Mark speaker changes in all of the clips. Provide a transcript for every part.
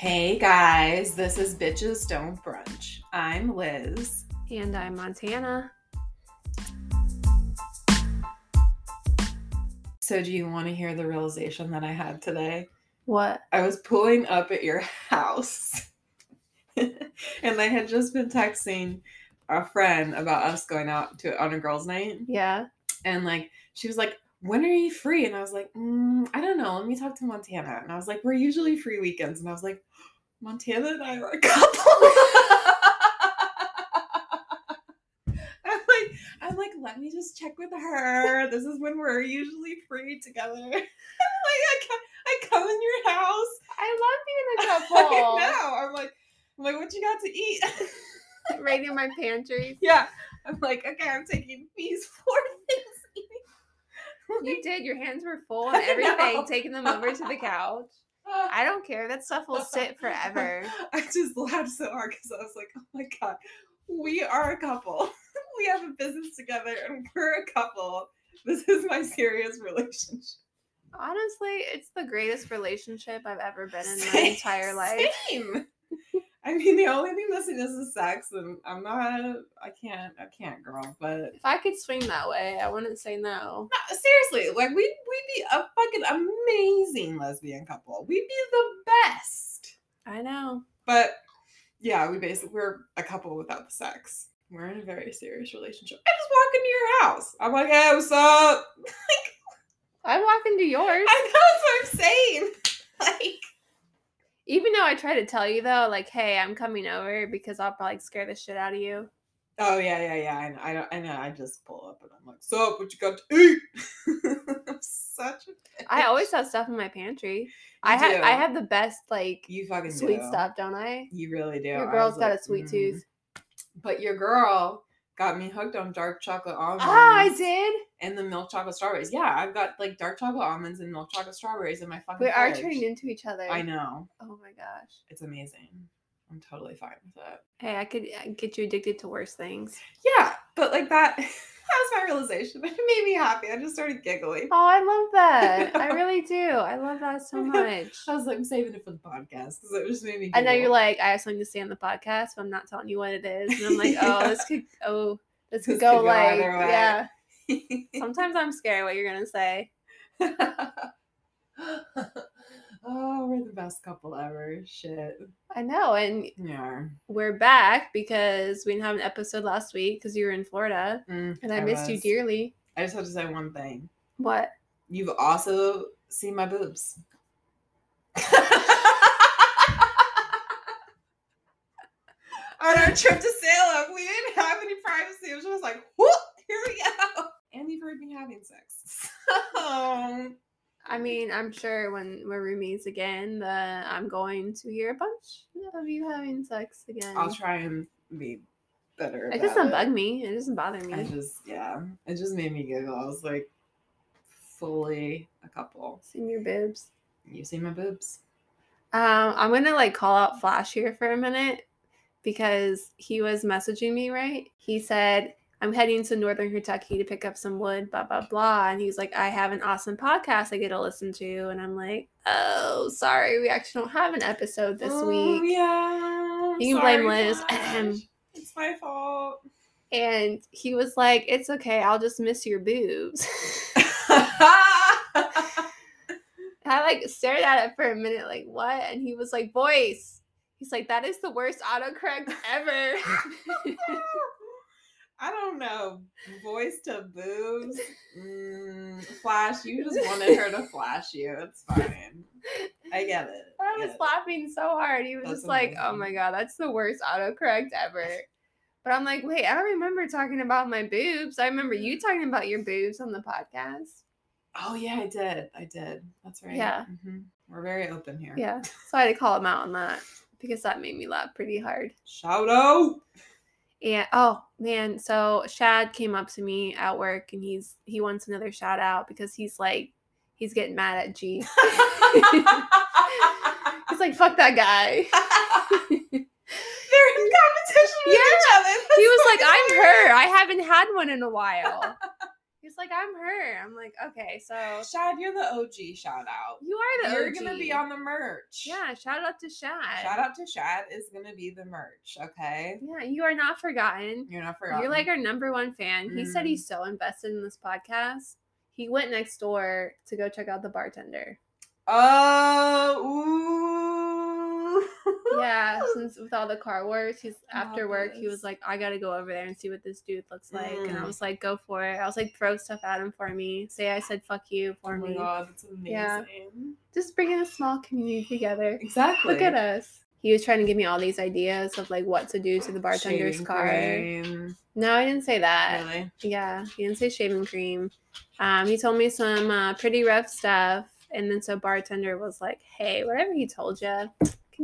Speaker 1: Hey guys, this is Bitches Don't Brunch. I'm Liz.
Speaker 2: And I'm Montana.
Speaker 1: So, do you want to hear the realization that I had today?
Speaker 2: What?
Speaker 1: I was pulling up at your house and I had just been texting a friend about us going out to on a girls' night.
Speaker 2: Yeah.
Speaker 1: And like, she was like, when are you free? And I was like, mm, I don't know. Let me talk to Montana. And I was like, we're usually free weekends. And I was like, Montana and I are a couple. I'm like, I'm like, let me just check with her. This is when we're usually free together. I'm like, I come, I come in your house.
Speaker 2: I love being a
Speaker 1: I
Speaker 2: couple.
Speaker 1: know. I'm like, I'm like, what you got to eat?
Speaker 2: right in my pantry.
Speaker 1: yeah. I'm like, okay, I'm taking these four.
Speaker 2: You did. Your hands were full and everything, taking them over to the couch. I don't care. That stuff will sit forever.
Speaker 1: I just laughed so hard because I was like, oh my god, we are a couple. we have a business together and we're a couple. This is my serious relationship.
Speaker 2: Honestly, it's the greatest relationship I've ever been in my
Speaker 1: Same-
Speaker 2: entire life.
Speaker 1: Same. I mean, the only thing missing is the sex, and I'm not. I can't. I can't, girl. But
Speaker 2: If I could swing that way, I wouldn't say no.
Speaker 1: no, seriously, like we we'd be a fucking amazing lesbian couple. We'd be the best.
Speaker 2: I know.
Speaker 1: But yeah, we basically we're a couple without the sex. We're in a very serious relationship. I just walk into your house. I'm like, hey, what's up?
Speaker 2: I walk into yours.
Speaker 1: I know that's what I'm saying. Like,
Speaker 2: Even though I try to tell you though, like, hey, I'm coming over because I'll probably scare the shit out of you.
Speaker 1: oh yeah, yeah, yeah. I know. I, don't, I know. I just pull up and I'm like, so what you got to eat? I'm such a.
Speaker 2: I
Speaker 1: bitch.
Speaker 2: always have stuff in my pantry. I
Speaker 1: You
Speaker 2: have I have the best like
Speaker 1: You fucking
Speaker 2: sweet
Speaker 1: do.
Speaker 2: stuff, don't I?
Speaker 1: You really do.
Speaker 2: Your girl's got
Speaker 1: like,
Speaker 2: a sweet
Speaker 1: mhm.
Speaker 2: tooth.
Speaker 1: But your girl got me hooked on dark chocolate almonds.
Speaker 2: Ah, I did.
Speaker 1: And the milk chocolate strawberries. Yeah, I've got like dark chocolate almonds and milk chocolate strawberries in my fucking.
Speaker 2: We are
Speaker 1: fridge.
Speaker 2: turning into each other.
Speaker 1: I know.
Speaker 2: Oh my gosh.
Speaker 1: It's amazing. I'm totally fine with it.
Speaker 2: Hey, I could I could get you addicted to worse things.
Speaker 1: Yeah, but like that, that was my realization. It made me happy. I just started giggling.
Speaker 2: Oh, I love that. I really do. I love that so much.
Speaker 1: I was like, I'm saving it for the podcast because it just made me.
Speaker 2: I know you're like, I have something to say on the podcast, but I'm not telling you what it is. And I'm like, oh, this could oh this could go
Speaker 1: could go
Speaker 2: like yeah. Sometimes I'm scared what you're gonna say.
Speaker 1: Oh, we're the best couple ever. Shit.
Speaker 2: I know, and
Speaker 1: Yeah.
Speaker 2: we're back because we didn't have an episode last week because you were in Florida.
Speaker 1: Mm,
Speaker 2: And I, missed you dearly.
Speaker 1: I just have to say one thing.
Speaker 2: What?
Speaker 1: You've also seen my boobs. On our trip to Salem, we didn't have any privacy. It was just like, whoop, here we go. And you've heard me having sex. So,
Speaker 2: I mean, I'm sure when when we meet again, that I'm going to hear a bunch of you having sex again.
Speaker 1: I'll try and be better.
Speaker 2: It doesn't bug me. It doesn't bother me.
Speaker 1: I just, yeah, it just made me giggle. I was like, fully a couple.
Speaker 2: Seen your boobs.
Speaker 1: You see my boobs?
Speaker 2: Um, I'm gonna like call out Flash here for a minute because he was messaging me, right? He said, I'm heading to Northern Kentucky to pick up some wood, blah blah blah. And he's like, I have an awesome podcast I get to listen to. And I'm like, Oh, sorry, we actually don't have an episode this
Speaker 1: Oh,
Speaker 2: week.
Speaker 1: Yeah.
Speaker 2: You can blame Liz.
Speaker 1: It's my fault.
Speaker 2: And he was like, It's okay, I'll just miss your boobs. I like stared at it for a minute, like, what? And he was like, voice. He's like, that is the worst autocorrect ever.
Speaker 1: I don't know. Voice to boobs. Mm, flash. You just wanted her to flash you. It's fine. I get it.
Speaker 2: I was
Speaker 1: it.
Speaker 2: laughing so hard. He was
Speaker 1: That's
Speaker 2: just like, oh my God, that's the worst autocorrect ever. But I'm like, wait, I don't remember talking about my boobs. I remember you talking about your boobs on the podcast.
Speaker 1: Oh yeah, I did. I did. That's right.
Speaker 2: Yeah.
Speaker 1: Mhm. We're very open here.
Speaker 2: Yeah. So I had to call him out on that because that made me laugh pretty hard.
Speaker 1: Shout out.
Speaker 2: And oh man, so Shad came up to me at work and he's he wants another shout out because he's like he's getting mad at G. He's like, fuck that guy.
Speaker 1: They're in competition with
Speaker 2: Yeah.
Speaker 1: each other.
Speaker 2: he was like, I'm her. I haven't had one in a while. Like I'm her. I'm like, okay, so
Speaker 1: Shad, you're the OG shout out.
Speaker 2: you are the
Speaker 1: You're
Speaker 2: OG.
Speaker 1: gonna be on the merch.
Speaker 2: Yeah, shout out to Shad.
Speaker 1: Shout out to Shad is gonna be the merch. Okay.
Speaker 2: Yeah, you are not forgotten.
Speaker 1: You're not forgotten.
Speaker 2: You're like our number one fan. He said
Speaker 1: Mm.
Speaker 2: he's so invested in this podcast. He went next door to go check out the bartender.
Speaker 1: Oh, ooh.
Speaker 2: Yeah, since with all the car wars, he's
Speaker 1: I
Speaker 2: after work. He was like, I gotta go over there and see what this dude looks like. And I
Speaker 1: Mm.
Speaker 2: was like, go for it. I was like, throw stuff at him for me. Say I said fuck you
Speaker 1: Oh
Speaker 2: for
Speaker 1: my
Speaker 2: me.
Speaker 1: god, that's amazing.
Speaker 2: Yeah. Just bringing a small community together.
Speaker 1: Exactly.
Speaker 2: Look at us. He was trying to give me all these ideas of like what to do to the bartender's
Speaker 1: Shaving
Speaker 2: car.
Speaker 1: cream.
Speaker 2: No, I didn't say that.
Speaker 1: Really?
Speaker 2: Yeah, he didn't say shaving cream. Um, he told me some uh, pretty rough stuff, and then so bartender was like, "Hey, whatever he told you,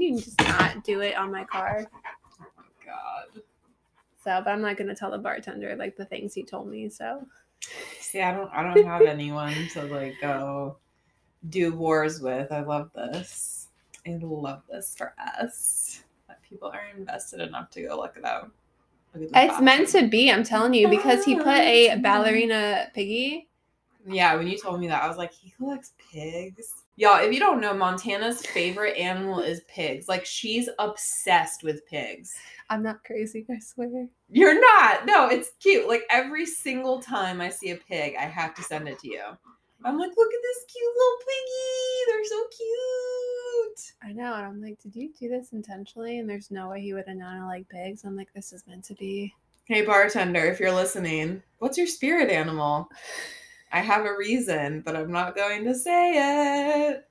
Speaker 2: can you just not do it on my car?"
Speaker 1: God.
Speaker 2: So, but I'm not gonna tell the bartender like the things he told me. So,
Speaker 1: See, I don't I don't have anyone to like go do wars with. I love this. I love this for us. That people are invested enough to go look it up. Look
Speaker 2: it's meant to be. I'm telling you because he put a ah. ballerina piggy.
Speaker 1: Yeah, when you told me that, I was like, he collects pigs. Y'all, if you don't know, Montana's favorite animal is pigs. Like she's obsessed with pigs.
Speaker 2: I'm not crazy, I swear.
Speaker 1: You're not. No, it's cute. Like every single time I see a pig, I have to send it to you. I'm like, look at this cute little piggy. They're so cute.
Speaker 2: I know, and I'm like, did you do this intentionally? And there's no way he would have known I like pigs. I'm like, this is meant to be.
Speaker 1: Hey, bartender, if you're listening, what's your spirit animal? I have a reason, but I'm not going to say it.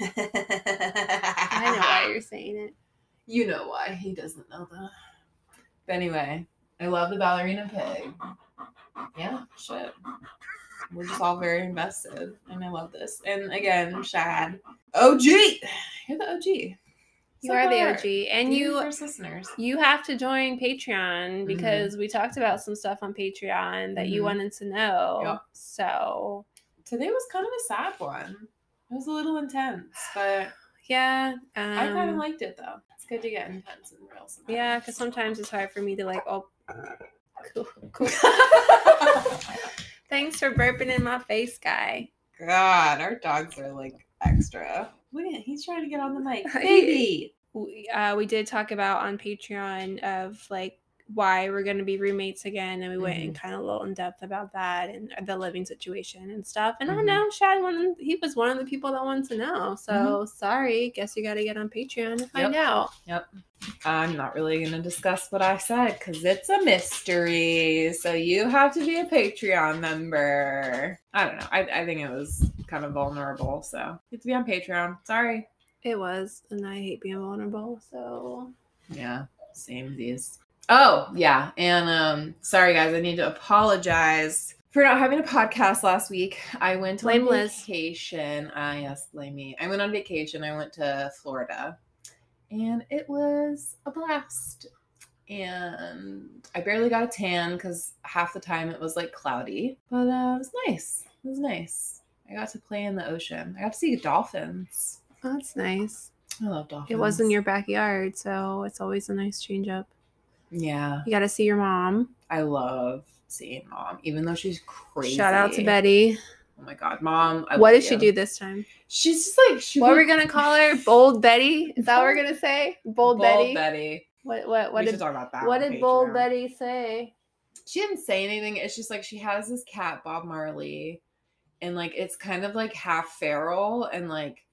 Speaker 2: I know why you're saying it.
Speaker 1: You know why. He doesn't know that. But anyway, I love the ballerina pig. Yeah, shit. We're just all very invested, and I love this. And again, Shad, OG. You're the OG.
Speaker 2: You are the OG, and you
Speaker 1: listeners.
Speaker 2: you have to join Patreon because we talked about some stuff on Patreon that you
Speaker 1: Mhm.
Speaker 2: wanted to know.
Speaker 1: Yep.
Speaker 2: So
Speaker 1: Today was kind of a sad one. It was a little intense, but
Speaker 2: yeah, um,
Speaker 1: I kind of liked it though. It's good to get intense and real. Sometimes.
Speaker 2: yeah, because sometimes it's hard for me to like. Oh, cool, cool. Thanks for burping in my face, guy.
Speaker 1: God, our dogs are like extra. Look at he's trying to get on the mic, baby.
Speaker 2: Uh, we did talk about on Patreon of like why we're going to be roommates again, and we went in kind of a little in depth about that and the living situation and stuff. And I
Speaker 1: Mhm.
Speaker 2: know Shad, one he was one of the people that wanted to know. So
Speaker 1: Mm-hmm.
Speaker 2: sorry, guess you got to get on Patreon to find out. Yep.
Speaker 1: I'm not really going to discuss what I said because it's a mystery. So you have to be a Patreon member. I don't know. I, I think it was kind of vulnerable. So you have to be on Patreon. Sorry.
Speaker 2: It was, and I hate being vulnerable. So
Speaker 1: Yeah, same these. Oh, yeah. And um sorry guys, I need to apologize for not having a podcast last week. I went
Speaker 2: Blame
Speaker 1: on
Speaker 2: Liz.
Speaker 1: vacation. Ah, yes, blame me. I went on vacation. I went to Florida. And it was a blast. And I barely got a tan because half the time it was like cloudy. But uh, it was nice. It was nice. I got to play in the ocean. I got to see dolphins.
Speaker 2: oh, that's nice.
Speaker 1: I love dolphins.
Speaker 2: It was in your backyard, so it's always a nice change up.
Speaker 1: Yeah.
Speaker 2: You got to see your mom.
Speaker 1: I love seeing mom, even though she's crazy.
Speaker 2: Shout out to Betty.
Speaker 1: Oh my god, mom! I
Speaker 2: what did she do this time?
Speaker 1: She's just like she.
Speaker 2: What are we gonna call her? Bold Betty? Is that what we're gonna say? Bold,
Speaker 1: Bold
Speaker 2: Betty.
Speaker 1: Betty.
Speaker 2: What what what
Speaker 1: we should
Speaker 2: did
Speaker 1: talk about that.
Speaker 2: what did Bold. Betty say?
Speaker 1: She didn't say anything. It's just like she has this cat, Bob Marley, and like it's kind of like half feral, and like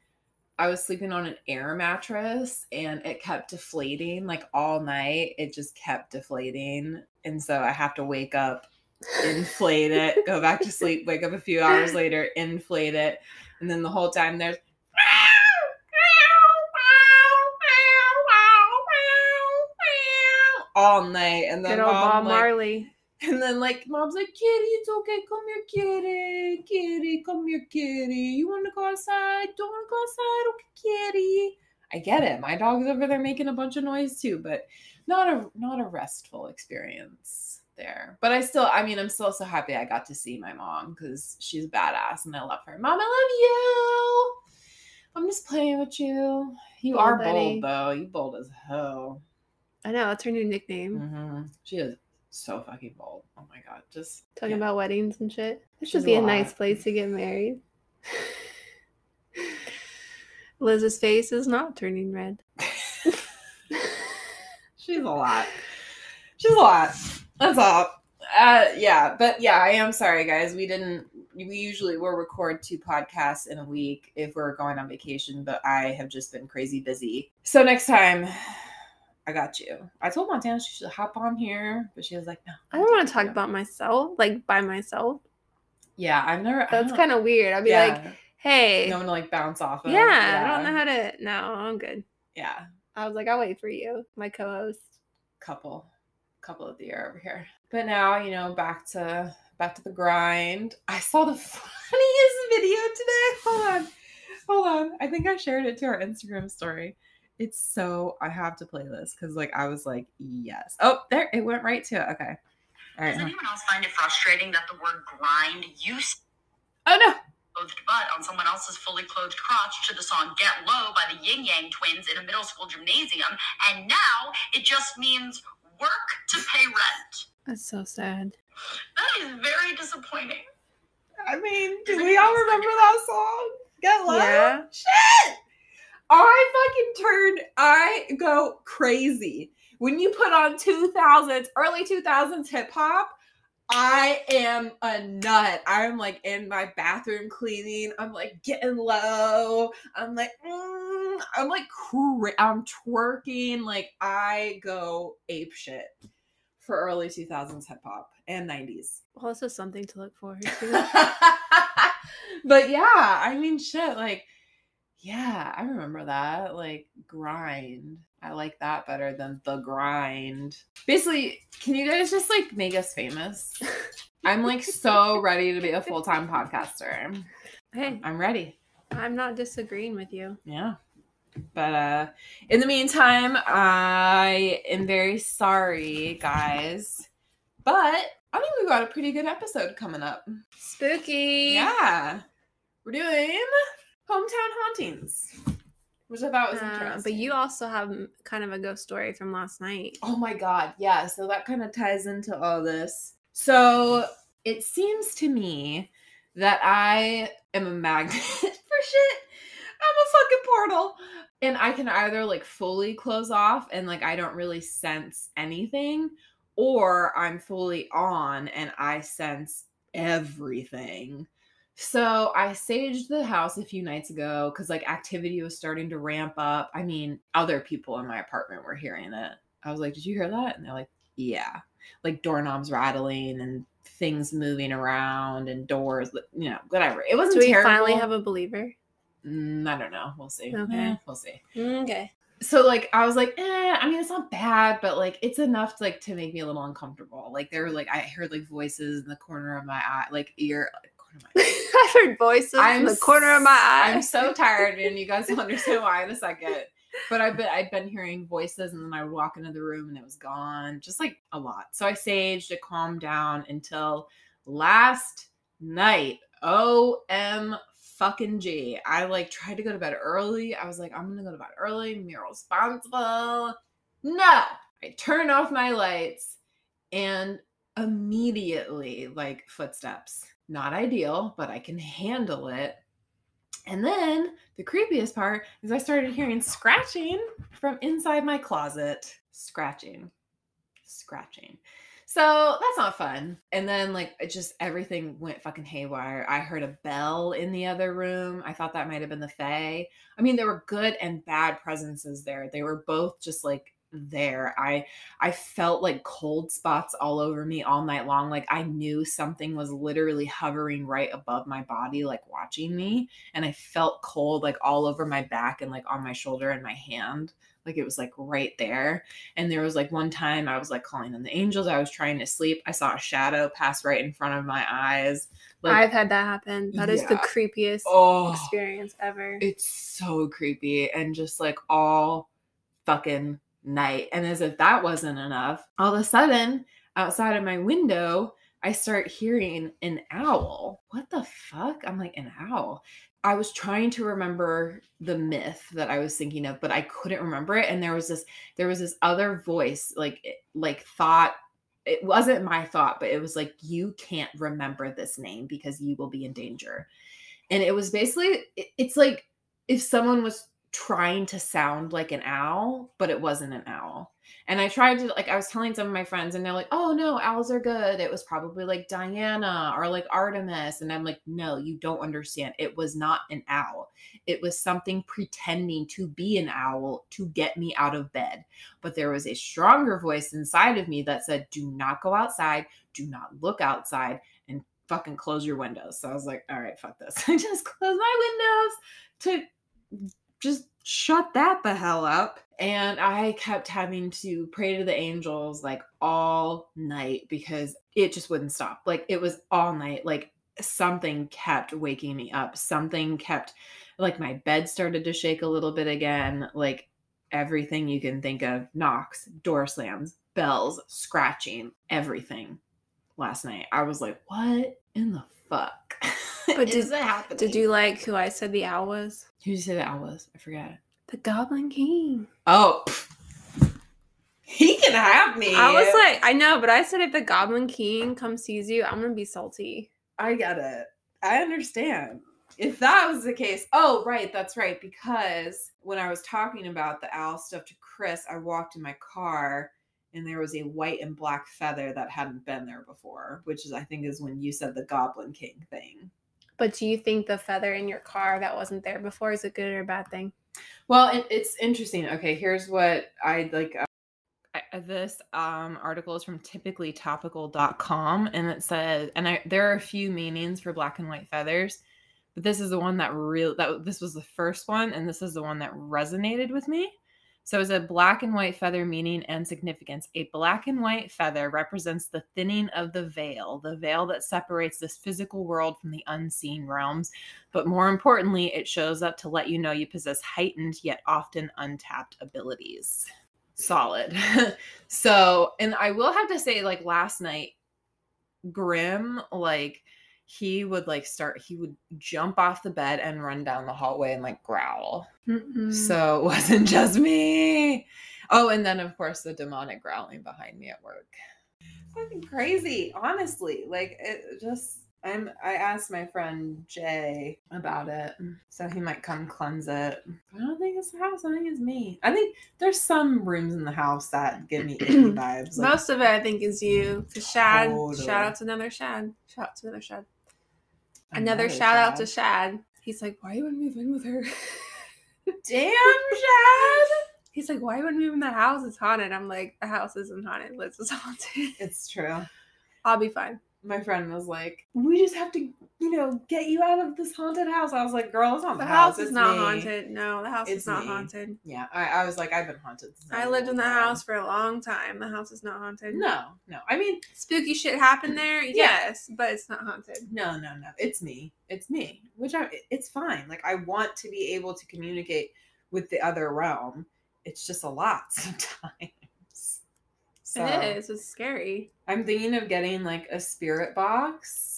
Speaker 1: I was sleeping on an air mattress, and it kept deflating like all night. It just kept deflating, and so I have to wake up inflate it, go back to sleep, wake up a few hours later, inflate it, and then the whole time there's all night, and then
Speaker 2: Good old Bob
Speaker 1: like,
Speaker 2: Marley.
Speaker 1: And then like mom's like, Kitty, it's okay, come here, Kitty, Kitty, come here, Kitty. You want to go outside? Don't want to go outside? Okay, Kitty. I get it. My dog's over there making a bunch of noise too, but not a not a restful experience there. But I still, I mean, I'm still so happy I got to see my mom because she's badass and I love her. Mom, I love you. I'm just playing with you. You
Speaker 2: Bold
Speaker 1: are
Speaker 2: Betty.
Speaker 1: bold though. You bold as hell.
Speaker 2: I know that's her new nickname.
Speaker 1: hmm She is So fucking bold. Oh my god. Just
Speaker 2: Talking
Speaker 1: yeah.
Speaker 2: about weddings and shit. This should be
Speaker 1: a
Speaker 2: a nice place to get married. Liz's face is not turning red.
Speaker 1: She's a lot. She's a lot. That's all. Uh, yeah, but yeah, I am sorry, guys. We didn't. We usually will record two podcasts in a week if we're going on vacation, but I have just been crazy busy. So next time, I got you. I told Montana she should hop on here, but she was like, "No."
Speaker 2: I don't want to talk about myself, like by myself.
Speaker 1: Yeah, I've never.
Speaker 2: That's kind of weird. I'd be like, hey,
Speaker 1: no one to like bounce off of.
Speaker 2: yeah, I don't know how to. No, I'm good.
Speaker 1: Yeah,
Speaker 2: I was like, I'll wait for you, my co-host.
Speaker 1: couple couple of the year over here but now you know back to back to the grind i saw the funniest video today hold on hold on i think i shared it to our instagram story it's so i have to play this because like i was like yes oh there it went right to it okay all right
Speaker 3: Does anyone else find it frustrating that the word grind used
Speaker 1: oh no
Speaker 3: clothed butt on someone else's fully clothed crotch to the song Get Low by the Ying Yang Twins in a middle school gymnasium, and now it just means work to pay rent?
Speaker 2: That's so sad.
Speaker 3: That is very disappointing.
Speaker 1: i mean
Speaker 3: Does
Speaker 1: do we all
Speaker 3: anyone else find
Speaker 1: remember that song get low
Speaker 2: Yeah.
Speaker 1: shit i fucking turned i go crazy when you put on 2000s early 2000s hip hop I am a nut. I'm like in my bathroom cleaning. I'm like getting low. I'm like, mm, I'm like, cra- I'm twerking. Like I go ape shit for early 2000s hip hop and 90s.
Speaker 2: Well, this is something to look forward to.
Speaker 1: but yeah, I mean, shit. Like, yeah, I remember that. Like, grind. I like that better than the grind. Basically, can you guys just like make us famous? I'm like so ready to be a full time podcaster.
Speaker 2: hey,
Speaker 1: I'm ready.
Speaker 2: I'm not disagreeing with you.
Speaker 1: Yeah. But uh in the meantime, I am very sorry, guys. But I think we got a pretty good episode coming up.
Speaker 2: Spooky.
Speaker 1: Yeah. We're doing hometown hauntings. Which I thought was
Speaker 2: Uh,
Speaker 1: interesting.
Speaker 2: but you also have kind of a ghost story from last night.
Speaker 1: Oh my god, yeah. So that kind of ties into all this. So it seems to me that I am a magnet for shit. I'm a fucking portal. And I can either like fully close off and like I don't really sense anything, or I'm fully on and I sense everything. So I saged the house a few nights ago because like activity was starting to ramp up. I mean, other people in my apartment were hearing it. I was like, Did you hear that? And they're like, Yeah. Like doorknobs rattling and things moving around and doors, you know, whatever. It wasn't
Speaker 2: Do we
Speaker 1: terrible.
Speaker 2: finally have a believer?
Speaker 1: Mm, I don't know. We'll see.
Speaker 2: Okay.
Speaker 1: Eh, we'll see.
Speaker 2: Okay.
Speaker 1: So like I was like, eh, I mean it's not bad, but like it's enough to, like to make me a little uncomfortable. Like there were like I heard like voices in the corner of my eye, like ear my
Speaker 2: I've heard voices in the corner of my eye.
Speaker 1: I'm so tired, and you guys will understand why in a second. But I've been I'd been hearing voices, and then I would walk into the room, and it was gone, just like a lot. So I saged to calm down until last night. O M fucking G. I like tried to go to bed early. I was like, I'm gonna go to bed early. I'm responsible. No, I turn off my lights, and immediately like footsteps. Not ideal, but I can handle it. And then the creepiest part is I started hearing scratching from inside my closet. Scratching. Scratching. So that's not fun. And then like it just everything went fucking haywire. I heard a bell in the other room. I thought that might have been the Fae. I mean, there were good and bad presences there. They were both just like there. I I felt like cold spots all over me all night long. Like I knew something was literally hovering right above my body, like watching me. And I felt cold like all over my back and like on my shoulder and my hand. Like it was like right there. And there was like one time I was like calling on the angels. I was trying to sleep. I saw a shadow pass right in front of my eyes. Like
Speaker 2: I've had that happen. That is the creepiest
Speaker 1: oh
Speaker 2: experience ever.
Speaker 1: it's so creepy and just like all fucking night. And as if that wasn't enough, all of a sudden, outside of my window, I start hearing an owl. What the fuck? I'm like, an owl. I was trying to remember the myth that I was thinking of, but I couldn't remember it. And there was this, there was this other voice, like, like thought it wasn't my thought, but it was like, you can't remember this name because you will be in danger. And it was basically, it's like if someone was trying to sound like an owl, but it wasn't an owl. And I tried to, like, I was telling some of my friends, and they're like, oh no, owls are good. It was probably like Diana or like Artemis. And I'm like, no, you don't understand. It was not an owl. It was something pretending to be an owl to get me out of bed. But there was a stronger voice inside of me that said, do not go outside, do not look outside, and fucking close your windows. So I was like, all right, fuck this. I just closed my windows to just shut that the hell up. And I kept having to pray to the angels like all night because it just wouldn't stop. Like it was all night. Like something kept waking me up. Something kept, like my bed started to shake a little bit again. Like everything you can think of knocks, door slams, bells, scratching, everything last night. I was like, what in the fuck?
Speaker 2: But
Speaker 1: is
Speaker 2: did-
Speaker 1: happening?
Speaker 2: Did you like who I said the owl was?
Speaker 1: Who did you say that I was? I forget.
Speaker 2: The Goblin King.
Speaker 1: Oh, he can have me.
Speaker 2: I was like, I know, but I said if the Goblin King comes sees you, I'm gonna be salty.
Speaker 1: I get it. I understand. If that was the case, oh, right, that's right. Because when I was talking about the owl stuff to Chris, I walked in my car and there was a white and black feather that hadn't been there before, which is, I think, is when you said the Goblin King thing.
Speaker 2: But do you think the feather in your car that wasn't there before is a good or bad thing?
Speaker 1: Well, it, it's interesting. Okay, here's what I'd like. Uh, I- this um, article is from typicallytopical.com and it says, and I, there are a few meanings for black and white feathers, but this is the one that real that this was the first one, and this is the one that resonated with me. So it's a black and white feather meaning and significance. A black and white feather represents the thinning of the veil, the veil that separates this physical world from the unseen realms. But more importantly, it shows up to let you know you possess heightened yet often untapped abilities. Solid. so, and I will have to say, like last night, Grim, like, he would like start, he would jump off the bed and run down the hallway and like growl.
Speaker 2: Mm-mm.
Speaker 1: So it wasn't just me. Oh, and then of course the demonic growling behind me at work. Fucking crazy, honestly. Like it just I'm I asked my friend Jay about it. So he might come cleanse it. I don't think it's the house, I think it's me. I think there's some rooms in the house that give me icky vibes. Like,
Speaker 2: Most of it, I think, is you. Shad.
Speaker 1: Totally.
Speaker 2: Shout out to another Shad. Shout out to another Shad. Another, shout out to Shad. He's like, why you want to move in with her?
Speaker 1: Damn Shad.
Speaker 2: He's like, why would move in the house? It's haunted. I'm like, the house isn't haunted. Liz is haunted.
Speaker 1: It's true.
Speaker 2: I'll be fine.
Speaker 1: my friend was like, "We just have to, you know, get you out of this haunted house." I was like, "Girl, it's not
Speaker 2: The
Speaker 1: the,
Speaker 2: house, is
Speaker 1: it's
Speaker 2: not
Speaker 1: me."
Speaker 2: haunted. No, the house
Speaker 1: It's
Speaker 2: is not
Speaker 1: me.
Speaker 2: haunted.
Speaker 1: Yeah, I, I was like, "I've been haunted."
Speaker 2: I lived in the house for a long time. The house is not haunted.
Speaker 1: No, no. I mean,
Speaker 2: Spooky shit happened there,
Speaker 1: Yeah.
Speaker 2: yes, but it's not haunted.
Speaker 1: no, no, no. It's me. It's me. Which I, it's fine. Like I want to be able to communicate with the other realm. It's just a lot sometimes. So
Speaker 2: It is. It's scary.
Speaker 1: I'm thinking of getting like a spirit box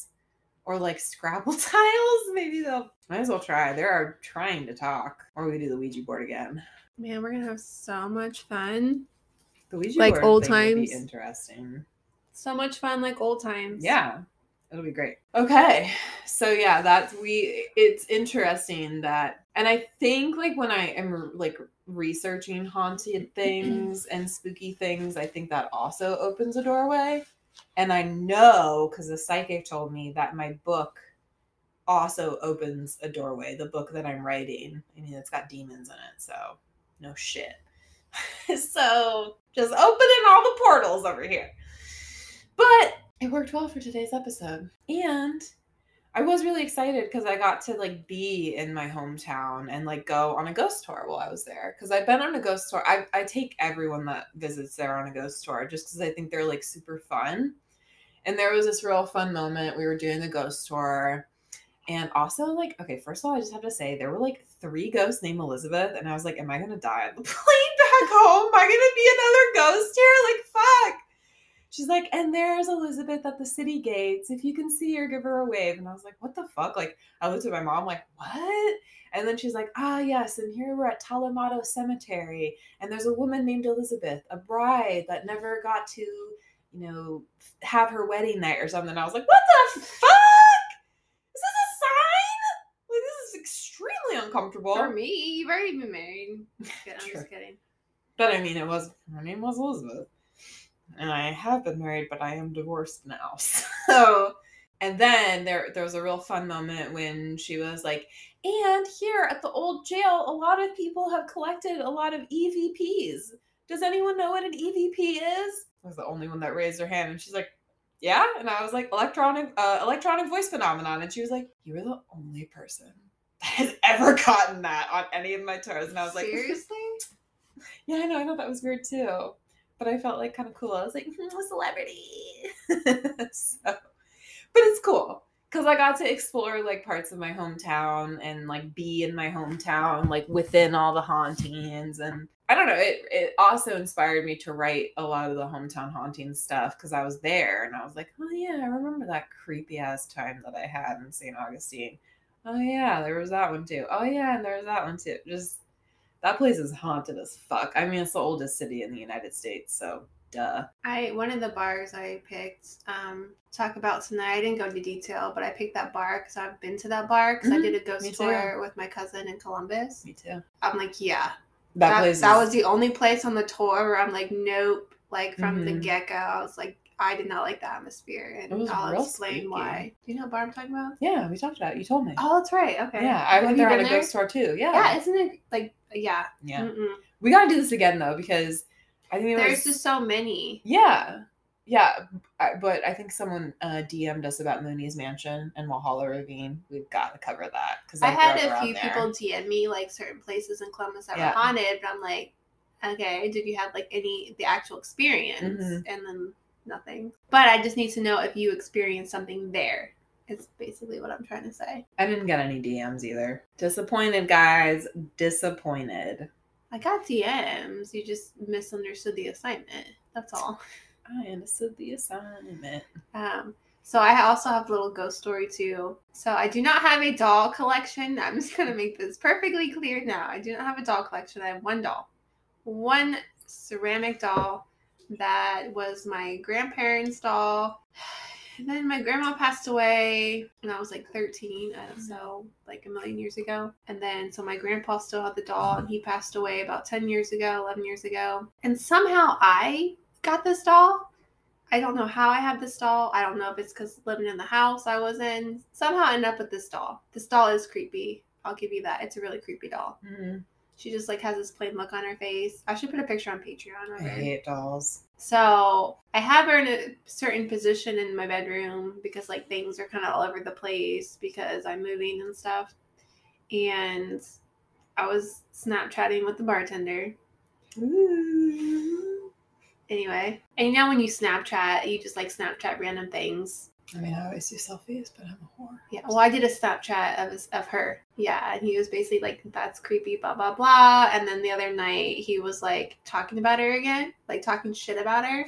Speaker 1: or like Scrabble tiles. Maybe they'll. Might as well try. They are trying to talk, or we do the Ouija board again.
Speaker 2: Man, we're gonna have so much fun.
Speaker 1: The Ouija
Speaker 2: Like
Speaker 1: board
Speaker 2: old
Speaker 1: thing would be
Speaker 2: times?
Speaker 1: interesting.
Speaker 2: So much fun, like old times.
Speaker 1: Yeah, it'll be great. Okay, so yeah, that's we. It's interesting that, and I think like when I am like researching haunted things and spooky things, I think that also opens a doorway. And I know because the psychic told me that my book also opens a doorway. The book that I'm writing, I mean, it's got demons in it, so no shit. so just opening all the portals over here. But it worked well for today's episode. And I was really excited because I got to like be in my hometown and like go on a ghost tour while I was there. Because I've been on a ghost tour. I, I take everyone that visits there on a ghost tour just because I think they're like super fun. And there was this real fun moment. We were doing the ghost tour. And also, like, okay, first of all, I just have to say there were like three ghosts named Elizabeth, and I was like, Am I gonna die on the plane back home? Am I gonna be another ghost here? Like, fuck. She's like, and there's Elizabeth at the city gates. If you can see her, give her a wave. And I was like, what the fuck? Like, I looked at my mom, like, what? And then she's like, ah, yes. And here we're at Tolomato Cemetery. And there's a woman named Elizabeth, a bride that never got to you know, have her wedding night or something. I was like, what the fuck? Is this a sign? Like, this is extremely uncomfortable.
Speaker 2: For me, you've already been married. I'm just kidding.
Speaker 1: But I mean, it was her name was Elizabeth, and I have been married, but I am divorced now. So, and then there there was a real fun moment when she was like, "And here at the old jail, a lot of people have collected a lot of EVPs. Does anyone know what an EVP is?" I was the only one that raised her hand, and she's like. Yeah, and I was like electronic, uh, electronic voice phenomenon, and she was like, "You were the only person that has ever gotten that on any of my tours," and I was like,
Speaker 2: Seriously?
Speaker 1: yeah, I know. I thought that was weird too. But I felt like kind of cool. I was like, hmm, a celebrity. so, but it's cool because I got to explore like parts of my hometown and like be in my hometown, like within all the hauntings. And I don't know, it, it also inspired me to write a lot of the hometown haunting stuff because I was there and I was like, oh yeah, I remember that creepy ass time that I had in St. Augustine. Oh yeah, there was that one too. Oh yeah, and there was that one too. Just that place is haunted as fuck. I mean, it's the oldest city in the United States, so duh.
Speaker 2: I one of the bars I picked um talk about tonight. I didn't go into detail, but I picked that bar because I've been to that bar because I
Speaker 1: Mhm.
Speaker 2: did a ghost tour with my cousin in Columbus.
Speaker 1: Me too.
Speaker 2: I'm like, yeah,
Speaker 1: That,
Speaker 2: that,
Speaker 1: place.
Speaker 2: that
Speaker 1: is-
Speaker 2: was the only place on the tour where I'm like, nope. Like from the
Speaker 1: Mhm.
Speaker 2: get go, I was like, I did not like the atmosphere, and
Speaker 1: was
Speaker 2: I'll explain
Speaker 1: spooky.
Speaker 2: why. Do you know what bar I'm talking about?
Speaker 1: Yeah, we talked about it. You told me.
Speaker 2: Oh, that's right. Okay.
Speaker 1: Yeah, I
Speaker 2: Have
Speaker 1: went there on a ghost tour too. Yeah.
Speaker 2: Yeah, isn't it like yeah?
Speaker 1: Yeah.
Speaker 2: Mm-mm.
Speaker 1: We gotta do this again though because I think
Speaker 2: There's
Speaker 1: was.
Speaker 2: just so many.
Speaker 1: Yeah. Yeah, I- but I think someone uh, DM'd us about Mooney's Mansion and Walhalla Ravine. We've got to cover that because
Speaker 2: I had a few people DM me like certain places in Columbus that
Speaker 1: Yeah.
Speaker 2: were haunted, but I'm like, okay, did you have like any the actual experience?
Speaker 1: Mhm.
Speaker 2: And then nothing. But I just need to know if you experienced something there. It's basically what I'm trying to say.
Speaker 1: I didn't get any DMs either. Disappointed, guys. Disappointed.
Speaker 2: I got DMs. You just misunderstood the assignment. That's all.
Speaker 1: I understood the assignment.
Speaker 2: Um, so I also have a little ghost story too. So I do not have a doll collection. I'm just gonna make this perfectly clear now. I do not have a doll collection. I have one doll, one ceramic doll that was my grandparents' doll. And then my grandma passed away when I was like 13. I don't like a million years ago. And then so my grandpa still had the doll, and he passed away about 10 years ago, 11 years ago. And somehow I got this doll. I don't know how I have this doll. I don't know if it's because living in the house I was in. Somehow I end up with this doll. This doll is creepy. I'll give you that. It's a really creepy doll.
Speaker 1: Mm,
Speaker 2: She just like has this plain look on her face. I should put a picture on Patreon
Speaker 1: I hate dolls.
Speaker 2: So I have her in a certain position in my bedroom because like things are kind of all over the place because I'm moving and stuff. And I was Snapchatting with the bartender.
Speaker 1: Ooh.
Speaker 2: Anyway, and you know when you Snapchat, you just like Snapchat random things.
Speaker 1: I mean, I always do selfies, but I'm a whore.
Speaker 2: Yeah. Well, I did a Snapchat of his, of her. Yeah, and he was basically like, "That's creepy," blah blah blah. And then the other night, he was like talking about her again, like talking shit about her.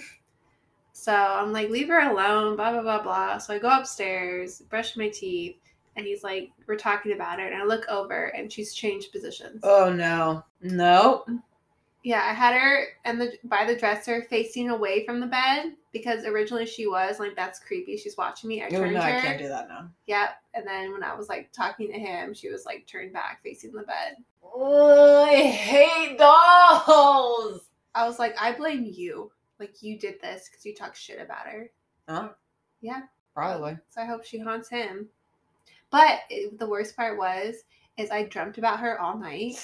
Speaker 2: So I'm like, "Leave her alone," blah blah blah blah. So I go upstairs, brush my teeth, and he's like, "We're talking about her," and I look over, and she's changed positions.
Speaker 1: Oh no, no.
Speaker 2: Yeah, I had her and the by the dresser facing away from the bed because originally she was like, "That's creepy." She's watching me. I
Speaker 1: Oh
Speaker 2: turned
Speaker 1: no,
Speaker 2: her.
Speaker 1: I can't do that now.
Speaker 2: Yep. And then when I was like talking to him, she was like turned back facing the bed.
Speaker 1: Oh, I hate dolls.
Speaker 2: I was like, I blame you. Like you did this because you talk shit about her.
Speaker 1: Huh?
Speaker 2: Yeah.
Speaker 1: Probably.
Speaker 2: So I hope she haunts him. But it, the worst part was, is I dreamt about her all night,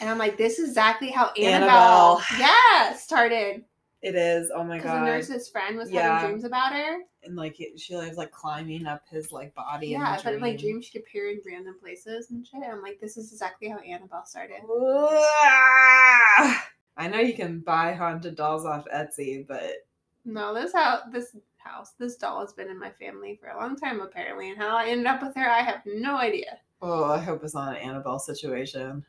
Speaker 2: and I'm like, this is exactly how Annabelle,
Speaker 1: Annabelle.
Speaker 2: yeah, started.
Speaker 1: It is. Oh my god.
Speaker 2: Because the nurse's friend was
Speaker 1: Yeah.
Speaker 2: having dreams about her.
Speaker 1: and like it, she was like climbing up his like body.
Speaker 2: Yeah,
Speaker 1: in
Speaker 2: but in my
Speaker 1: dream.
Speaker 2: dream she'd appear in random places and shit. I'm like, this is exactly how Annabelle started.
Speaker 1: I know you can buy haunted dolls off Etsy, but
Speaker 2: No, this house, this house, this doll has been in my family for a long time apparently, and how I ended up with her, I have no idea.
Speaker 1: Oh, I hope it's not an Annabelle situation.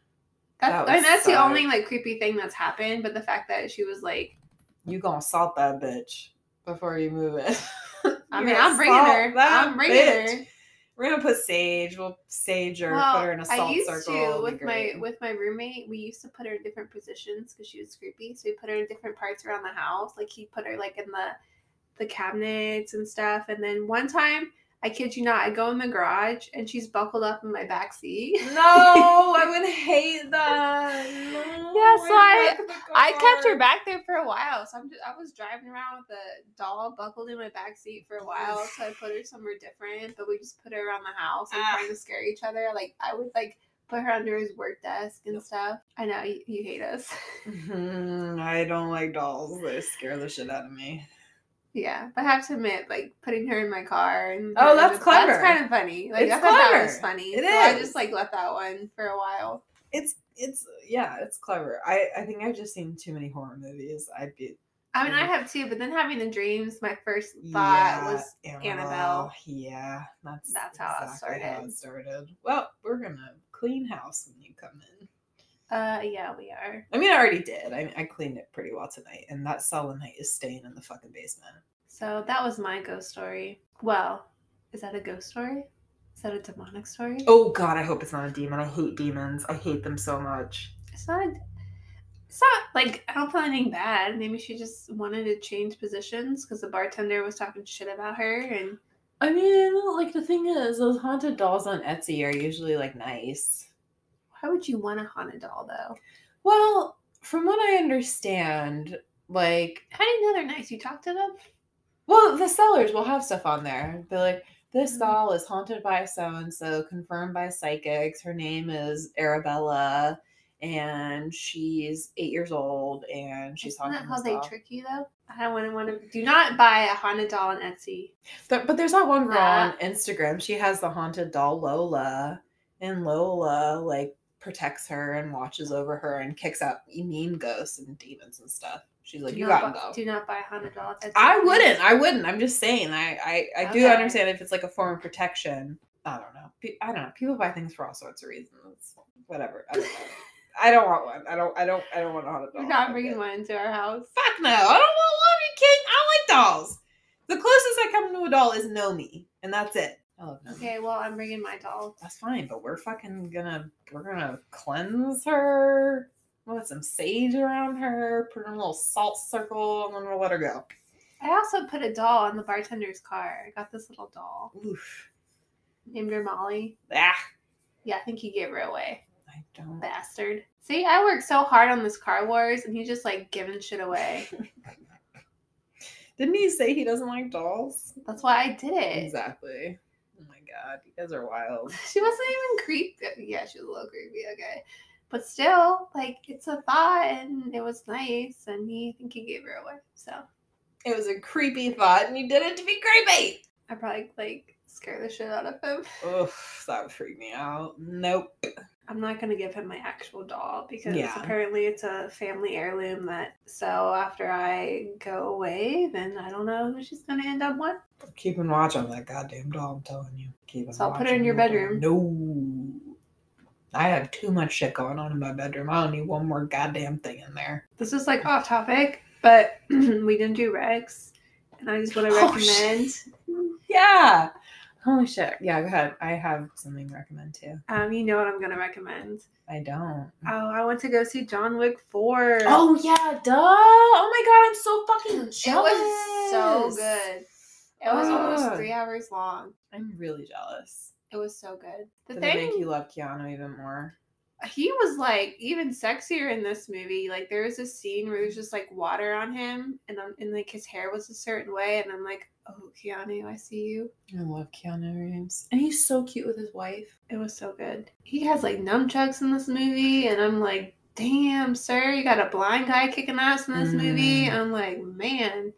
Speaker 2: That's
Speaker 1: That
Speaker 2: I mean,
Speaker 1: would
Speaker 2: that's the only like creepy thing that's happened, but the fact that she was like,
Speaker 1: You gonna salt that bitch before you move it.
Speaker 2: I mean, I'm bringing her, I'm bringing
Speaker 1: bitch.
Speaker 2: her.
Speaker 1: We're gonna put sage. We'll sage her,
Speaker 2: Well,
Speaker 1: put her in a salt
Speaker 2: I used
Speaker 1: circle.
Speaker 2: to with my with my roommate. We used to put her in different positions because she was creepy. So we put her in different parts around the house. Like he put her like in the the cabinets and stuff. And then one time, I kid you not, I go in the garage and she's buckled up in my back seat.
Speaker 1: No, I would hate that. No,
Speaker 2: Yeah, so I-
Speaker 1: back of the
Speaker 2: I kept her back there for a while, so I'm just, I was driving around with a doll buckled in my back seat for a while. So I put her somewhere different, but we just put her around the house and
Speaker 1: Ah.
Speaker 2: trying to scare each other. Like I would like put her under his work desk and stuff. I know you, you hate us.
Speaker 1: Mhm, I don't like dolls. They scare the shit out of me.
Speaker 2: Yeah, but I have to admit, like putting her in my car and
Speaker 1: Oh, that's
Speaker 2: her-
Speaker 1: clever.
Speaker 2: That's kind of funny. Like
Speaker 1: It's
Speaker 2: I thought that was funny.
Speaker 1: It
Speaker 2: so I just like let that one for a while.
Speaker 1: It's it's yeah, it's clever. I I think I've just seen too many horror movies. I'd be
Speaker 2: I mean, I have too, but then having the dreams, my first thought
Speaker 1: yeah,
Speaker 2: was Annabelle.
Speaker 1: Yeah, that's
Speaker 2: That's how it
Speaker 1: exactly how
Speaker 2: started.
Speaker 1: it started. Well, we're gonna clean house when you come in.
Speaker 2: Uh, yeah, we are.
Speaker 1: I mean, I already did. I I cleaned it pretty well tonight, and that selenite is staying in the fucking basement.
Speaker 2: So that was my ghost story. Well, is that a ghost story? Is that a demonic story?
Speaker 1: Oh God, I hope it's not a demon. I hate demons. I hate them so much.
Speaker 2: It's not. It's not like I don't feel anything bad. Maybe she just wanted to change positions because the bartender was talking shit about her, and
Speaker 1: I mean, like the thing is, those haunted dolls on Etsy are usually like nice.
Speaker 2: Why would you want a haunted doll though?
Speaker 1: Well, from what I understand, like,
Speaker 2: How do you know they're nice? You talk to them?
Speaker 1: well, the sellers will have stuff on there. They're like, this
Speaker 2: Mhm.
Speaker 1: doll is haunted by so and so, confirmed by psychics. Her name is Arabella, and she's eight years old, and she's
Speaker 2: Isn't
Speaker 1: haunted.
Speaker 2: that how they
Speaker 1: doll.
Speaker 2: trick you though? I don't want to want to. Do not buy a haunted doll on Etsy.
Speaker 1: There- but there's that one girl on Instagram. She has the haunted doll Lola, and Lola like protects her and watches over her and kicks out mean ghosts and demons and stuff. She's like,
Speaker 2: do
Speaker 1: "You gotta
Speaker 2: buy,
Speaker 1: go."
Speaker 2: Do not buy a haunted doll. Etsy,
Speaker 1: I wouldn't. I wouldn't. I'm just saying. I I, I do understand if it's like a form of protection. I don't know. I don't know. People buy things for all sorts of reasons. Whatever. I don't, know. I don't want one. I don't. I don't. I don't want a haunted doll.
Speaker 2: We're not bringing one into our house.
Speaker 1: Fuck no. I don't want one. Are you kidding? I like dolls. The closest I come to a doll is Nomi, and that's it. I love Nomi.
Speaker 2: Okay, well, I'm bringing my doll.
Speaker 1: That's fine, but we're fucking gonna we're gonna cleanse her. We'll Put some sage around her. Put her in a little salt circle, and then we'll let her go.
Speaker 2: I also put a doll in the bartender's car. I got this little doll.
Speaker 1: Oof.
Speaker 2: Named her Molly.
Speaker 1: Ah.
Speaker 2: Yeah, I think he gave her away.
Speaker 1: I don't.
Speaker 2: Bastard. See, I worked so hard on this Car Wars and he's just like giving shit away.
Speaker 1: Didn't he say he doesn't like dolls?
Speaker 2: That's why I did it.
Speaker 1: Exactly. God, you guys are wild.
Speaker 2: She wasn't even creepy. Yeah, she was a little creepy, okay. But still, like, it's a thought and it was nice and he I think he gave her away. So
Speaker 1: It was a creepy thought, and you did it to be creepy.
Speaker 2: I probably like scare the shit out of him.
Speaker 1: Oof, that would freak me out. Nope.
Speaker 2: I'm not gonna give him my actual doll because
Speaker 1: Yeah.
Speaker 2: apparently it's a family heirloom that so after I go away, then I don't know who she's gonna end up with.
Speaker 1: Keeping watch on that goddamn doll, I'm telling you. Keep
Speaker 2: So I'll put it in your
Speaker 1: doll.
Speaker 2: bedroom.
Speaker 1: No. I have too much shit going on in my bedroom. I don't need one more goddamn thing in there.
Speaker 2: This is like off topic, but we didn't do Rex. And I just want to
Speaker 1: Oh,
Speaker 2: recommend
Speaker 1: Yeah. Holy shit. Yeah, go ahead. I have something to recommend too.
Speaker 2: um you know what I'm gonna recommend.
Speaker 1: I don't.
Speaker 2: Oh, I went to go see John Wick 4.
Speaker 1: Oh yeah, duh. Oh my god, I'm so fucking jealous.
Speaker 2: it was so good. It was almost three hours long.
Speaker 1: I'm really jealous.
Speaker 2: It was so good. The
Speaker 1: Did it
Speaker 2: thing
Speaker 1: make you love Keanu even more?
Speaker 2: He was like even sexier in this movie. Like there was a scene where there's just like water on him, and I'm, and like his hair was a certain way, and I'm like, oh Keanu, I see you.
Speaker 1: I love Keanu Reeves. And he's so cute with his wife.
Speaker 2: It was so good. He has like nunchucks in this movie, and I'm like, damn, sir, you got a blind guy kicking ass in this movie.
Speaker 1: Mm.
Speaker 2: I'm like, man.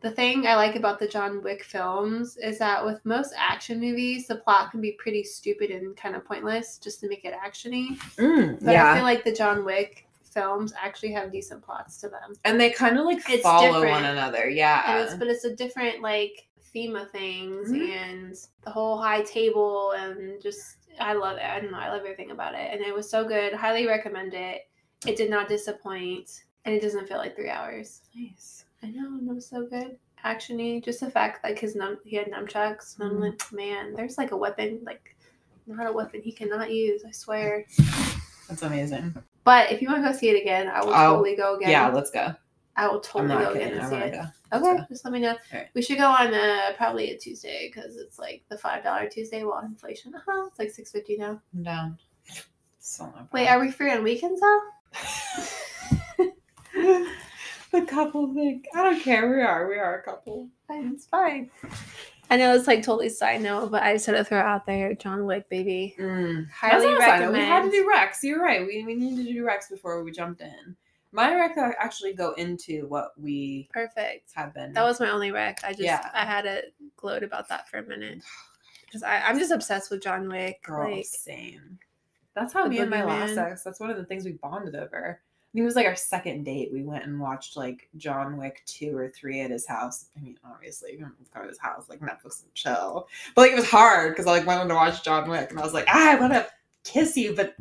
Speaker 2: The thing I like about the John Wick films is that with most action movies, the plot can be pretty stupid and kind of pointless just to make it actiony.
Speaker 1: Mm,
Speaker 2: But I feel like the John Wick films actually have decent plots to them.
Speaker 1: and they kind of like
Speaker 2: It's
Speaker 1: follow
Speaker 2: different.
Speaker 1: one another. Yeah.
Speaker 2: And it's, but it's a different like theme of things
Speaker 1: Mhm.
Speaker 2: and the whole high table and just I love it. I don't know, I love everything about it. And it was so good. Highly recommend it. It did not disappoint. And it doesn't feel like three hours.
Speaker 1: nice.
Speaker 2: I know, and it was so good. Actiony, just the fact like his num he had nunchucks, and I'm
Speaker 1: Mhm.
Speaker 2: like, man, there's like a weapon, like not a weapon he cannot use, I swear.
Speaker 1: That's amazing.
Speaker 2: But if you want to go see it again, I will
Speaker 1: Oh,
Speaker 2: totally go again.
Speaker 1: Yeah, let's go.
Speaker 2: I will
Speaker 1: I'm
Speaker 2: totally
Speaker 1: not
Speaker 2: go
Speaker 1: kidding.
Speaker 2: again
Speaker 1: I
Speaker 2: see
Speaker 1: want
Speaker 2: it.
Speaker 1: to go.
Speaker 2: Okay, just let me know.
Speaker 1: Alright.
Speaker 2: We should go on uh, probably a Tuesday because it's like the five dollar Tuesday while inflation. Uh-huh, it's like six fifty now.
Speaker 1: I'm down. So
Speaker 2: Wait, are we free on weekends though?
Speaker 1: the couple thing. I don't care. We are. We are a couple.
Speaker 2: Fine, It's fine. I know it's like totally side note, but I just had to throw it out there. John Wick, baby.
Speaker 1: Mm.
Speaker 2: Highly
Speaker 1: That's not a sign.
Speaker 2: recommend.
Speaker 1: We had to do Rex. You're right. We, we needed to do Rex before we jumped in. My Rex actually go into what we
Speaker 2: Perfect.
Speaker 1: have been.
Speaker 2: That was my only rec. I just
Speaker 1: Yeah.
Speaker 2: I had to gloat about that for a minute. Because I'm just obsessed with John Wick.
Speaker 1: girl.
Speaker 2: Like
Speaker 1: same. That's how
Speaker 2: The
Speaker 1: me and my last
Speaker 2: Boogeyman.
Speaker 1: ex. That's one of the things we bonded over. I think it was like our second date. We went and watched like John Wick two or three at his house. I mean, obviously, we don't go to his house like Netflix and chill. But like it was hard because I like wanted to watch John Wick, and I was like, ah, I want to kiss you, but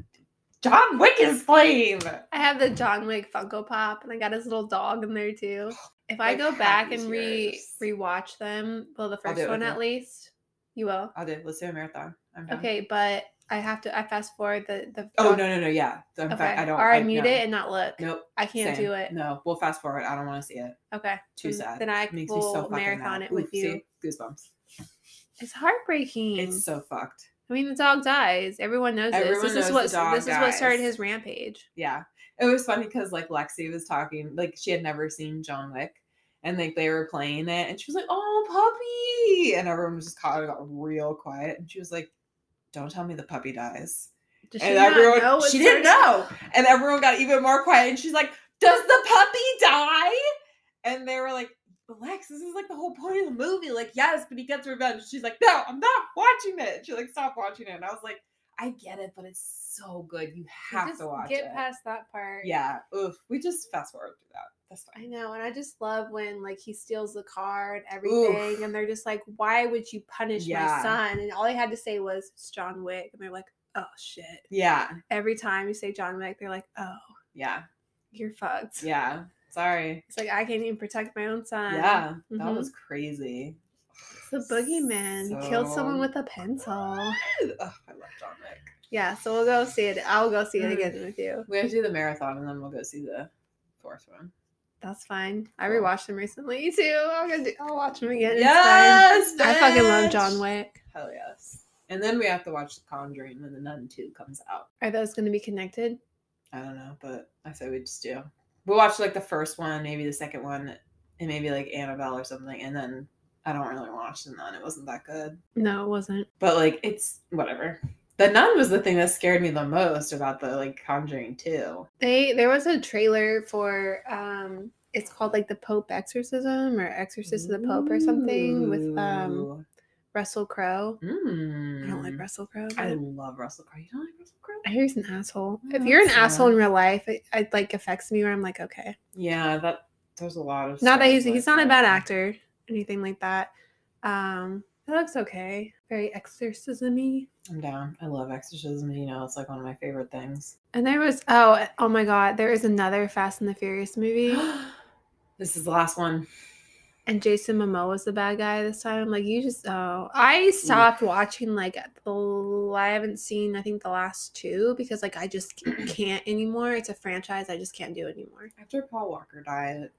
Speaker 1: John Wick is playing.
Speaker 2: I have the John Wick Funko Pop, and I got his little dog in there too. If I
Speaker 1: Like,
Speaker 2: go back and re rewatch them, well, the first one at least, you will.
Speaker 1: I'll do. Let's do a marathon.
Speaker 2: Okay, but I have to. I fast forward the the.
Speaker 1: Oh no no no yeah. In
Speaker 2: Okay.
Speaker 1: fact, I don't.
Speaker 2: or I,
Speaker 1: I
Speaker 2: mute
Speaker 1: no.
Speaker 2: it and not look.
Speaker 1: Nope.
Speaker 2: I can't
Speaker 1: same.
Speaker 2: do it.
Speaker 1: No, we'll fast forward. I don't want to see it.
Speaker 2: Okay.
Speaker 1: Too sad.
Speaker 2: Then I
Speaker 1: Makes me
Speaker 2: will
Speaker 1: so
Speaker 2: marathon it with
Speaker 1: Ooh,
Speaker 2: you.
Speaker 1: See? Goosebumps.
Speaker 2: It's heartbreaking.
Speaker 1: It's so fucked.
Speaker 2: I mean, the dog dies. Everyone knows
Speaker 1: Everyone
Speaker 2: this. This
Speaker 1: knows
Speaker 2: is
Speaker 1: the
Speaker 2: what this is what started his rampage.
Speaker 1: Yeah. It was funny because like Lexi was talking, like she had never seen John Wick. And like they were playing it and she was like, Oh puppy and everyone was just caught got real quiet and she was like, Don't tell me the puppy dies.
Speaker 2: Does
Speaker 1: and everyone she didn't know. And everyone got even more quiet and she's like, Does the puppy die? And they were like, Lex, this is like the whole point of the movie. Like, yes, but he gets revenge. She's like, No, I'm not watching it. She like stop watching it. And I was like, I get it, but it's so good. You have to watch
Speaker 2: get
Speaker 1: it.
Speaker 2: Get past that part.
Speaker 1: Yeah. Oof. We just fast forward through that. That's
Speaker 2: I know, and I just love when like he steals the car and everything, and they're just like, "Why would you punish
Speaker 1: Yeah.
Speaker 2: my son?" And all I had to say was, "It's John Wick," and they're like, "Oh shit!"
Speaker 1: Yeah.
Speaker 2: Every time you say John Wick, they're like, "Oh,
Speaker 1: Yeah.
Speaker 2: you're fucked."
Speaker 1: Yeah. Sorry.
Speaker 2: It's like I can't even protect my own son.
Speaker 1: yeah. That
Speaker 2: Mhm.
Speaker 1: was crazy.
Speaker 2: The boogeyman. He killed someone with a pencil.
Speaker 1: Ugh, I love John Wick.
Speaker 2: Yeah, so we'll go see it. I'll go see it
Speaker 1: Mm.
Speaker 2: again with you.
Speaker 1: We have to do the marathon and then we'll go see the fourth one.
Speaker 2: That's fine. I rewatched them recently too. I'll, go do, I'll watch them again.
Speaker 1: Yes.
Speaker 2: I fucking love! John Wick.
Speaker 1: Hell yes. And then we have to watch The Conjuring when The Nun 2 comes out.
Speaker 2: Are those going to be connected?
Speaker 1: I don't know, but I say we just do. We'll watch like the first one, maybe the second one, and maybe like Annabelle or something. And then I don't really watch The Nun. It wasn't that good.
Speaker 2: No, it wasn't.
Speaker 1: But like it's whatever. The Nun was the thing that scared me the most about the like Conjuring 2.
Speaker 2: They there was a trailer for um it's called like the Pope Exorcism or Exorcist of the Pope or something with um Russell Crowe.
Speaker 1: Mm.
Speaker 2: I don't like Russell Crowe.
Speaker 1: I love Russell Crowe. You don't like Russell Crowe?
Speaker 2: I hear he's an asshole. If you're an asshole in real life, it, it like affects me where I'm like, okay.
Speaker 1: Yeah, that there's a lot of
Speaker 2: Not that he's
Speaker 1: like
Speaker 2: he's not a bad actor, anything like that. Um it looks okay. Very exorcism-y.
Speaker 1: I'm down. I love exorcism. You know, it's like one of my favorite things.
Speaker 2: And there was oh oh my god, there is another Fast and the Furious movie.
Speaker 1: this is the last one.
Speaker 2: and Jason Momoa was the bad guy this time. I'm like, you just oh, I stopped watching like the I haven't seen I think the last two because like I just can't anymore. It's a franchise I just can't do anymore.
Speaker 1: After Paul Walker died,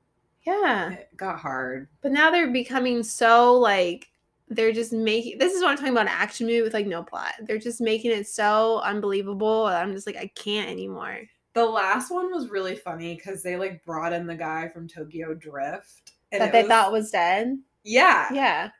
Speaker 2: Yeah,
Speaker 1: it got hard.
Speaker 2: but now they're becoming so like they're just making this is what I'm talking about an action movie with like no plot. They're just making it so unbelievable. and I'm just like I can't anymore.
Speaker 1: The last one was really funny because they like brought in the guy from Tokyo Drift. and
Speaker 2: that they
Speaker 1: was-
Speaker 2: thought was dead.
Speaker 1: Yeah.
Speaker 2: Yeah,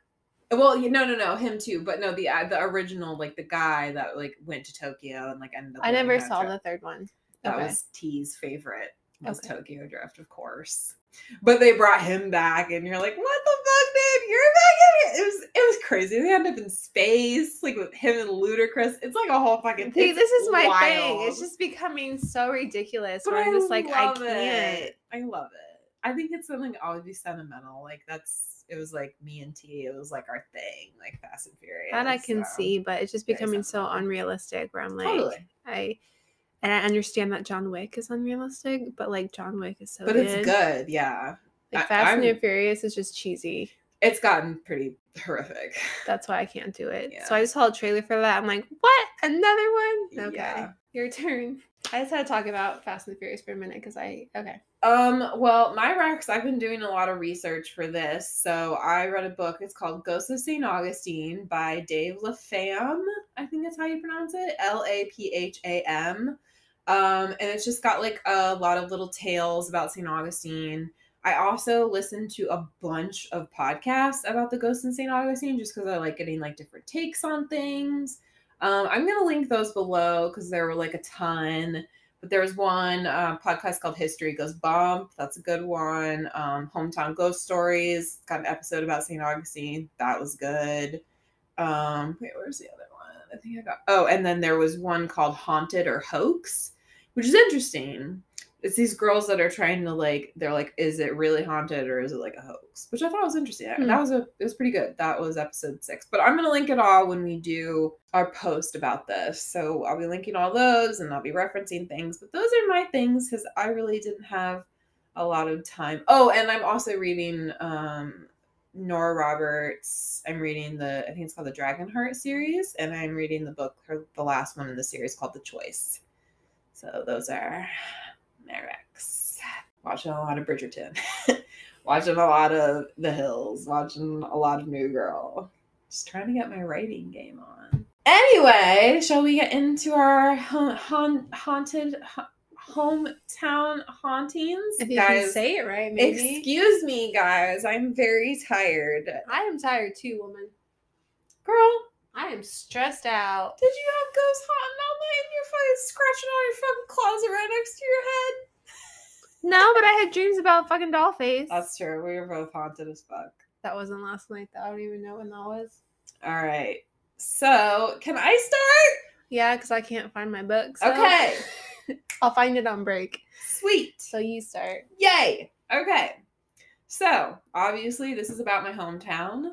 Speaker 1: Well, no, no, no, him too. But no, the uh, the original, like the guy that like went to Tokyo and like ended up.
Speaker 2: I never saw
Speaker 1: trip.
Speaker 2: the third one.
Speaker 1: That
Speaker 2: Okay.
Speaker 1: was T's favorite. Was
Speaker 2: Okay.
Speaker 1: Tokyo Drift, of course. But they brought him back, and you're like, "What the fuck, dude? You're back in it!" It was it was crazy. They end up in space, like with him and Ludacris. It's like a whole fucking. It's
Speaker 2: this is my thing. It's just becoming so ridiculous.
Speaker 1: But
Speaker 2: Where I'm just like, I can't.
Speaker 1: it. I love it. I think it's something always be sentimental. Like that's it was like me and T. It was like our thing, like Fast and Furious.
Speaker 2: That I can
Speaker 1: so-
Speaker 2: see, but it's just becoming so unrealistic. Where I'm like,
Speaker 1: Totally.
Speaker 2: I and I understand that John Wick is unrealistic, but like John Wick is so
Speaker 1: but
Speaker 2: good.
Speaker 1: it's good. Yeah,
Speaker 2: Like
Speaker 1: I-
Speaker 2: Fast and
Speaker 1: I'm-
Speaker 2: the Furious is just cheesy.
Speaker 1: it's gotten pretty horrific.
Speaker 2: That's why I can't do it. So I just saw a trailer for that. I'm like, what? Another one? Okay.
Speaker 1: Yeah.
Speaker 2: Your turn. I just had to talk about Fast and the Furious for a minute because I okay.
Speaker 1: Um, well, my Rex, I've been doing a lot of research for this. So I read a book. It's called Ghosts of St. Augustine by Dave Lapham. I think that's how you pronounce it. L A P H A M. Um, and it's just got like a lot of little tales about St. Augustine. I also listened to a bunch of podcasts about the ghosts in St. Augustine just because I like getting like different takes on things. Um, I'm gonna link those below because there were like a ton. But there was one uh, podcast called History Goes Bump. That's a good one. Um, Hometown Ghost Stories got an episode about St. Augustine. That was good. Um, wait, where's the other one? I think I got. Oh, and then there was one called Haunted or Hoax, which is interesting. It's these girls that are trying to like. They're like, is it really haunted or is it like a hoax? Which I thought was interesting.
Speaker 2: Hmm.
Speaker 1: That was a. It was pretty good. That was episode six. But I'm gonna link it all when we do our post about this. So I'll be linking all those and I'll be referencing things. But those are my things because I really didn't have a lot of time. Oh, and I'm also reading um Nora Roberts. I'm reading the I think it's called the Dragonheart series, and I'm reading the book her the last one in the series called The Choice. So those are my recs. Watching a lot of Bridgerton. watching a lot of The Hills, watching a lot of New Girl. Just trying to get my writing game on. Anyway, shall we get into our ha- haun- haunted ha- hometown hauntings?
Speaker 2: If you can say it right, maybe.
Speaker 1: excuse me, guys. I'm very tired.
Speaker 2: I am tired too, woman.
Speaker 1: Girl,
Speaker 2: I am stressed out.
Speaker 1: did you have ghosts haunting and you're fucking scratching on your fucking closet right next to your head?
Speaker 2: No, but I had dreams about fucking Dollface.
Speaker 1: That's true. We were both haunted as fuck.
Speaker 2: that wasn't last night. Though. I don't even know when that was.
Speaker 1: All right. So, can I start?
Speaker 2: Yeah, because I can't find my book. so-
Speaker 1: Okay.
Speaker 2: I'll find it on break.
Speaker 1: Sweet.
Speaker 2: So you start.
Speaker 1: Yay. Okay. So, obviously, this is about my hometown,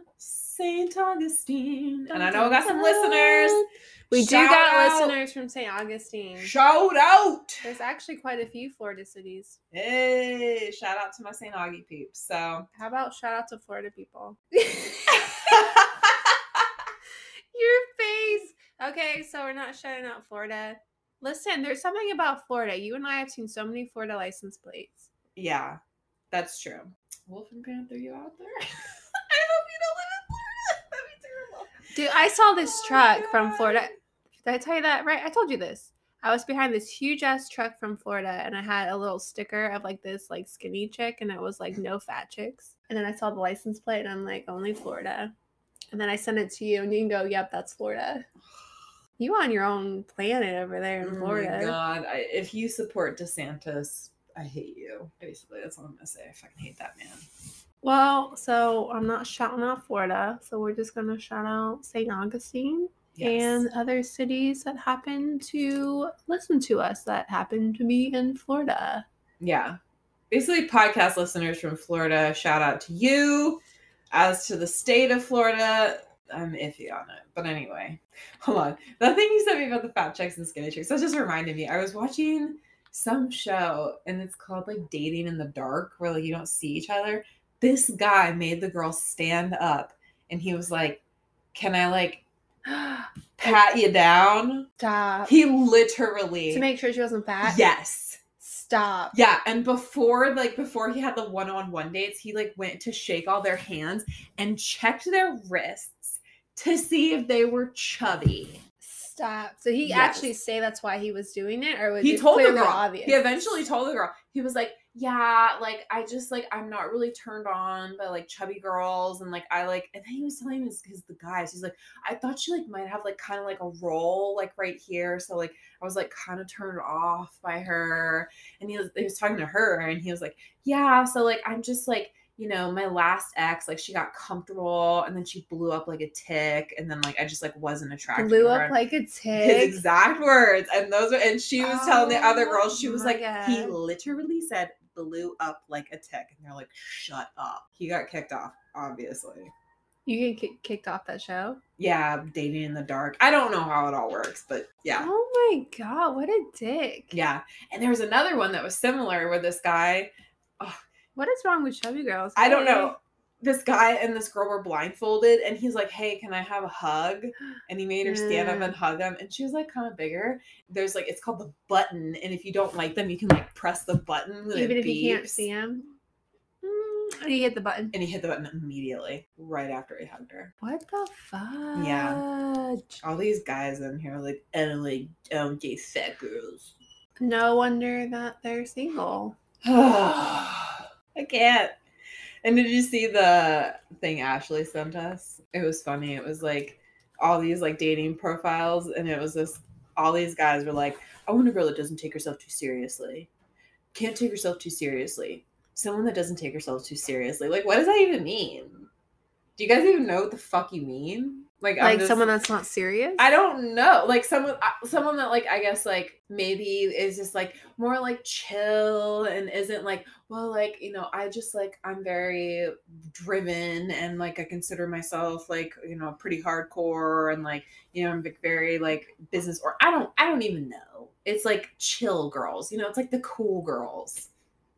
Speaker 1: St. Augustine. And I know I got some listeners.
Speaker 2: We do got
Speaker 1: out.
Speaker 2: listeners from St. Augustine.
Speaker 1: Shout out.
Speaker 2: There's actually quite a few Florida cities.
Speaker 1: Hey, shout out to my St. Augie peeps. So,
Speaker 2: How about shout out to Florida people? Your face. Okay, so we're not shouting out Florida. Listen, there's something about Florida. You and I have seen so many Florida license plates.
Speaker 1: yeah, that's true. Wolf and Panther, you out there? I hope you don't live in Florida. That'd be terrible.
Speaker 2: Dude, I saw this
Speaker 1: Oh,
Speaker 2: truck from Florida. Did I tell you that? Right? I told you this. I was behind this huge ass truck from Florida and I had a little sticker of like this like skinny chick and it was like no fat chicks. And then I saw the license plate and I'm like, only Florida. And then I sent it to you and you can go, Yep, that's Florida. You on your own planet over there in
Speaker 1: Oh my
Speaker 2: Florida.
Speaker 1: God. I, if you support DeSantis, I hate you. Basically, that's all I'm gonna say. I fucking hate that man.
Speaker 2: Well, so I'm not shouting out Florida, so we're just gonna shout out St. Augustine and other cities that happen to listen to us that happen to be in Florida.
Speaker 1: yeah. Basically, podcast listeners from Florida, shout out to you. As to the state of Florida, I'm iffy on it. But anyway, hold on. The thing you sent me about the fat chicks and skinny chicks, that just reminded me. I was watching some show and it's called like Dating in the Dark, where like you don't see each other. This guy made the girl stand up and he was like, Can I like pat you down?
Speaker 2: Stop.
Speaker 1: He literally
Speaker 2: To make sure she wasn't fat.
Speaker 1: Yes.
Speaker 2: Stop.
Speaker 1: Yeah, and before like before he had the one-on-one dates, he like went to shake all their hands and checked their wrists to see if they were chubby.
Speaker 2: Stop. So he
Speaker 1: Yes.
Speaker 2: actually say that's why he was doing it, or was
Speaker 1: He
Speaker 2: it
Speaker 1: told the girl.
Speaker 2: obvious?
Speaker 1: He eventually told the girl. He was like, "Yeah, like I just like I'm not really turned on by like chubby girls and like I like." And then he was telling his, his the guys. He's like, "I thought she like might have like kind of like a roll like right here, so like I was like kind of turned off by her." And he was he was talking to her, and he was like, "Yeah, so like I'm just like." You know, my last ex, like she got comfortable and then she blew up like a tick, and then like I just like wasn't attracted
Speaker 2: blew up like a tick his
Speaker 1: exact words and those are and she was telling the other girls she
Speaker 2: Oh
Speaker 1: was
Speaker 2: my
Speaker 1: like he literally said blew up like a tick and they're like shut up he got kicked off obviously
Speaker 2: You get ki- kicked off that show.
Speaker 1: yeah dating in the dark i don't know how it all works but yeah
Speaker 2: Oh my god, what a dick.
Speaker 1: yeah and there was another one that was similar where this guy
Speaker 2: What is wrong with chubby girls?
Speaker 1: i don't know this guy and this girl were blindfolded and he's like hey can i have a hug and he made her stand up and hug him and she was like kind of bigger there's like it's called the button and if you don't like them you can like press the button
Speaker 2: Even if you can't see him. Mm, and you hit the button.
Speaker 1: and he hit the button immediately right after he hugged her
Speaker 2: What the fuck?
Speaker 1: Yeah. all these guys in here are like and like don't date fat girls
Speaker 2: No wonder that they're single.
Speaker 1: I can't. And did you see the thing Ashley sent us? It was funny. It was like all these like dating profiles, and it was this. All these guys were like, "I want a girl that doesn't take herself too seriously. Can't take herself too seriously. Someone that doesn't take herself too seriously. Like, what does that even mean? Do you guys even know what the fuck you mean? Like,
Speaker 2: Like
Speaker 1: just-
Speaker 2: someone that's not serious?
Speaker 1: I don't know. Like someone uh, someone that like I guess like maybe is just like more like chill and isn't like well like you know I just like I'm very driven and like I consider myself like you know pretty hardcore and like you know I'm very like business or I don't I don't even know. It's like chill girls. You know, it's like the cool girls.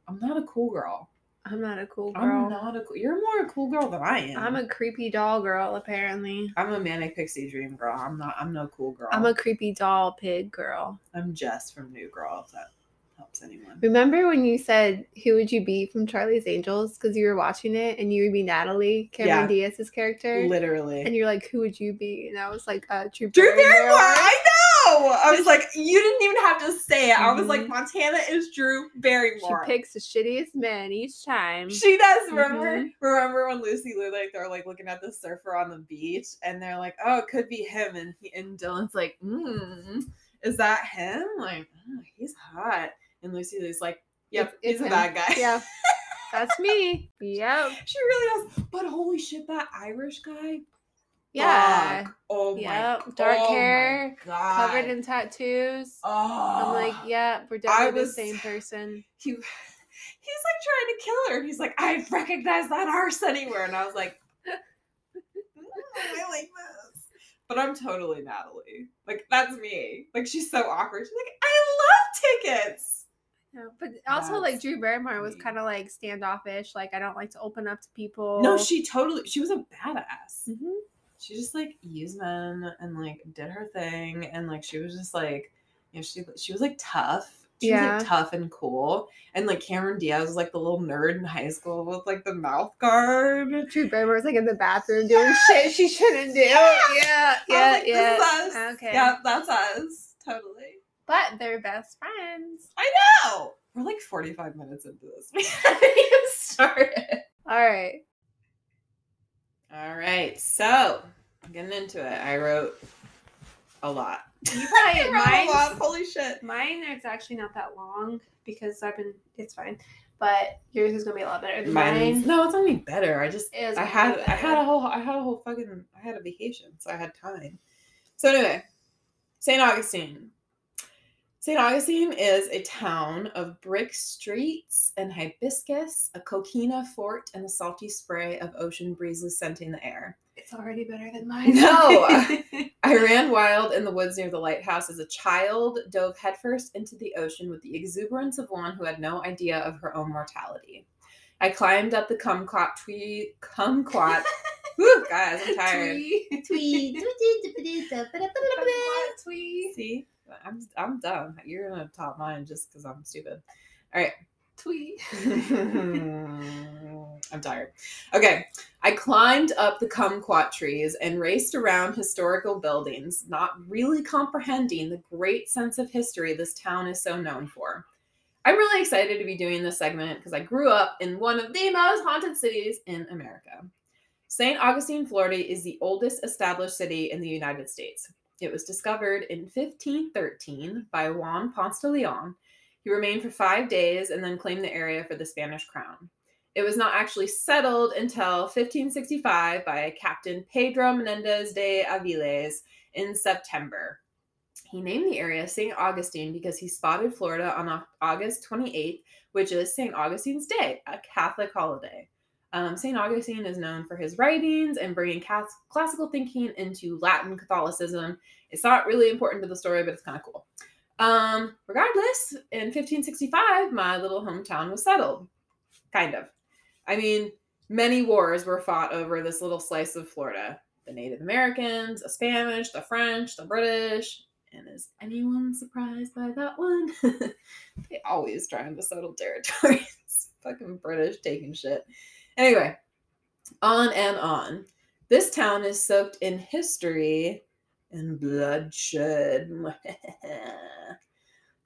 Speaker 1: I'm not a cool girl.
Speaker 2: I'm not a cool girl.
Speaker 1: I'm not a cool. You're more a cool girl than I am.
Speaker 2: I'm a creepy doll girl, apparently.
Speaker 1: I'm a manic pixie dream girl. I'm not. I'm no cool girl.
Speaker 2: I'm a creepy doll pig girl.
Speaker 1: I'm Jess from New Girl, if that helps anyone.
Speaker 2: Remember when you said who would you be from Charlie's Angels because you were watching it and you would be Natalie, Cameron Diaz's character,
Speaker 1: Literally.
Speaker 2: and you're like, who would you be? And I was like, uh, Drew,
Speaker 1: Drew.
Speaker 2: Barrymore,
Speaker 1: I know. I was like, you didn't even have to say it. I was like,
Speaker 2: Mhm.
Speaker 1: Montana is Drew Barrymore.
Speaker 2: She picks the shittiest man each time.
Speaker 1: She does. Remember?
Speaker 2: Mhm.
Speaker 1: Remember when Lucy Liu like they're like looking at the surfer on the beach, and they're like, "Oh, it could be him," and he, and Dylan's like, "Hmm, is that him? Like, oh, he's hot." And Lucy Liu's like, "Yep,
Speaker 2: It's- it's
Speaker 1: he's a bad guy."
Speaker 2: Yeah, that's me. Yep.
Speaker 1: she really does. But holy shit, that Irish guy.
Speaker 2: Yeah.
Speaker 1: fuck. Oh my.
Speaker 2: Yep. Dark
Speaker 1: oh
Speaker 2: hair,
Speaker 1: God.
Speaker 2: Covered in tattoos.
Speaker 1: Oh.
Speaker 2: I'm like, yeah, we're definitely
Speaker 1: was-
Speaker 2: the same person.
Speaker 1: he he's like trying to kill her and he's like i recognize that arse anywhere and i was like "Mm, i like this but i'm totally natalie like that's me like she's so awkward she's like i love tickets
Speaker 2: No, but also like
Speaker 1: That's
Speaker 2: Drew Barrymore was kind of like standoffish. Like I don't like to open up to people.
Speaker 1: no she totally she was a badass
Speaker 2: Mhm.
Speaker 1: She just like used men and like did her thing and like she was just like you know she she was like tough she was
Speaker 2: Yeah.
Speaker 1: like tough and cool and like cameron diaz was like the little nerd in high school with like the mouth guard
Speaker 2: Drew was like in the bathroom doing shit she shouldn't do. Yeah, yeah,
Speaker 1: was like,
Speaker 2: yeah. Okay.
Speaker 1: Yeah, that's us. Totally.
Speaker 2: But they're best friends.
Speaker 1: I know. We're like 45 minutes into this. We haven't even started.
Speaker 2: All right.
Speaker 1: All right. So, getting into it, I wrote a lot.
Speaker 2: You probably
Speaker 1: wrote a lot. Holy shit.
Speaker 2: Mine is actually not that long because I've been. It's fine. But yours is gonna be a lot better than
Speaker 1: Mine's,
Speaker 2: mine.
Speaker 1: no, it's only better. I just, I had, I had a whole, I had a whole fucking, I had a vacation, so I had time. So anyway, St. Augustine. St. Augustine is a town of brick streets and hibiscus, a coquina fort, and a salty spray of ocean breezes scenting the air.
Speaker 2: It's already better than mine.
Speaker 1: No. I ran wild in the woods near the lighthouse as a child, dove headfirst into the ocean with the exuberance of one who had no idea of her own mortality. I climbed up the kumquat tree, kumquat. Whew, guys, I'm tired.
Speaker 2: Twee.
Speaker 1: Tweet.
Speaker 2: Twee.
Speaker 1: See, I'm I'm done. You're gonna top mine just because I'm stupid. All right.
Speaker 2: Tweet.
Speaker 1: I'm tired. Okay. I climbed up the kumquat trees and raced around historical buildings, not really comprehending the great sense of history this town is so known for. I'm really excited to be doing this segment because I grew up in one of the most haunted cities in America. St. Augustine, Florida is the oldest established city in the United States. It was discovered in 1513 by Juan Ponce de Leon. He remained for five days and then claimed the area for the Spanish crown. It was not actually settled until 1565 by Captain Pedro Menendez de Aviles in September. He named the area St. Augustine because he spotted Florida on August 28th, which is St. Augustine's Day, a Catholic holiday. Um, St. Augustine is known for his writings and bringing cas- classical thinking into Latin Catholicism. It's not really important to the story, but it's kind of cool. Um, regardless, in 1565, my little hometown was settled. Kind of. I mean, Many wars were fought over this little slice of Florida. The Native Americans, the Spanish, the French, the British. And is anyone surprised by that one? they always trying to settle territories. Fucking British taking shit. Anyway, on and on. This town is soaked in history and bloodshed.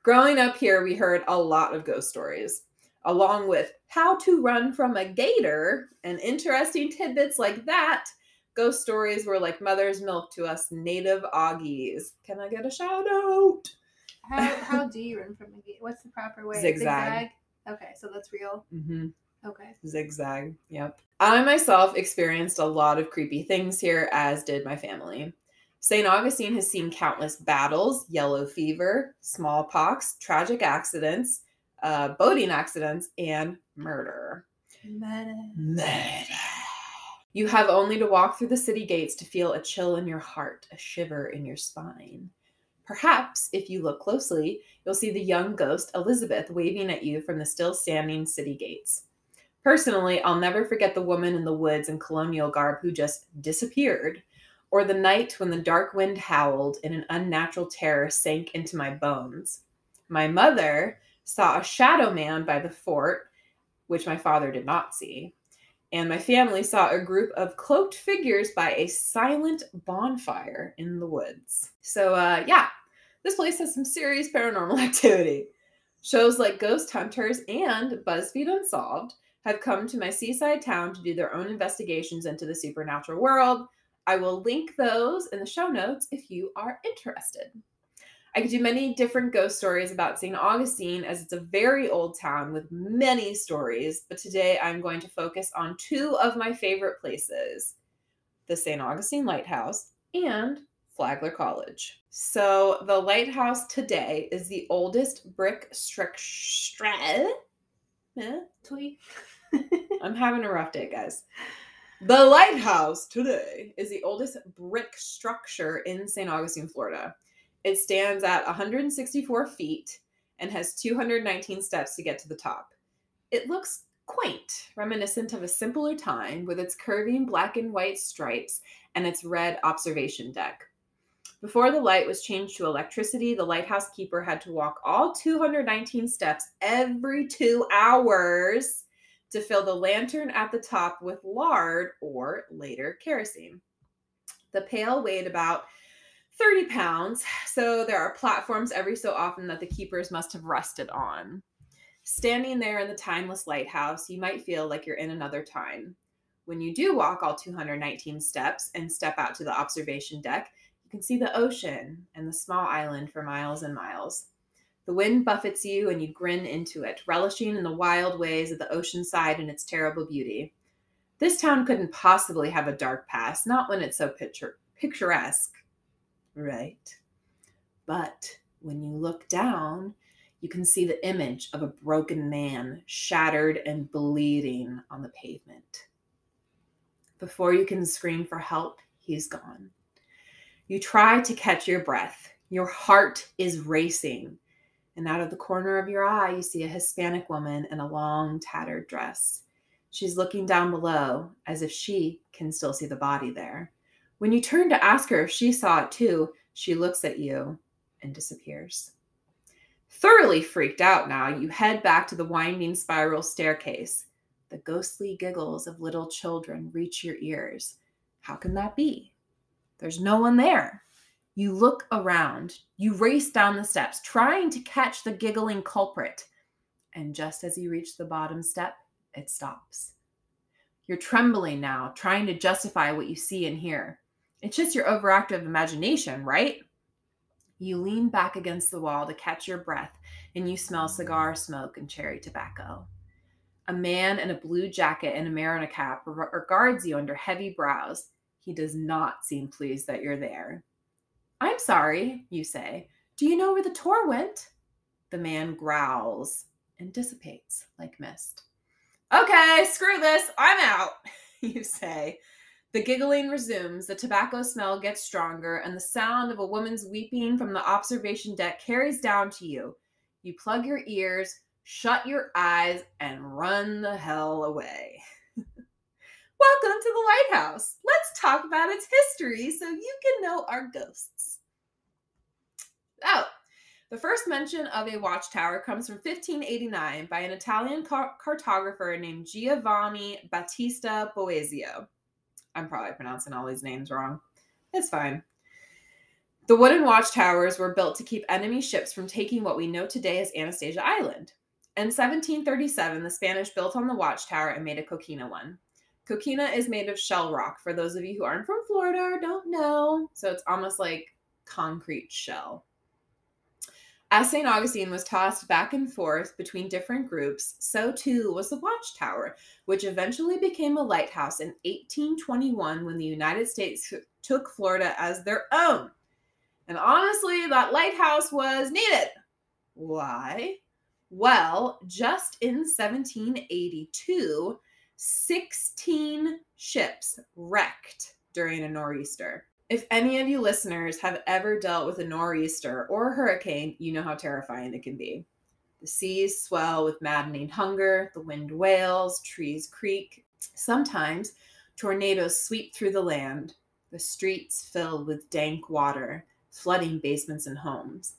Speaker 1: Growing up here, we heard a lot of ghost stories, along with how to run from a gator and interesting tidbits like that. Ghost stories were like mother's milk to us native Augies. Can I get a shout out?
Speaker 2: How, how do you run from a gator? What's the proper way?
Speaker 1: Zigzag.
Speaker 2: Okay, so that's real.
Speaker 1: Mm-hmm.
Speaker 2: Okay.
Speaker 1: Zigzag. Yep. I myself experienced a lot of creepy things here, as did my family. St. Augustine has seen countless battles, yellow fever, smallpox, tragic accidents, uh, boating accidents, and murder.
Speaker 2: Murder.
Speaker 1: Murder. You have only to walk through the city gates to feel a chill in your heart, a shiver in your spine. Perhaps, if you look closely, you'll see the young ghost Elizabeth waving at you from the still standing city gates. Personally, I'll never forget the woman in the woods in colonial garb who just disappeared, or the night when the dark wind howled and an unnatural terror sank into my bones. My mother saw a shadow man by the fort, which my father did not see, and my family saw a group of cloaked figures by a silent bonfire in the woods. So, uh, yeah, this place has some serious paranormal activity. Shows like Ghost Hunters and BuzzFeed Unsolved have come to my seaside town to do their own investigations into the supernatural world. I will link those in the show notes if you are interested. I could do many different ghost stories about St. Augustine as it's a very old town with many stories, but today I'm going to focus on two of my favorite places the St. Augustine Lighthouse and Flagler College. So, the lighthouse today is the oldest brick structure. Eh? I'm having a rough day, guys. The lighthouse today is the oldest brick structure in St. Augustine, Florida. It stands at 164 feet and has 219 steps to get to the top. It looks quaint, reminiscent of a simpler time with its curving black and white stripes and its red observation deck. Before the light was changed to electricity, the lighthouse keeper had to walk all 219 steps every two hours to fill the lantern at the top with lard or later kerosene. The pail weighed about 30 pounds, so there are platforms every so often that the keepers must have rested on. Standing there in the timeless lighthouse, you might feel like you're in another time. When you do walk all 219 steps and step out to the observation deck, you can see the ocean and the small island for miles and miles. The wind buffets you and you grin into it, relishing in the wild ways of the ocean side and its terrible beauty. This town couldn't possibly have a dark past, not when it's so picture- picturesque. Right? But when you look down, you can see the image of a broken man, shattered and bleeding on the pavement. Before you can scream for help, he's gone. You try to catch your breath. Your heart is racing. And out of the corner of your eye, you see a Hispanic woman in a long, tattered dress. She's looking down below as if she can still see the body there. When you turn to ask her if she saw it too, she looks at you and disappears. Thoroughly freaked out now, you head back to the winding spiral staircase. The ghostly giggles of little children reach your ears. How can that be? There's no one there. You look around. You race down the steps, trying to catch the giggling culprit. And just as you reach the bottom step, it stops. You're trembling now, trying to justify what you see and hear. It's just your overactive imagination, right? You lean back against the wall to catch your breath, and you smell cigar smoke and cherry tobacco. A man in a blue jacket and a mariner cap regards you under heavy brows. He does not seem pleased that you're there. I'm sorry, you say. Do you know where the tour went? The man growls and dissipates like mist. Okay, screw this. I'm out, you say. The giggling resumes, the tobacco smell gets stronger, and the sound of a woman's weeping from the observation deck carries down to you. You plug your ears, shut your eyes, and run the hell away. Welcome to the lighthouse. Let's talk about its history so you can know our ghosts. Oh, the first mention of a watchtower comes from 1589 by an Italian car- cartographer named Giovanni Battista Boesio. I'm probably pronouncing all these names wrong. It's fine. The wooden watchtowers were built to keep enemy ships from taking what we know today as Anastasia Island. In 1737, the Spanish built on the watchtower and made a coquina one. Coquina is made of shell rock, for those of you who aren't from Florida or don't know. So it's almost like concrete shell. As St. Augustine was tossed back and forth between different groups, so too was the watchtower, which eventually became a lighthouse in 1821 when the United States took Florida as their own. And honestly, that lighthouse was needed. Why? Well, just in 1782, 16 ships wrecked during a nor'easter. If any of you listeners have ever dealt with a nor'easter or a hurricane, you know how terrifying it can be. The seas swell with maddening hunger, the wind wails, trees creak. Sometimes tornadoes sweep through the land, the streets filled with dank water, flooding basements and homes.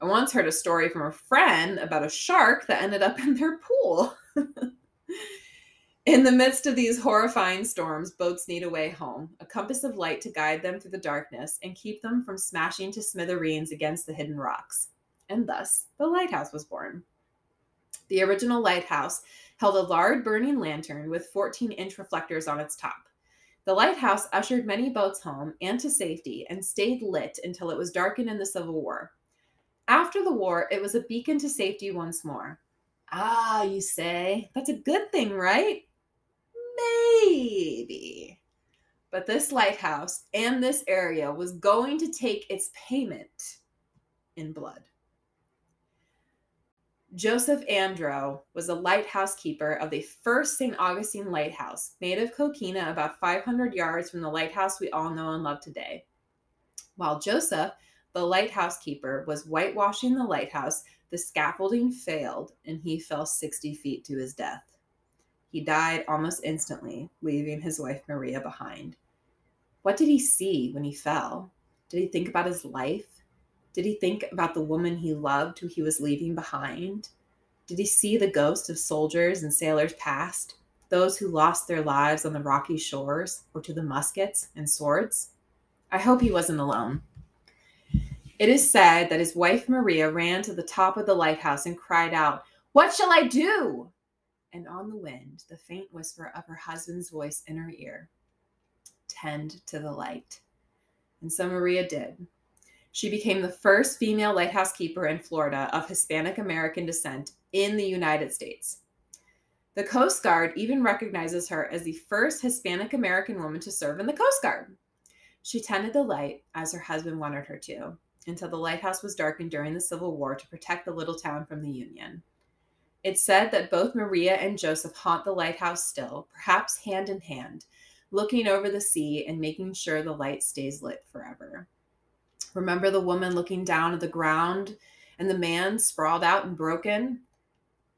Speaker 1: I once heard a story from a friend about a shark that ended up in their pool. in the midst of these horrifying storms, boats need a way home, a compass of light to guide them through the darkness and keep them from smashing to smithereens against the hidden rocks. And thus, the lighthouse was born. The original lighthouse held a large burning lantern with 14 inch reflectors on its top. The lighthouse ushered many boats home and to safety and stayed lit until it was darkened in the Civil War. After the war, it was a beacon to safety once more. Ah, you say, that's a good thing, right? Maybe. But this lighthouse and this area was going to take its payment in blood. Joseph Andreu was a lighthouse keeper of the first St. Augustine lighthouse, made of coquina about 500 yards from the lighthouse we all know and love today. While Joseph, the lighthouse keeper, was whitewashing the lighthouse, the scaffolding failed and he fell 60 feet to his death. He died almost instantly, leaving his wife Maria behind. What did he see when he fell? Did he think about his life? Did he think about the woman he loved who he was leaving behind? Did he see the ghosts of soldiers and sailors past, those who lost their lives on the rocky shores or to the muskets and swords? I hope he wasn't alone. It is said that his wife Maria ran to the top of the lighthouse and cried out, What shall I do? And on the wind, the faint whisper of her husband's voice in her ear Tend to the light. And so Maria did. She became the first female lighthouse keeper in Florida of Hispanic American descent in the United States. The Coast Guard even recognizes her as the first Hispanic American woman to serve in the Coast Guard. She tended the light as her husband wanted her to, until the lighthouse was darkened during the Civil War to protect the little town from the Union. It's said that both Maria and Joseph haunt the lighthouse still, perhaps hand in hand, looking over the sea and making sure the light stays lit forever. Remember the woman looking down at the ground and the man sprawled out and broken?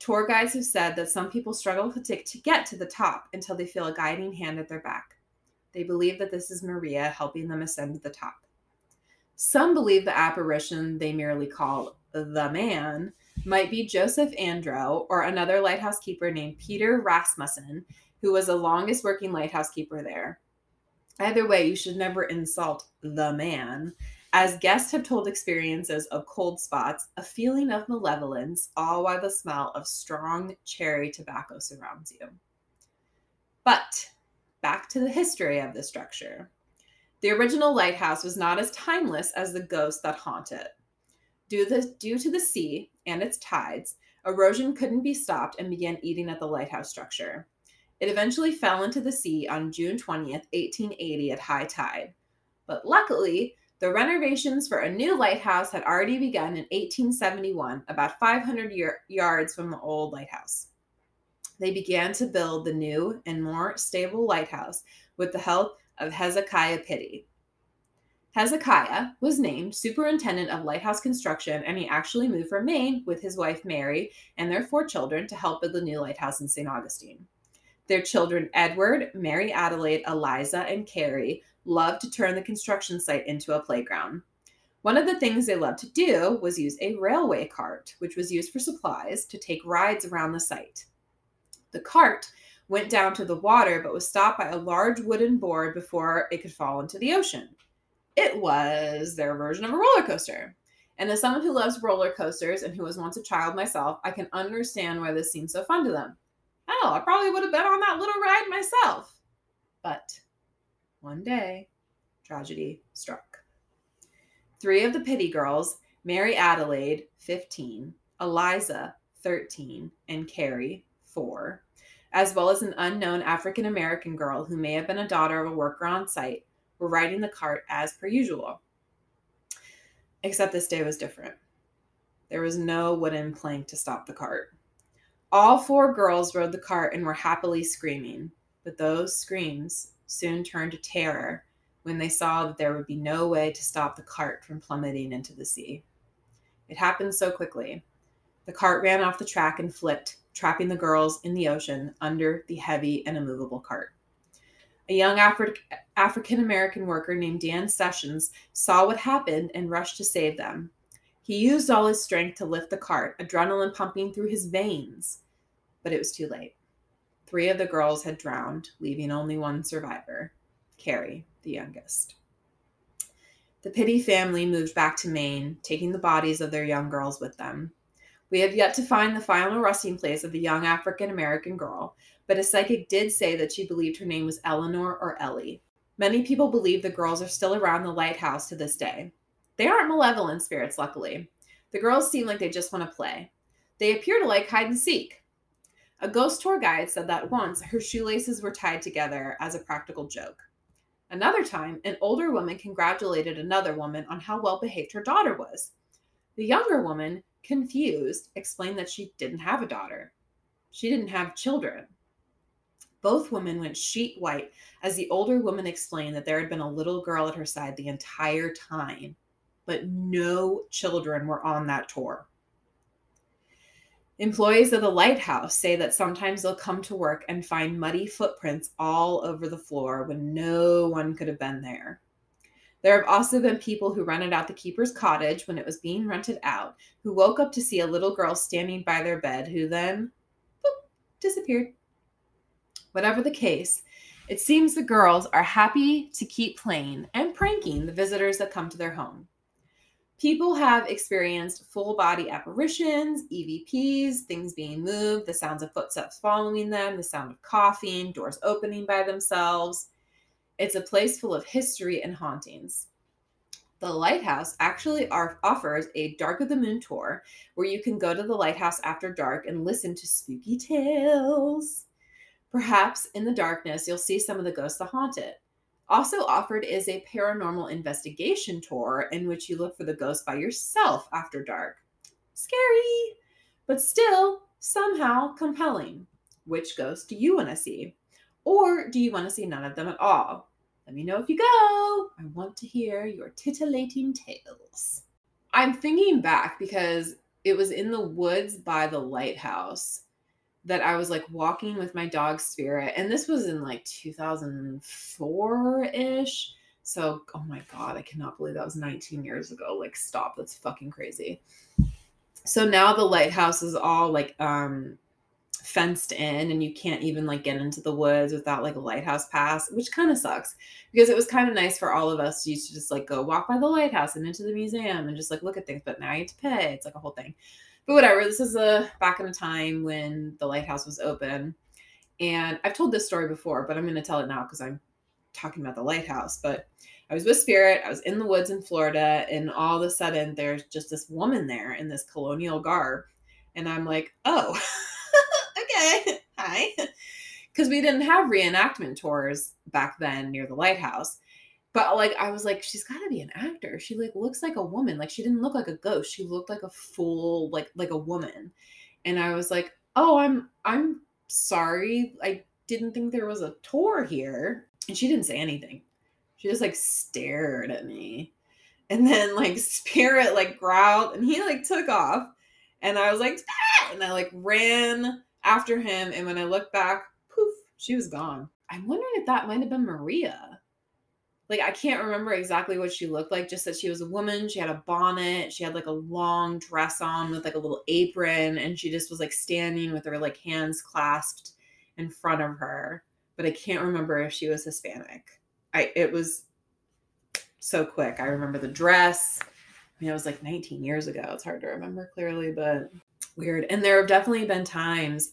Speaker 1: Tour guides have said that some people struggle to, get to the top until they feel a guiding hand at their back. They believe that this is Maria helping them ascend to the top. Some believe the apparition they merely call the man might be Joseph Andreu or another lighthouse keeper named Peter Rasmussen, who was the longest working lighthouse keeper there. Either way, you should never insult the man, as guests have told experiences of cold spots, a feeling of malevolence, all while the smell of strong cherry tobacco surrounds you. But back to the history of the structure. The original lighthouse was not as timeless as the ghosts that haunt it. Due, due to the sea and its tides, erosion couldn't be stopped and began eating at the lighthouse structure. It eventually fell into the sea on June 20th, 1880, at high tide. But luckily, the renovations for a new lighthouse had already begun in 1871, about 500 year- yards from the old lighthouse. They began to build the new and more stable lighthouse with the help of Hezekiah Pittee. Hezekiah was named superintendent of lighthouse construction, and he actually moved from Maine with his wife Mary and their four children to help build the new lighthouse in St. Augustine. Their children, Edward, Mary Adelaide, Eliza, and Carrie, loved to turn the construction site into a playground. One of the things they loved to do was use a railway cart, which was used for supplies, to take rides around the site. The cart went down to the water but was stopped by a large wooden board before it could fall into the ocean. It was their version of a roller coaster. And as someone who loves roller coasters and who was once a child myself, I can understand why this seems so fun to them. Hell, I probably would have been on that little ride myself. But one day, tragedy struck. Three of the Pittee girls, Mary Adelaide, 15, Eliza, 13, and Carrie, 4, as well as an unknown African American girl who may have been a daughter of a worker on site, were riding the cart as per usual. Except this day was different. There was no wooden plank to stop the cart. All four girls rode the cart and were happily screaming, but those screams soon turned to terror when they saw that there would be no way to stop the cart from plummeting into the sea. It happened so quickly. The cart ran off the track and flipped, trapping the girls in the ocean under the heavy and immovable cart. A young Afri- African American worker named Dan Sessions saw what happened and rushed to save them. He used all his strength to lift the cart, adrenaline pumping through his veins, but it was too late. Three of the girls had drowned, leaving only one survivor Carrie, the youngest. The Pittee family moved back to Maine, taking the bodies of their young girls with them. We have yet to find the final resting place of the young African American girl, but a psychic did say that she believed her name was Eleanor or Ellie. Many people believe the girls are still around the lighthouse to this day. They aren't malevolent spirits, luckily. The girls seem like they just want to play. They appear to like hide and seek. A ghost tour guide said that once her shoelaces were tied together as a practical joke. Another time, an older woman congratulated another woman on how well behaved her daughter was. The younger woman, confused, explained that she didn't have a daughter. She didn't have children. Both women went sheet white as the older woman explained that there had been a little girl at her side the entire time, but no children were on that tour. Employees of the lighthouse say that sometimes they'll come to work and find muddy footprints all over the floor when no one could have been there. There have also been people who rented out the keeper's cottage when it was being rented out, who woke up to see a little girl standing by their bed, who then boop, disappeared. Whatever the case, it seems the girls are happy to keep playing and pranking the visitors that come to their home. People have experienced full body apparitions, EVPs, things being moved, the sounds of footsteps following them, the sound of coughing, doors opening by themselves. It's a place full of history and hauntings. The lighthouse actually offers a Dark of the Moon tour where you can go to the lighthouse after dark and listen to spooky tales. Perhaps in the darkness, you'll see some of the ghosts that haunt it. Also offered is a paranormal investigation tour in which you look for the ghost by yourself after dark. Scary, but still somehow compelling. Which ghost do you want to see? Or do you want to see none of them at all? Let me know if you go. I want to hear your titillating tales. I'm thinking back because it was in the woods by the lighthouse that I was like walking with my dog Spirit, and this was in like 2004 ish. So, oh my God, I cannot believe that was 19 years ago. Like, stop, that's fucking crazy. So now the lighthouse is all like um fenced in and you can't even like get into the woods without like a lighthouse pass, which kind of sucks because it was kind of nice for all of us to used to just like go walk by the lighthouse and into the museum and just like look at things, but now you have to pay. It's like a whole thing but whatever. This is a back in a time when the lighthouse was open, and I've told this story before, but I'm going to tell it now because I'm talking about the lighthouse. But I was with Spirit. I was in the woods in Florida, and all of a sudden, there's just this woman there in this colonial garb, and I'm like, oh, okay, hi, because we didn't have reenactment tours back then near the lighthouse but like I was like, she's got to be an actor. She like looks like a woman. Like she didn't look like a ghost. She looked like a full like like a woman. And I was like, oh, I'm I'm sorry. I didn't think there was a tour here. And she didn't say anything. She just like stared at me. And then like spirit like growled and he like took off. And I was like, ah! and I like ran after him. And when I looked back, poof, she was gone. I'm wondering if that might have been Maria. Like I can't remember exactly what she looked like, just that she was a woman. She had a bonnet, she had like a long dress on with like a little apron, and she just was like standing with her like hands clasped in front of her. But I can't remember if she was Hispanic. I it was so quick. I remember the dress. I mean, it was like 19 years ago. It's hard to remember clearly, but weird. And there have definitely been times.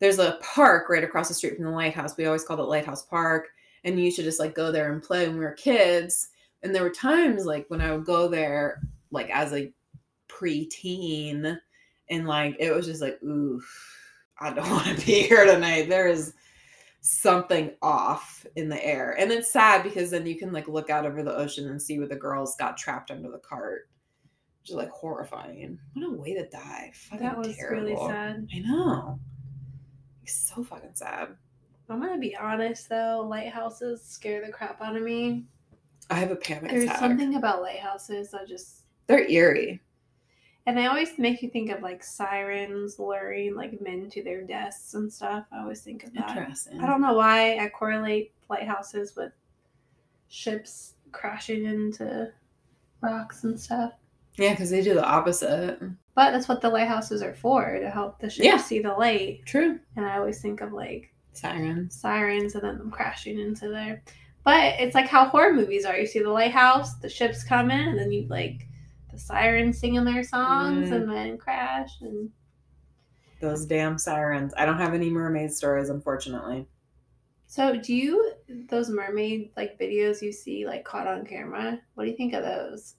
Speaker 1: There's a park right across the street from the lighthouse. We always called it Lighthouse Park and you should just like go there and play when we were kids. And there were times like when I would go there, like as a preteen, and like it was just like, ooh, I don't want to be here tonight. There is something off in the air. And it's sad because then you can like look out over the ocean and see where the girls got trapped under the cart. Which is like horrifying. What a way to die. Fucking
Speaker 2: that was
Speaker 1: terrible.
Speaker 2: really sad.
Speaker 1: I know. It's so fucking sad.
Speaker 2: I'm gonna be honest though, lighthouses scare the crap out of me.
Speaker 1: I have a panic
Speaker 2: There's
Speaker 1: attack.
Speaker 2: something about lighthouses that just
Speaker 1: They're eerie.
Speaker 2: and they always make you think of like sirens luring like men to their deaths and stuff. I always think of that.
Speaker 1: Interesting.
Speaker 2: I don't know why I correlate lighthouses with ships crashing into rocks and stuff.
Speaker 1: Yeah, because they do the opposite.
Speaker 2: But that's what the lighthouses are for, to help the ship
Speaker 1: Yeah.
Speaker 2: see the light.
Speaker 1: True.
Speaker 2: And I always think of like
Speaker 1: Sirens.
Speaker 2: sirens and then them crashing into there. But it's like how horror movies are. You see the lighthouse, the ships come in, and then you like the sirens singing their songs
Speaker 1: Mhm.
Speaker 2: and then crash and
Speaker 1: Those damn sirens. I don't have any mermaid stories, unfortunately.
Speaker 2: so do you those mermaid like videos you see like caught on camera? What do you think of those?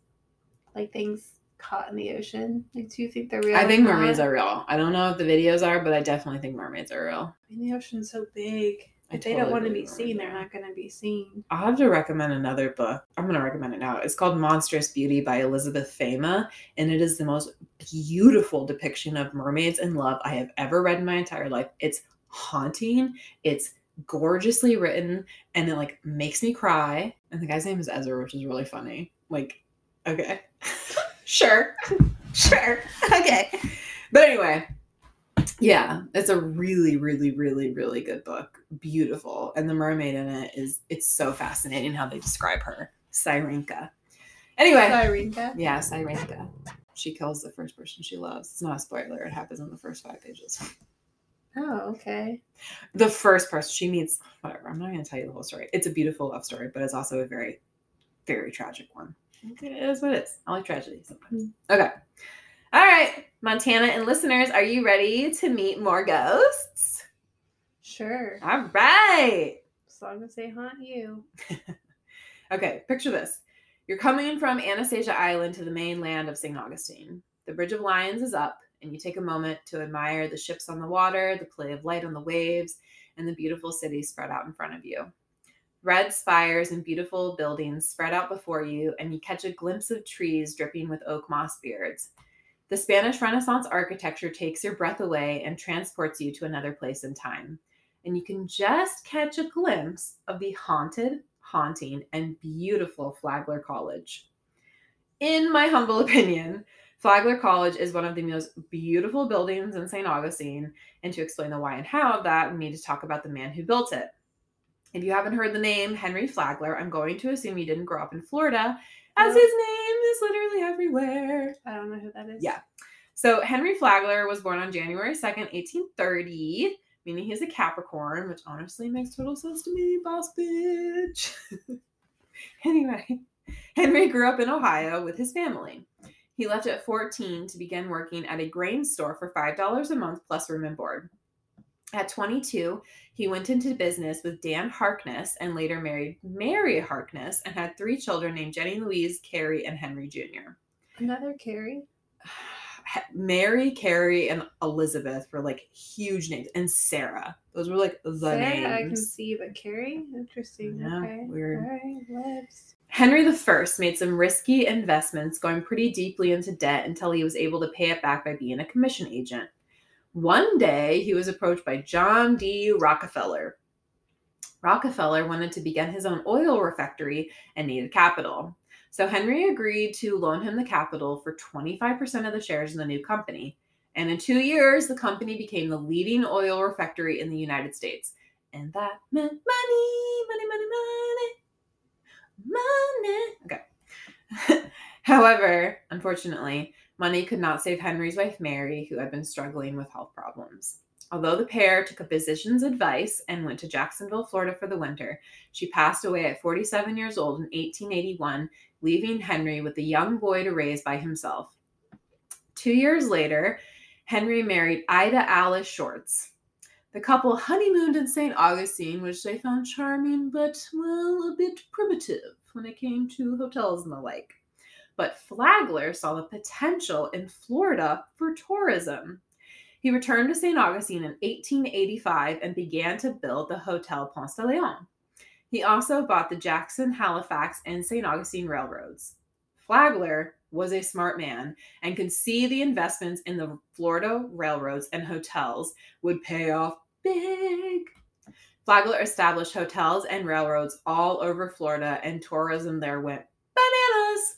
Speaker 2: Like things caught in the ocean? Like do you think they're real?
Speaker 1: I think mermaids
Speaker 2: not?
Speaker 1: are real. I don't know if the videos are, but I definitely think mermaids are real.
Speaker 2: I mean, the ocean's so big.
Speaker 1: I
Speaker 2: If they don't want to be seen, they're not going to be seen.
Speaker 1: I'll have to recommend another book. I'm going to recommend it now. It's called Monstrous Beauty by Elizabeth Fama, and it is the most beautiful depiction of mermaids and love I have ever read in my entire life. It's haunting. It's gorgeously written, and it like makes me cry. And the guy's name is Ezra, which is really funny. Like, okay, sure, sure, okay. But anyway, yeah, it's a really, really, really, really good book. Beautiful. And the mermaid in it is it's so fascinating how they describe her. Syrenka. Anyway.
Speaker 2: Syrenka.
Speaker 1: Yeah, Syrenka. She kills the first person she loves. It's not a spoiler, it happens in the first five pages.
Speaker 2: Oh, okay.
Speaker 1: The first person she meets, whatever, I'm not gonna tell you the whole story. It's a beautiful love story, but it's also a very, very tragic one. It is what it is. I like tragedy sometimes. Mm. Okay. All right, Montana and listeners, are you ready to meet more ghosts?
Speaker 2: Sure.
Speaker 1: All right.
Speaker 2: As long as they haunt you.
Speaker 1: Okay, picture this. You're coming from Anastasia Island to the mainland of St. Augustine. The Bridge of Lions is up, and you take a moment to admire the ships on the water, the play of light on the waves, and the beautiful city spread out in front of you. Red spires and beautiful buildings spread out before you, and you catch a glimpse of trees dripping with oak moss beards. The Spanish Renaissance architecture takes your breath away and transports you to another place in time. And you can just catch a glimpse of the haunted, haunting, and beautiful Flagler College. In my humble opinion, Flagler College is one of the most beautiful buildings in St. Augustine. And to explain the why and how of that, we need to talk about the man who built it. If you haven't heard the name Henry Flagler, I'm going to assume you didn't grow up in Florida, as
Speaker 2: No.
Speaker 1: his name is literally everywhere.
Speaker 2: I don't know who that is.
Speaker 1: Yeah. So Henry Flagler was born on January 2nd, 1830, meaning he's a Capricorn, which honestly makes total sense to me, boss bitch. anyway, Henry grew up in Ohio with his family. He left at 14 to begin working at a grain store for $5 a month plus room and board. At 22, he went into business with Dan Harkness and later married Mary Harkness and had three children named Jenny Louise, Carrie, and Henry Jr.
Speaker 2: Another Carrie.
Speaker 1: Mary, Carrie, and Elizabeth were like huge names, and Sarah. Those were like the
Speaker 2: Sarah,
Speaker 1: names.
Speaker 2: I can see, but Carrie? Interesting.
Speaker 1: Yeah,
Speaker 2: okay.
Speaker 1: weird.
Speaker 2: All right, lives.
Speaker 1: Henry I made some risky investments, going pretty deeply into debt until he was able to pay it back by being a commission agent. One day, he was approached by John D. Rockefeller. Rockefeller wanted to begin his own oil refectory and needed capital. So Henry agreed to loan him the capital for 25% of the shares in the new company. And in two years, the company became the leading oil refectory in the United States. and that meant money, money, money, money, money. Okay. However, unfortunately, money could not save Henry's wife Mary, who had been struggling with health problems. Although the pair took a physician's advice and went to Jacksonville, Florida for the winter, she passed away at 47 years old in 1881, leaving Henry with a young boy to raise by himself. Two years later, Henry married Ida Alice Shourds. The couple honeymooned in St. Augustine, which they found charming but, well, a bit primitive when it came to hotels and the like. But Flagler saw the potential in Florida for tourism. He returned to St. Augustine in 1885 and began to build the Hotel Ponce de Leon. He also bought the Jackson, Halifax, and St. Augustine railroads. Flagler was a smart man and could see the investments in the Florida railroads and hotels would pay off big. Flagler established hotels and railroads all over Florida, and tourism there went bananas.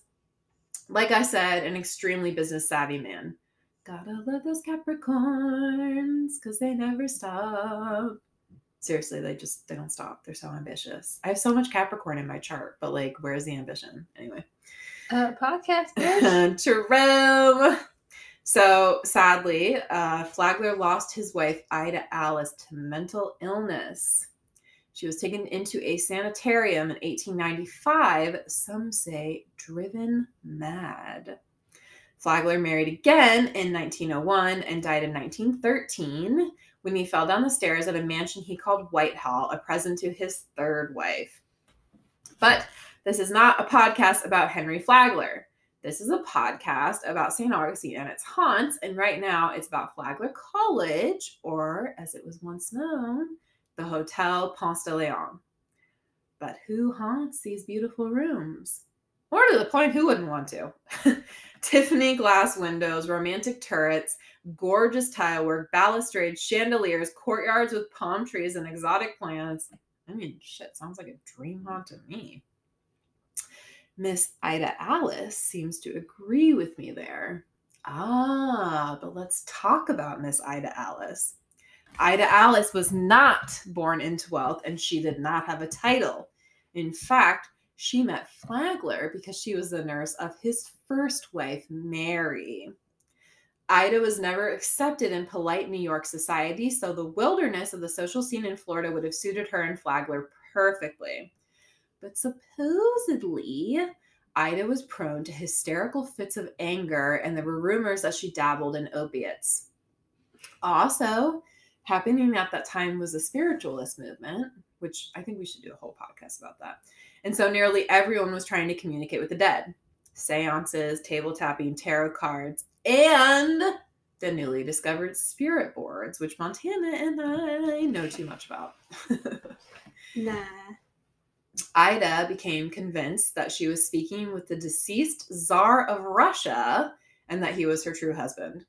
Speaker 1: Like I said, an extremely business savvy man. Gotta love those Capricorns because they never stop. Seriously, they just they don't stop. They're so ambitious. I have so much Capricorn in my chart, but like, where's the ambition? Anyway.
Speaker 2: Uh, podcast.
Speaker 1: Jerome. So sadly, uh, Flagler lost his wife, Ida Alice, to mental illness. She was taken into a sanitarium in 1895, some say driven mad. Flagler married again in 1901 and died in 1913 when he fell down the stairs at a mansion he called Whitehall, a present to his third wife. But this is not a podcast about Henry Flagler. This is a podcast about St. Augustine and its haunts, and right now it's about Flagler College, or as it was once known, the Hotel Ponce de Leon. But who haunts these beautiful rooms? More to the point, who wouldn't want to? Tiffany glass windows, romantic turrets, gorgeous tilework, balustrades, chandeliers, courtyards with palm trees and exotic plants. I mean, shit, sounds like a dream haunt to me. Miss Ida Alice seems to agree with me there. Ah, but let's talk about Miss Ida Alice. Ida Alice was not born into wealth and she did not have a title. In fact, she met Flagler because she was the nurse of his first wife, Mary. Ida was never accepted in polite New York society, so the wilderness of the social scene in Florida would have suited her and Flagler perfectly. But supposedly, Ida was prone to hysterical fits of anger, and there were rumors that she dabbled in opiates. Also, happening at that time was a spiritualist movement, which I think we should do a whole podcast about that. And so nearly everyone was trying to communicate with the dead seances, table tapping, tarot cards, and the newly discovered spirit boards, which Montana and I know too much about.
Speaker 2: Nah.
Speaker 1: Ida became convinced that she was speaking with the deceased Tsar of Russia and that he was her true husband.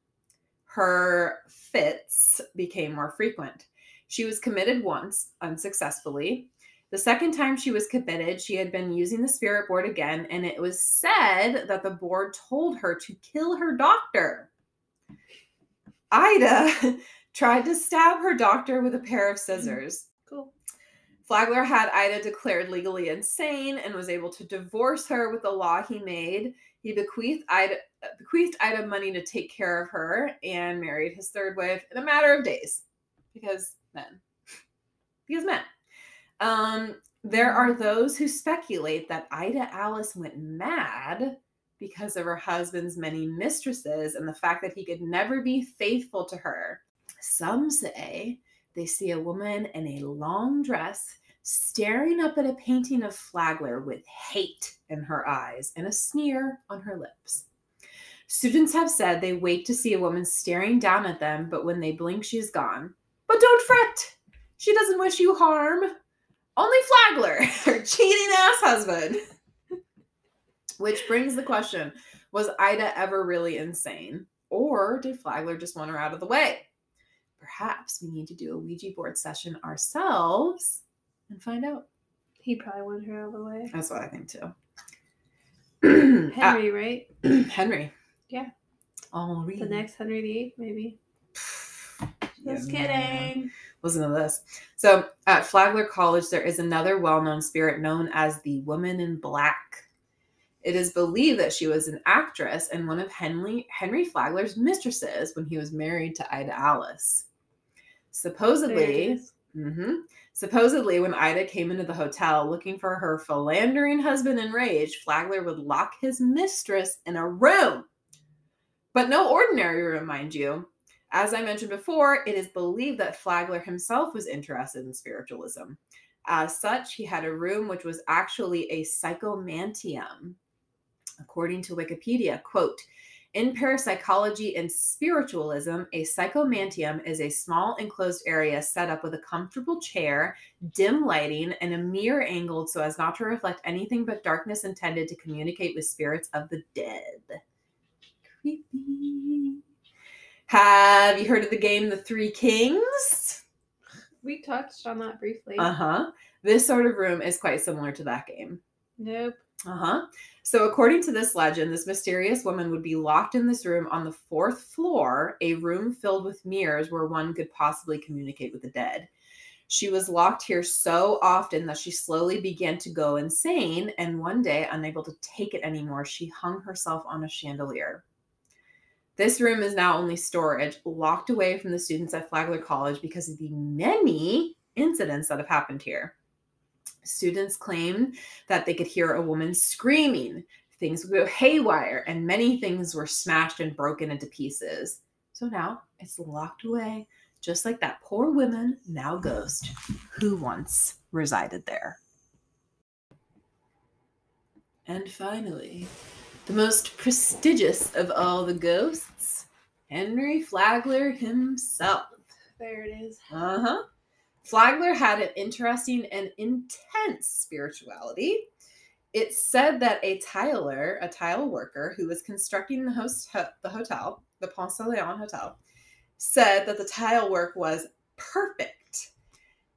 Speaker 1: Her fits became more frequent. She was committed once, unsuccessfully. The second time she was committed, she had been using the spirit board again, and it was said that the board told her to kill her doctor. Ida tried to stab her doctor with a pair of mm, scissors.
Speaker 2: Cool.
Speaker 1: Flagler had Ida declared legally insane and was able to divorce her with the law he made. He bequeathed Ida, bequeathed Ida money to take care of her and married his third wife in a matter of days because men. Because men. Um, there are those who speculate that Ida Alice went mad because of her husband's many mistresses and the fact that he could never be faithful to her. Some say they see a woman in a long dress staring up at a painting of Flagler with hate in her eyes and a sneer on her lips. Students have said they wake to see a woman staring down at them, but when they blink, she's gone. But don't fret, she doesn't wish you harm. Only Flagler, her cheating ass husband. Which brings the question Was Ida ever really insane? Or did Flagler just want her out of the way? Perhaps we need to do a Ouija board session ourselves and find out.
Speaker 2: He probably wanted her out of the way.
Speaker 1: That's what I think too. Henry.
Speaker 2: Henry, right?
Speaker 1: Henry.
Speaker 2: Yeah.
Speaker 1: Henri.
Speaker 2: The next Henry VIII, maybe. Just
Speaker 1: Yeah.
Speaker 2: kidding.
Speaker 1: Listen to this. So at Flagler College, there is another well known spirit known as the Woman in Black. It is believed that she was an actress and one of Henry, Henry Flagler's mistresses when he was married to Ida Alice. Supposedly,
Speaker 2: is.
Speaker 1: hmm Supposedly, when Ida came into the hotel looking for her philandering husband enraged, Flagler would lock his mistress in a room. But no ordinary room, mind you. As I mentioned before, it is believed that Flagler himself was interested in spiritualism. As such, he had a room which was actually a psychomanteum. According to Wikipedia, quote, in parapsychology and spiritualism, a psychomanteum is a small enclosed area set up with a comfortable chair, dim lighting, and a mirror angled so as not to reflect anything but darkness intended to communicate with spirits of the dead. Creepy. Have you heard of the game The Three Kings?
Speaker 2: We touched on that briefly.
Speaker 1: Uh huh. This sort of room is quite similar to that game.
Speaker 2: nope.
Speaker 1: Uh huh. So, according to this legend, this mysterious woman would be locked in this room on the fourth floor, a room filled with mirrors where one could possibly communicate with the dead. She was locked here so often that she slowly began to go insane, and one day, unable to take it anymore, she hung herself on a chandelier. This room is now only storage, locked away from the students at Flagler College because of the many incidents that have happened here. Students claimed that they could hear a woman screaming, things would go haywire, and many things were smashed and broken into pieces. So now it's locked away, just like that poor woman, now ghost, who once resided there. And finally, the most prestigious of all the ghosts, Henry Flagler himself.
Speaker 2: There it is.
Speaker 1: Uh huh. Flagler had an interesting and intense spirituality. It's said that a tiler, a tile worker who was constructing the host the hotel, the Ponce Leon Hotel, said that the tile work was perfect.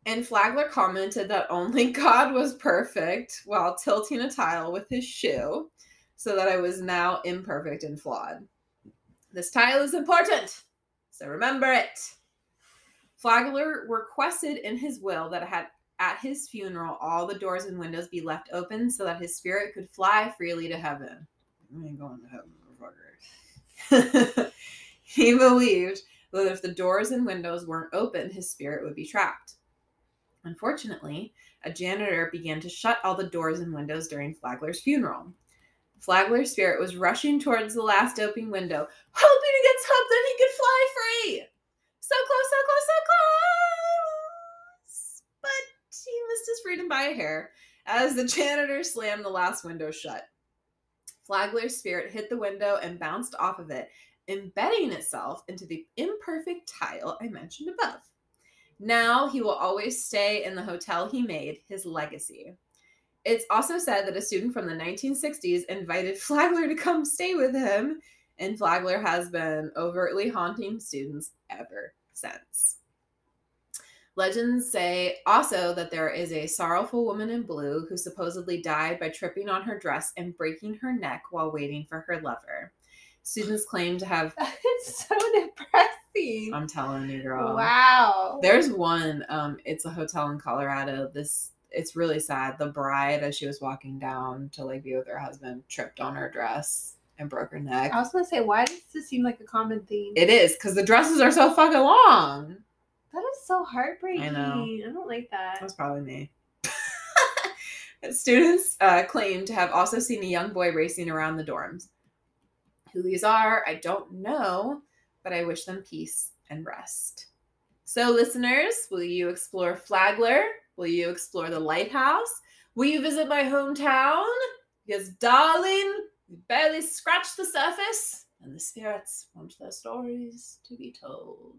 Speaker 1: And Flagler commented that only God was perfect while tilting a tile with his shoe, so that I was now imperfect and flawed. This tile is important, so remember it. Flagler requested in his will that had at his funeral all the doors and windows be left open so that his spirit could fly freely to heaven. I ain't going to heaven, motherfucker. he believed that if the doors and windows weren't open, his spirit would be trapped. Unfortunately, a janitor began to shut all the doors and windows during Flagler's funeral. Flagler's spirit was rushing towards the last open window, hoping to get something he could fly free. So close, so close, so close. But he missed his freedom by a hair as the janitor slammed the last window shut. Flagler's spirit hit the window and bounced off of it, embedding itself into the imperfect tile I mentioned above. Now he will always stay in the hotel he made, his legacy. It's also said that a student from the 1960s invited Flagler to come stay with him, and Flagler has been overtly haunting students ever since. Legends say also that there is a sorrowful woman in blue who supposedly died by tripping on her dress and breaking her neck while waiting for her lover. Students claim to have,
Speaker 2: It's so depressing.
Speaker 1: I'm telling you, girl.
Speaker 2: wow.
Speaker 1: There's one, um, it's a hotel in Colorado. This it's really sad. The bride, as she was walking down to like be with her husband, tripped on her dress and broke her neck.
Speaker 2: I was gonna say, why does this seem like a common theme?
Speaker 1: It is because the dresses are so fucking long.
Speaker 2: that is so heartbreaking.
Speaker 1: I know.
Speaker 2: I don't like that.
Speaker 1: That was probably me. Students uh, claim to have also seen a young boy racing around the dorms. Who these are, I don't know, but I wish them peace and rest. So, listeners, will you explore Flagler? Will you explore the lighthouse? Will you visit my hometown? Because, darling, we barely scratched the surface, and the spirits want their stories to be told.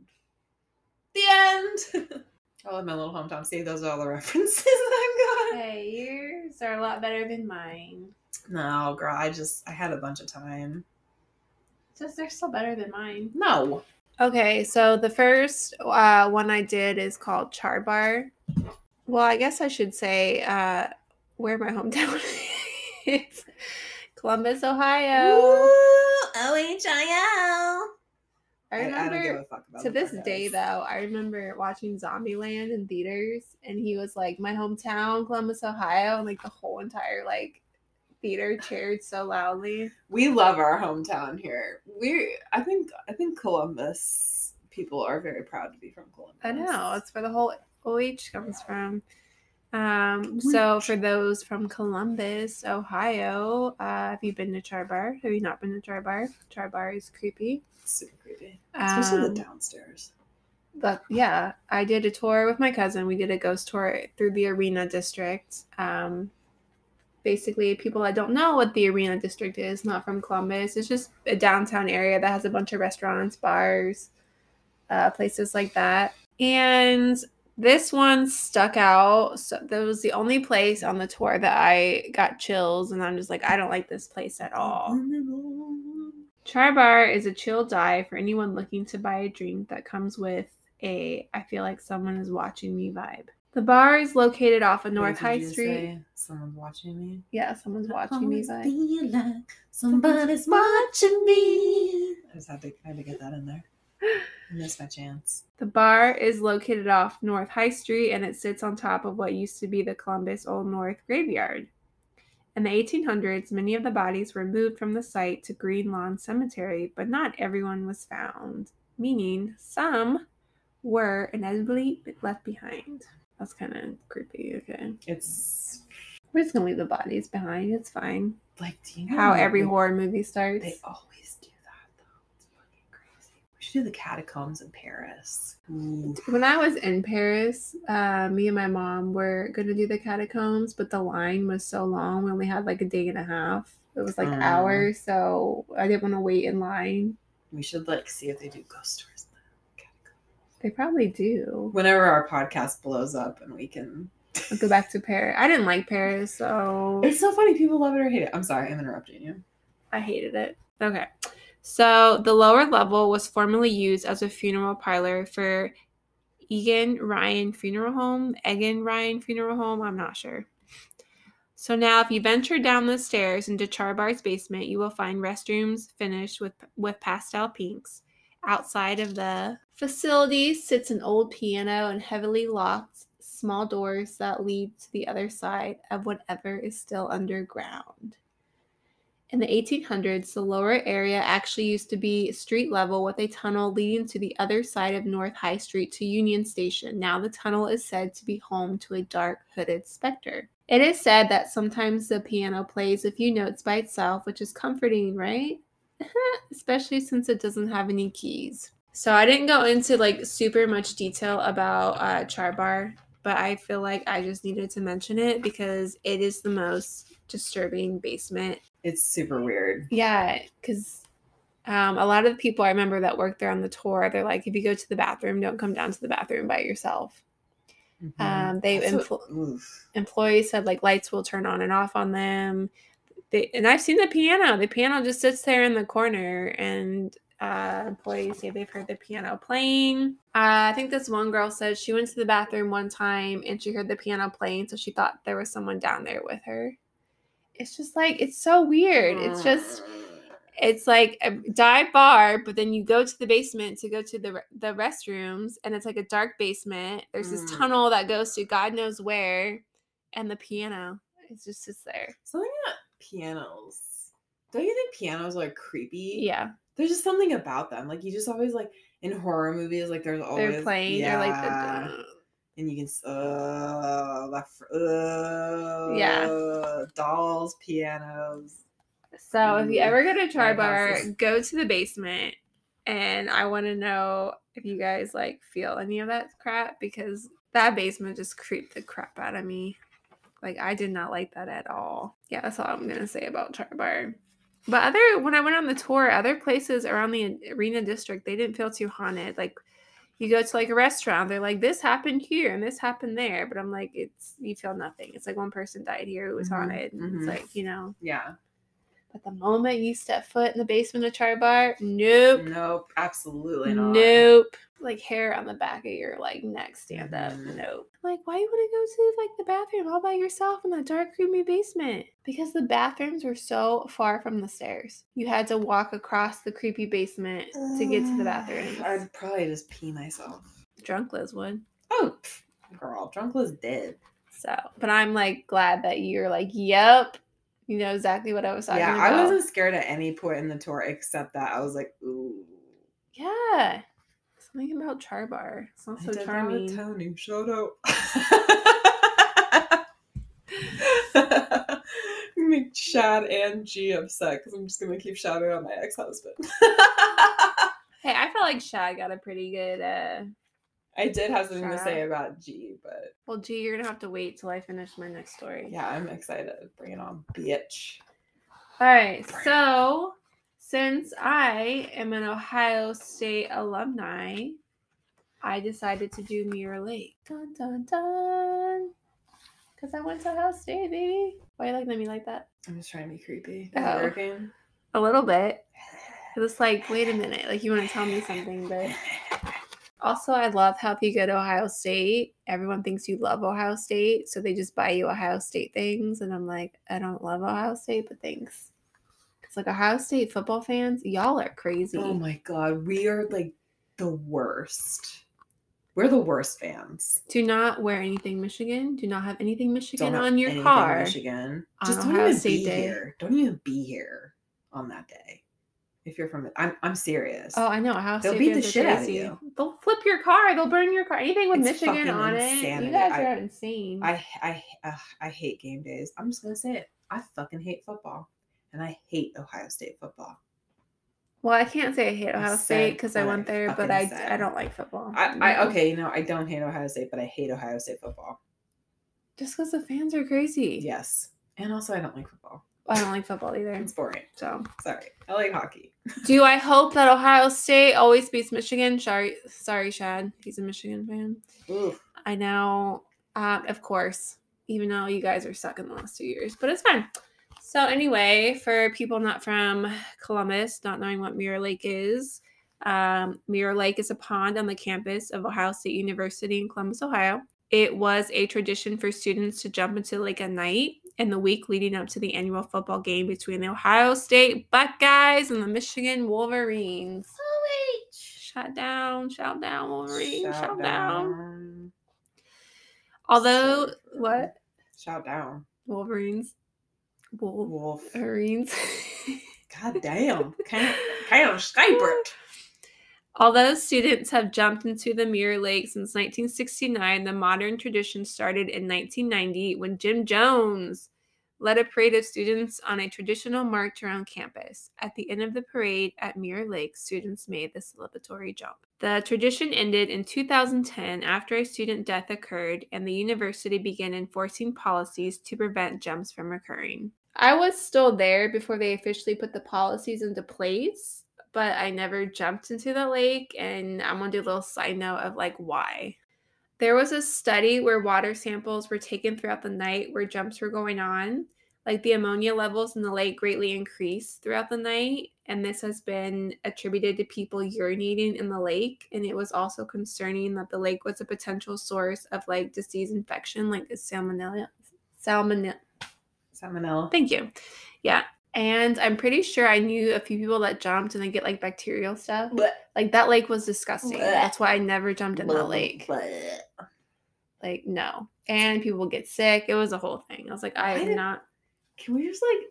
Speaker 1: The end. I love my little hometown. See, those are all the references that I've got.
Speaker 2: Hey, yours are a lot better than mine.
Speaker 1: No, girl, I just I had a bunch of time.
Speaker 2: Just they're still better than mine.
Speaker 1: No.
Speaker 2: Okay, so the first uh, one I did is called Char Bar. Well, I guess I should say uh, where my hometown is Columbus, Ohio.
Speaker 1: OHIO.
Speaker 2: I
Speaker 1: I, I
Speaker 2: remember
Speaker 1: about
Speaker 2: to this day though, I remember watching Zombieland in theaters and he was like, My hometown, Columbus, Ohio, and like the whole entire like theater cheered so loudly.
Speaker 1: we love our hometown here. We, I think, I think Columbus people are very proud to be from Columbus.
Speaker 2: I know, it's for the whole OH comes from. Um, so for those from Columbus, Ohio, uh, have you been to Char Bar? Have you not been to Char Bar? Char Bar is creepy.
Speaker 1: super creepy, especially
Speaker 2: Um,
Speaker 1: the downstairs.
Speaker 2: But yeah, I did a tour with my cousin. We did a ghost tour through the Arena District. Um, basically, people that don't know what the Arena District is, not from Columbus, it's just a downtown area that has a bunch of restaurants, bars, uh, places like that. And this one stuck out. So that was the only place on the tour that I got chills, and I'm just like, I don't like this place at all. Char Bar is a chill dive for anyone looking to buy a drink that comes with a I feel like someone is watching me vibe. The bar is located off of North
Speaker 1: Wait,
Speaker 2: High Street.
Speaker 1: say Someone's watching me.
Speaker 2: Yeah, someone's watching me vibe.
Speaker 1: like somebody's watching me. I just had to, had to get that in there. I missed my chance.
Speaker 2: The bar is located off North High Street and it sits on top of what used to be the Columbus Old North Graveyard. In the 1800s, many of the bodies were moved from the site to Green Lawn Cemetery, but not everyone was found, meaning some were inevitably left behind. That's kind of creepy. Okay.
Speaker 1: It's
Speaker 2: We're just gonna leave the bodies behind. It's fine.
Speaker 1: like, do you know
Speaker 2: How every horror movie starts.
Speaker 1: They always do that though. It's fucking crazy. We should do the catacombs in Paris. Ooh.
Speaker 2: When I was in Paris, uh, me and my mom were gonna do the catacombs, but the line was so long. We only had like a day and a half. It was like
Speaker 1: Mm.
Speaker 2: hours, so I didn't want to wait in line.
Speaker 1: We should like see if they do ghost tours in the.
Speaker 2: They probably do.
Speaker 1: Whenever our podcast blows up and we can
Speaker 2: I'll go back to Paris. I didn't like Paris, so
Speaker 1: It's so funny. People love it or hate it. I'm sorry, I'm interrupting you.
Speaker 2: I hated it. Okay. So the lower level was formerly used as a funeral parlor for Egan Ryan Funeral Home, Egan Ryan Funeral Home, I'm not sure. So now if you venture down the stairs into Charbar's basement, you will find restrooms finished with with pastel pinks. Outside of the facility sits an old piano and heavily locked small doors that lead to the other side of whatever is still underground. In the 1800s, the lower area actually used to be street level with a tunnel leading to the other side of North High Street to Union Station. Now the tunnel is said to be home to a dark hooded specter. It is said that sometimes the piano plays a few notes by itself, which is comforting, right? Especially since it doesn't have any keys. So I didn't go into like super much detail about uh, Charbar, but I feel like I just needed to mention it because it is the most disturbing basement
Speaker 1: It's super weird.
Speaker 2: yeah, because um, a lot of the people I remember that worked there on the tour, they're like, if you go to the bathroom, don't come down to the bathroom by yourself. Um, they
Speaker 1: Mm-hmm. That's what-
Speaker 2: empl- employees said like lights will turn on and off on them. They, and I've seen the piano. The piano just sits there in the corner, and uh, employees say they've heard the piano playing. Uh, I think this one girl said she went to the bathroom one time and she heard the piano playing, so she thought there was someone down there with her. It's just like it's so weird. It's just it's like a dive bar, but then you go to the basement to go to the the restrooms, and it's like a dark basement. There's this
Speaker 1: Mm.
Speaker 2: tunnel that goes to God knows where, and the piano it just sits there.
Speaker 1: something about pianos. Don't you think pianos are creepy?
Speaker 2: Yeah,
Speaker 1: There's just something about them. Like you just always like in horror movies, like there's always
Speaker 2: they're playing.
Speaker 1: Yeah,
Speaker 2: They're like the,
Speaker 1: and you can uh, uh
Speaker 2: Yeah.
Speaker 1: dolls, pianos.
Speaker 2: So if you ever go to
Speaker 1: my
Speaker 2: Bar, go to the basement, and I want to know if you guys like feel any of that crap because that basement just creeped the crap out of me. Like I did not like that at all. Yeah, that's all I'm gonna say about Char Bar. But other when I went on the tour, other places around the arena district, they didn't feel too haunted. Like you go to like a restaurant, they're like, this happened here and this happened there. But I'm like, it's you feel nothing. It's like one person died here who was
Speaker 1: Mhm,
Speaker 2: haunted.
Speaker 1: mhm.
Speaker 2: It's like, you know,
Speaker 1: Yeah.
Speaker 2: But the moment you step foot in the basement of Char Bar, nope.
Speaker 1: Nope, absolutely not.
Speaker 2: Nope. Like hair on the back of your like neck stand up.
Speaker 1: Mhm.
Speaker 2: Nope. Like, why you want to go to like the bathroom all by yourself in that dark, creamy basement? Because the bathrooms were so far from the stairs. You had to walk across the creepy basement to get to the bathroom.
Speaker 1: I'd probably just pee myself.
Speaker 2: Drunk Liz would.
Speaker 1: Oh, girl, drunk was dead.
Speaker 2: So, but I'm like glad that you're like, yep, you know exactly what I was talking about.
Speaker 1: Yeah,
Speaker 2: about.
Speaker 1: I wasn't scared at any point in the tour except that I was like, ooh.
Speaker 2: Yeah. Something about Char Bar. It's not so
Speaker 1: did that with
Speaker 2: charming.
Speaker 1: Tony, shut up. Make Shad and G upset because I'm just gonna keep shouting out my ex-husband.
Speaker 2: Hey, I felt like Shad got a pretty good uh
Speaker 1: I did have something to say
Speaker 2: out.
Speaker 1: about G, but
Speaker 2: well G, you're gonna have to wait till I finish my next story.
Speaker 1: yeah, I'm excited. Bring it on, bitch.
Speaker 2: Alright,
Speaker 1: Bring it.
Speaker 2: so since I am an Ohio State alumni, I decided to do Mirror Lake. Dun dun dun. Cause I went to Ohio State, baby. Why you looking at me like that?
Speaker 1: I'm just trying to be creepy. Is
Speaker 2: Oh.
Speaker 1: working?
Speaker 2: A little bit. It was like, wait a minute, like you want to tell me something, but also I love how if you go to Ohio State, everyone thinks you love Ohio State, so they just buy you Ohio State things, and I'm like, I don't love Ohio State, but thanks. It's like Ohio State football fans, y'all are crazy.
Speaker 1: Oh my god, we are like the worst. We're the worst fans.
Speaker 2: Do not wear anything Michigan. Do not have anything Michigan
Speaker 1: have
Speaker 2: on your car.
Speaker 1: Michigan.
Speaker 2: on
Speaker 1: Just don't
Speaker 2: Ohio
Speaker 1: even
Speaker 2: State
Speaker 1: be
Speaker 2: Day.
Speaker 1: here. Don't even be here on that day. If you're from, I'm I'm serious.
Speaker 2: Oh, I know. Ohio
Speaker 1: They'll beat the shit out of you.
Speaker 2: They'll flip your car. They'll burn your car. Anything with
Speaker 1: It's
Speaker 2: Michigan on
Speaker 1: insanity.
Speaker 2: it. You guys
Speaker 1: I-
Speaker 2: are insane.
Speaker 1: I I uh, I hate game days. I'm just gonna say it. I fucking hate football, and I hate Ohio State football.
Speaker 2: Well, I can't say I hate Ohio
Speaker 1: said
Speaker 2: State because I went there, but I
Speaker 1: said.
Speaker 2: I don't like football.
Speaker 1: I, I
Speaker 2: No.
Speaker 1: okay, you know, I don't hate Ohio State, but I hate Ohio State football.
Speaker 2: Just because the fans are crazy.
Speaker 1: Yes, and also I don't like football.
Speaker 2: I don't like football either.
Speaker 1: It's boring.
Speaker 2: So,
Speaker 1: Sorry, I like hockey.
Speaker 2: Do I hope that Ohio State always beats Michigan? Sorry, sorry, Shad. He's a Michigan fan.
Speaker 1: Oof.
Speaker 2: I know, um, of course, even though you guys are stuck in the last two years, but it's fine. So, anyway, for people not from Columbus, not knowing what Mirror Lake is, um, Mirror Lake is a pond on the campus of Ohio State University in Columbus, Ohio. It was a tradition for students to jump into the lake at night in the week leading up to the annual football game between the Ohio State Buckeyes and the Michigan Wolverines. Shout down, shout down, Wolverines, shout, down. Although,
Speaker 1: So true.
Speaker 2: what?
Speaker 1: Shout down,
Speaker 2: Wolverines.
Speaker 1: Wolf.
Speaker 2: Wolverines.
Speaker 1: God damn, can't can't escape it.
Speaker 2: Although students have jumped into the Mirror Lake since 1969, the modern tradition started in 1990 when Jim Jones led a parade of students on a traditional march around campus. At the end of the parade at Mirror Lake, students made the celebratory jump. The tradition ended in 2010 after a student death occurred and the university began enforcing policies to prevent jumps from occurring. I was still there before they officially put the policies into place, but I never jumped into the lake. And I'm gonna do a little side note of like why. There was a study where water samples were taken throughout the night where jumps were going on. Like the ammonia levels in the lake greatly increased throughout the night, and this has been attributed to people urinating in the lake. And it was also concerning that the lake was a potential source of like disease infection, like salmonella. Salmonella.
Speaker 1: Salmonella.
Speaker 2: Thank you. Yeah. And I'm pretty sure I knew a few people that jumped and they get like bacterial stuff.
Speaker 1: Blech.
Speaker 2: Like that lake was disgusting.
Speaker 1: Blech.
Speaker 2: That's why I never jumped in that lake.
Speaker 1: blech.
Speaker 2: Like, no. And people get sick. It was a whole thing. I was like, I
Speaker 1: Why
Speaker 2: am
Speaker 1: did-
Speaker 2: not.
Speaker 1: Can we just like?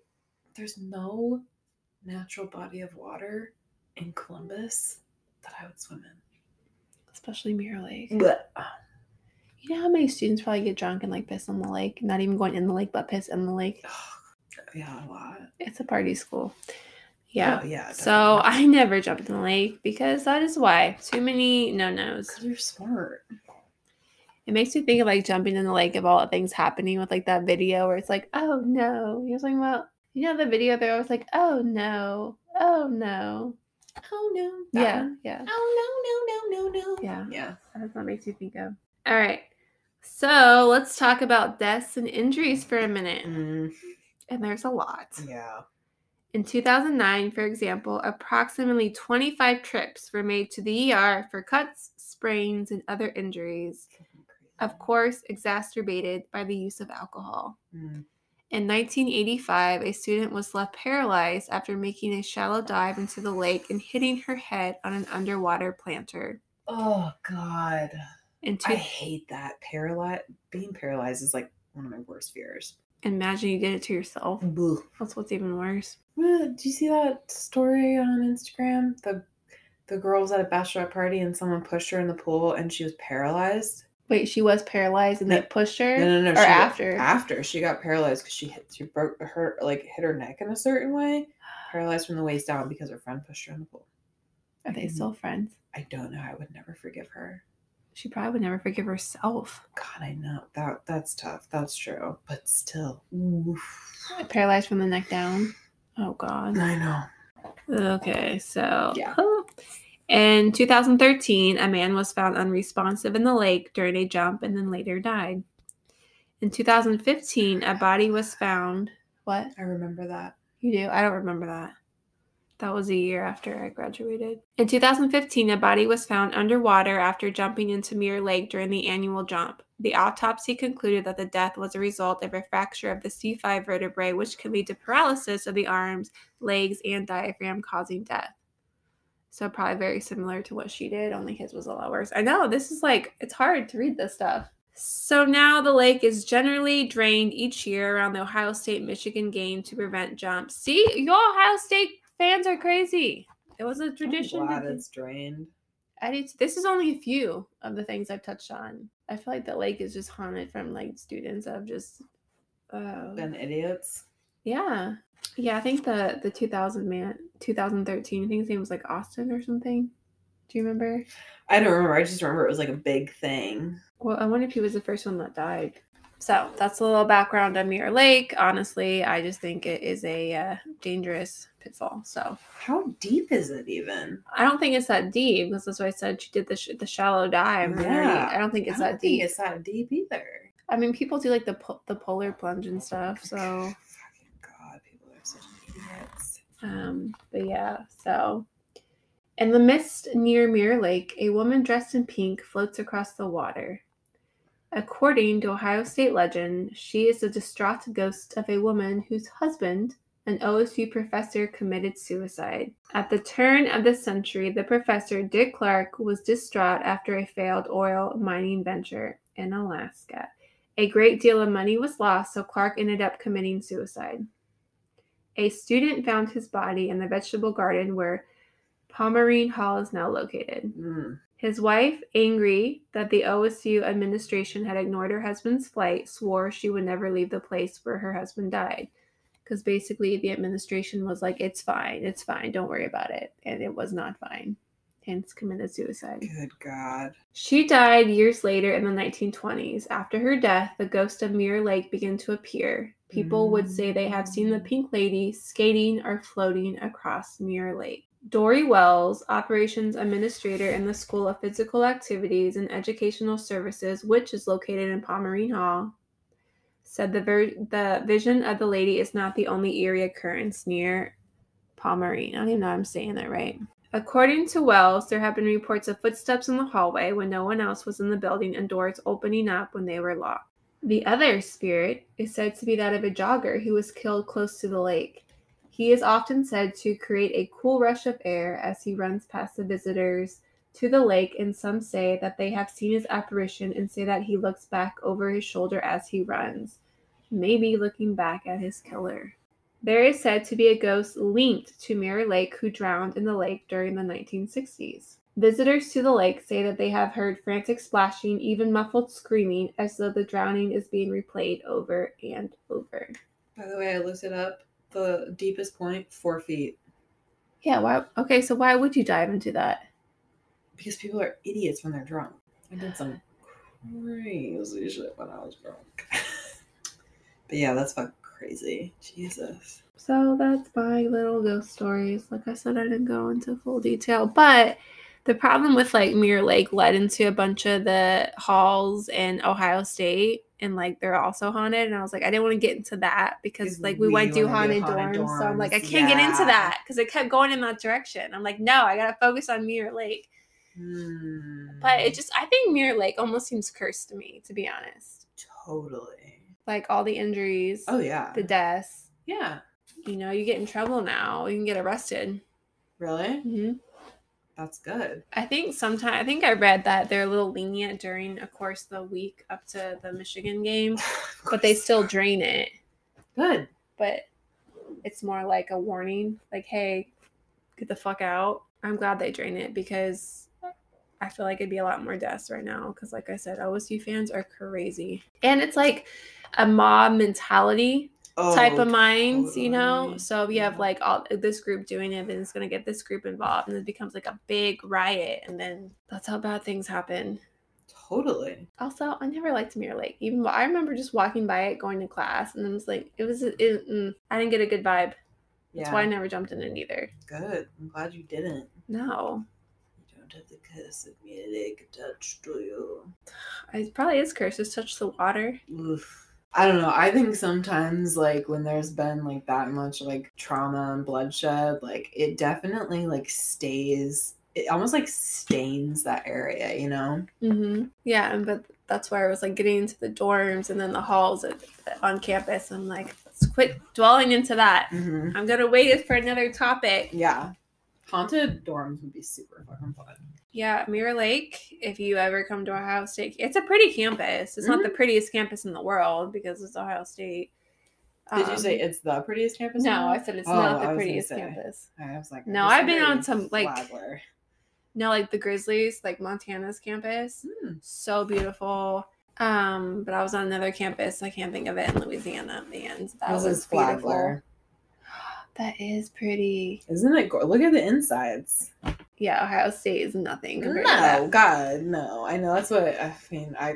Speaker 1: There's no natural body of water in Columbus that I would swim in.
Speaker 2: Especially Mirror Lake.
Speaker 1: Blech.
Speaker 2: You know how many students probably get drunk and like piss on the lake? Not even going in the lake, but piss in the lake.
Speaker 1: Yeah, a lot.
Speaker 2: It's a party school. Yeah.
Speaker 1: Oh, yeah.
Speaker 2: So I never jumped in the lake because that is why. Too many no nos.
Speaker 1: you're smart.
Speaker 2: It makes me think of like jumping in the lake of all the things happening with like that video where it's like, oh no. You're talking about you know the video there I was like, oh no, oh no.
Speaker 1: Oh no.
Speaker 2: Yeah,
Speaker 1: one?
Speaker 2: yeah.
Speaker 1: Oh no no no no no.
Speaker 2: Yeah.
Speaker 1: Yeah.
Speaker 2: That's what makes me think of. All right. So let's talk about deaths and injuries for a minute.
Speaker 1: Mm,
Speaker 2: And there's a lot.
Speaker 1: yeah.
Speaker 2: In 2009, for example, approximately 25 trips were made to the ER for cuts, sprains, and other injuries, of course, exacerbated by the use of alcohol.
Speaker 1: Mm.
Speaker 2: In 1985, a student was left paralyzed after making a shallow dive into the lake and hitting her head on an underwater planter.
Speaker 1: Oh God.
Speaker 2: Two-
Speaker 1: I hate that. Paralyzed being paralyzed is like one of my worst fears.
Speaker 2: Imagine you did it to yourself.
Speaker 1: Boo.
Speaker 2: That's what's even worse.
Speaker 1: Did you see that story on Instagram? The the girl was at a bachelorette party and someone pushed her in the pool and she was paralyzed.
Speaker 2: Wait, she was paralyzed and
Speaker 1: No.
Speaker 2: they pushed her?
Speaker 1: No, no, no.
Speaker 2: Or
Speaker 1: she got-
Speaker 2: after?
Speaker 1: after she got paralyzed because she hit she broke her like hit her neck in a certain way, paralyzed from the waist down because her friend pushed her in the pool.
Speaker 2: Are they mm-hmm. still friends?
Speaker 1: I don't know. I would never forgive her.
Speaker 2: She probably would never forgive herself.
Speaker 1: God, I know that that's tough. That's true, but still. Oof.
Speaker 2: Paralyzed from the neck down. Oh, God.
Speaker 1: I know.
Speaker 2: Okay, so
Speaker 1: Yeah.
Speaker 2: in 2013, a man was found unresponsive in the lake during a jump and then later died. In 2015, a body was found. What?
Speaker 1: I remember that.
Speaker 2: You do? I don't remember that. That was a year after I graduated. In 2015, a body was found underwater after jumping into Mirror Lake during the annual jump. The autopsy concluded that the death was a result of a fracture of the C5 vertebrae, which can lead to paralysis of the arms, legs, and diaphragm, causing death. So, probably very similar to what she did, only his was a lot worse. I know, this is like, it's hard to read this stuff. So now the lake is generally drained each year around the Ohio State Michigan game to prevent jumps. See, you Ohio State fans are crazy. It was a tradition.
Speaker 1: I'm glad it's drained.
Speaker 2: I to- this is only a few of the things I've touched on. I feel like the lake is just haunted from like students of just uh
Speaker 1: Been idiots.
Speaker 2: yeah. Yeah, I think the the 2000 man 2013 I think his name was like Austin or something. Do you remember?
Speaker 1: I don't remember. I just remember it was like a big thing.
Speaker 2: Well, I wonder if he was the first one that died. So that's a little background on Mirror Lake. Honestly, I just think it is a uh, dangerous pitfall. So
Speaker 1: How deep is it even?
Speaker 2: I don't think it's that deep because that's why I said she did the sh- the shallow dive.
Speaker 1: Yeah.
Speaker 2: I don't think it's
Speaker 1: I don't
Speaker 2: that
Speaker 1: think
Speaker 2: deep.
Speaker 1: it's that deep either.
Speaker 2: I mean, people do like the po- the polar plunge and stuff. So,
Speaker 1: Fucking God, people are such idiots.
Speaker 2: um, but yeah. So, in the mist near Mirror Lake, a woman dressed in pink floats across the water. According to Ohio State legend, she is the distraught ghost of a woman whose husband, an OSU professor, committed suicide. At the turn of the century, the professor, Dick Clark, was distraught after a failed oil mining venture in Alaska. A great deal of money was lost, so Clark ended up committing suicide. A student found his body in the vegetable garden where Pomerene Hall is now located.
Speaker 1: Mm.
Speaker 2: His wife, angry that the OSU administration had ignored her husband's flight, swore she would never leave the place where her husband died. Because basically, the administration was like, it's fine, it's fine, don't worry about it. And it was not fine. Hence, committed suicide.
Speaker 1: Good God.
Speaker 2: She died years later in the 1920s. After her death, the ghost of Mirror Lake began to appear. People would say they have seen the mm. pink lady skating or floating across Mirror Lake. Dory Wells, operations administrator in the School of Physical Activities and Educational Services, which is located in Pomerene Hall, said the, ver- the vision of the lady is not the only eerie occurrence near Pomerene. I don't even know I'm saying that right. According to Wells, there have been reports of footsteps in the hallway when no one else was in the building and doors opening up when they were locked. The other spirit is said to be that of a jogger who was killed close to the lake. He is often said to create a cool rush of air as he runs past the visitors to the lake, and some say that they have seen his apparition and say that he looks back over his shoulder as he runs, maybe looking back at his killer. There is said to be a ghost linked to Mirror Lake who drowned in the lake during the 1960s. Visitors to the lake say that they have heard frantic splashing, even muffled screaming, as though the drowning is being replayed over and over.
Speaker 1: By the way, I looked it up. The deepest point, four feet.
Speaker 2: Yeah, why? Okay, so why would you dive into that?
Speaker 1: Because people are idiots when they're drunk. I did some crazy shit when I was drunk. but yeah, that's fucking crazy. Jesus.
Speaker 2: So that's my little ghost stories. Like I said, I didn't go into full detail, but the problem with like Mirror Lake led into a bunch of the halls in Ohio State and like they're also haunted. And I was like, I didn't want to get into that because like we,
Speaker 1: we
Speaker 2: went to haunted,
Speaker 1: haunted
Speaker 2: dorms, So I'm like, I can't get into that because it kept going in that direction. I'm like, no, I gotta focus on Mirror Lake.
Speaker 1: Hmm.
Speaker 2: But it just I think Mirror Lake almost seems cursed to me, to be honest.
Speaker 1: totally.
Speaker 2: Like all the injuries,
Speaker 1: Oh yeah.
Speaker 2: the deaths.
Speaker 1: yeah.
Speaker 2: You know, you get in trouble now. You can get arrested.
Speaker 1: Really?
Speaker 2: hmm
Speaker 1: That's good.
Speaker 2: I think sometimes I think I read that they're a little lenient during, of course, the week up to the Michigan game, but they still drain it.
Speaker 1: good.
Speaker 2: But it's more like a warning, like, hey, get the fuck out. I'm glad they drain it because I feel like it'd be a lot more deaths right now. Because, like I said, OSU fans are crazy, and it's like a mob mentality type
Speaker 1: Oh,
Speaker 2: of minds, you know. So we have like all this group doing it, and it's gonna get this group involved, and it becomes like a big riot, and then that's how bad things happen.
Speaker 1: Totally.
Speaker 2: Also, I never liked Mirror Lake. Even I remember just walking by it, going to class, and it was like it was. It, mm, I didn't get a good vibe. That's
Speaker 1: Yeah.
Speaker 2: why I never jumped in it either.
Speaker 1: Good. I'm glad you didn't.
Speaker 2: No,
Speaker 1: You don't have the curse of music attached to you.
Speaker 2: it probably is cursed. Just touch the water.
Speaker 1: Oof. I don't know. I think sometimes, like, when there's been like that much like trauma and bloodshed, like it definitely like stays. It almost like stains that area, you know.
Speaker 2: Mm-hmm. Yeah, and but that's where I was like getting into the dorms and then the halls at, on campus. I'm like, let's quit dwelling into that.
Speaker 1: Mm-hmm.
Speaker 2: I'm gonna wait for another topic.
Speaker 1: Yeah, haunted dorms would be super fucking fun.
Speaker 2: Yeah, Mirror Lake. If you ever come to Ohio State, it's a pretty campus. It's not the prettiest campus in the world because it's Ohio State.
Speaker 1: Did you say
Speaker 2: Um,
Speaker 1: it's the prettiest campus?
Speaker 2: no? I said it's
Speaker 1: Oh,
Speaker 2: not the prettiest
Speaker 1: say.
Speaker 2: campus.
Speaker 1: I was like,
Speaker 2: No,
Speaker 1: I
Speaker 2: I've been on some, like-
Speaker 1: Flagler.
Speaker 2: No, like the Grizzlies, like Montana's campus.
Speaker 1: Hmm.
Speaker 2: So beautiful. Um, but I was on another campus. I can't think of it in Louisiana. And that
Speaker 1: This
Speaker 2: was
Speaker 1: is
Speaker 2: beautiful. That is pretty.
Speaker 1: Isn't it? Go- Look at the insides.
Speaker 2: Yeah, Ohio State is nothing
Speaker 1: No. God, no. I know that's what I mean. I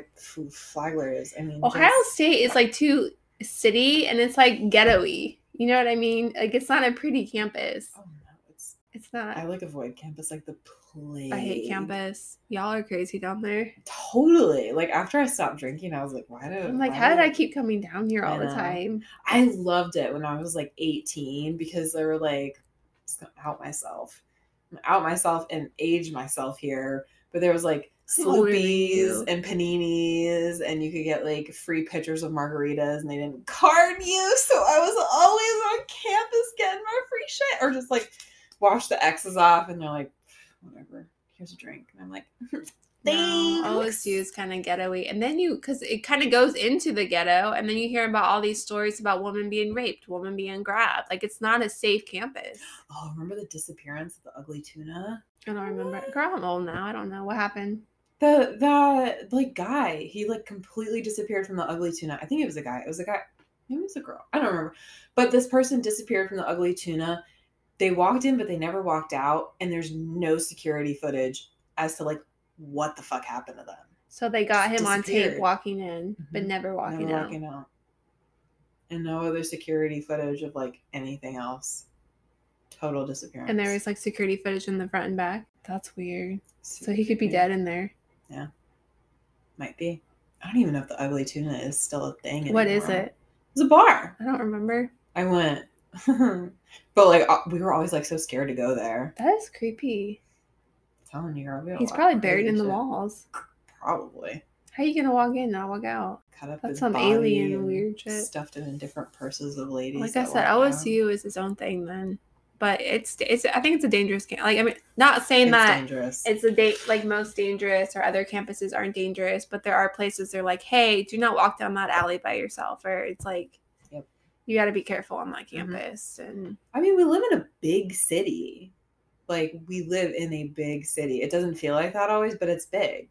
Speaker 1: Flagler is. I mean,
Speaker 2: Ohio
Speaker 1: just-
Speaker 2: State is like too city and it's like ghetto-y. You know what I mean? Like it's not a pretty campus.
Speaker 1: Oh no, it's.
Speaker 2: It's not.
Speaker 1: I like avoid campus like the plague.
Speaker 2: I hate campus. Y'all are crazy down there.
Speaker 1: Totally. Like after I stopped drinking, I was like, why did?
Speaker 2: I'm like, how did I keep coming down here all the time?
Speaker 1: I loved it when I was like 18 because they were like, just gonna out myself, out myself and age myself here. But there was like
Speaker 2: you?
Speaker 1: and paninis, and you could get like free pitchers of margaritas, and they didn't card you. So I was always on campus getting my free shit, or just like wash the X's off, and they're like, whatever, here's a drink, and I'm like,
Speaker 2: No,
Speaker 1: Thanks.
Speaker 2: OSU is kind of ghetto-y. And then you, because it kind of goes into the ghetto, and then you hear about all these stories about women being raped, women being grabbed. Like it's not a safe campus.
Speaker 1: oh, remember the disappearance of the ugly tuna?
Speaker 2: I don't remember. Girl, I'm old now. I don't know what happened.
Speaker 1: the that like guy he like completely disappeared from the ugly tuna i think it was a guy it was a guy maybe it was a girl i don't remember but this person disappeared from the ugly tuna they walked in but they never walked out and there's no security footage as to like what the fuck happened to them
Speaker 2: So they got him on tape walking in, but
Speaker 1: Mhm.
Speaker 2: never walking
Speaker 1: never
Speaker 2: out.
Speaker 1: walking out and no other security footage of like anything else total disappearance
Speaker 2: And there was like security footage in the front and back. That's weird. So he could be dead in there. Yeah.
Speaker 1: Might be i don't even know if the ugly tuna is still a thing Anymore.
Speaker 2: What is it?
Speaker 1: it's a bar
Speaker 2: I don't remember.
Speaker 1: I went, but like uh, we were always like so scared to go there.
Speaker 2: That is creepy.
Speaker 1: Telling you, girl, we had a
Speaker 2: He's probably buried in the
Speaker 1: shit.
Speaker 2: walls.
Speaker 1: Probably
Speaker 2: How are you gonna walk in and not walk out?
Speaker 1: cut up
Speaker 2: That's some alien weird shit.
Speaker 1: Stuffed it in different purses of ladies.
Speaker 2: Like I said. OSU is its own thing then. But it's it's I think it's a dangerous camp. Like I mean, not saying
Speaker 1: It's
Speaker 2: that
Speaker 1: dangerous.
Speaker 2: it's a date like most dangerous or other campuses aren't dangerous, but there are places they're like, hey, do not walk down that alley by yourself, or it's like,
Speaker 1: Yep.
Speaker 2: you got to be careful on that
Speaker 1: Mhm.
Speaker 2: campus. And
Speaker 1: I mean, we live in a big city. Like we live in a big city. It doesn't feel like that always, but it's big.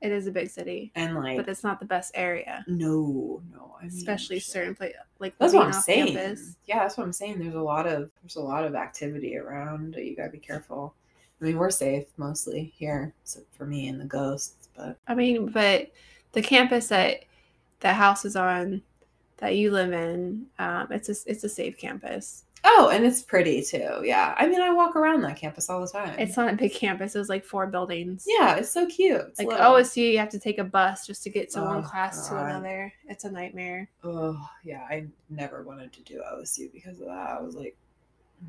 Speaker 2: it is a big city,
Speaker 1: And like,
Speaker 2: but it's not the best area,
Speaker 1: no, no, I mean,
Speaker 2: especially
Speaker 1: shit.
Speaker 2: certain places like
Speaker 1: That's what I'm saying.
Speaker 2: campus.
Speaker 1: Yeah, that's what I'm saying. There's a lot of there's a lot of activity around. You gotta be careful. I mean, we're safe mostly here, except for me and the ghosts. But
Speaker 2: I mean, but the campus that the house is on that you live in, um, it's a it's a safe campus.
Speaker 1: Oh, and it's pretty too. Yeah. I mean, I walk around that campus all the time.
Speaker 2: It's not a big campus. It was like four buildings.
Speaker 1: yeah, it's so cute. It's
Speaker 2: Like
Speaker 1: little.
Speaker 2: OSU, you have to take a bus just to get to one
Speaker 1: Oh,
Speaker 2: class to another. It's a nightmare.
Speaker 1: Oh, yeah. I never wanted to do OSU because of that. I was like,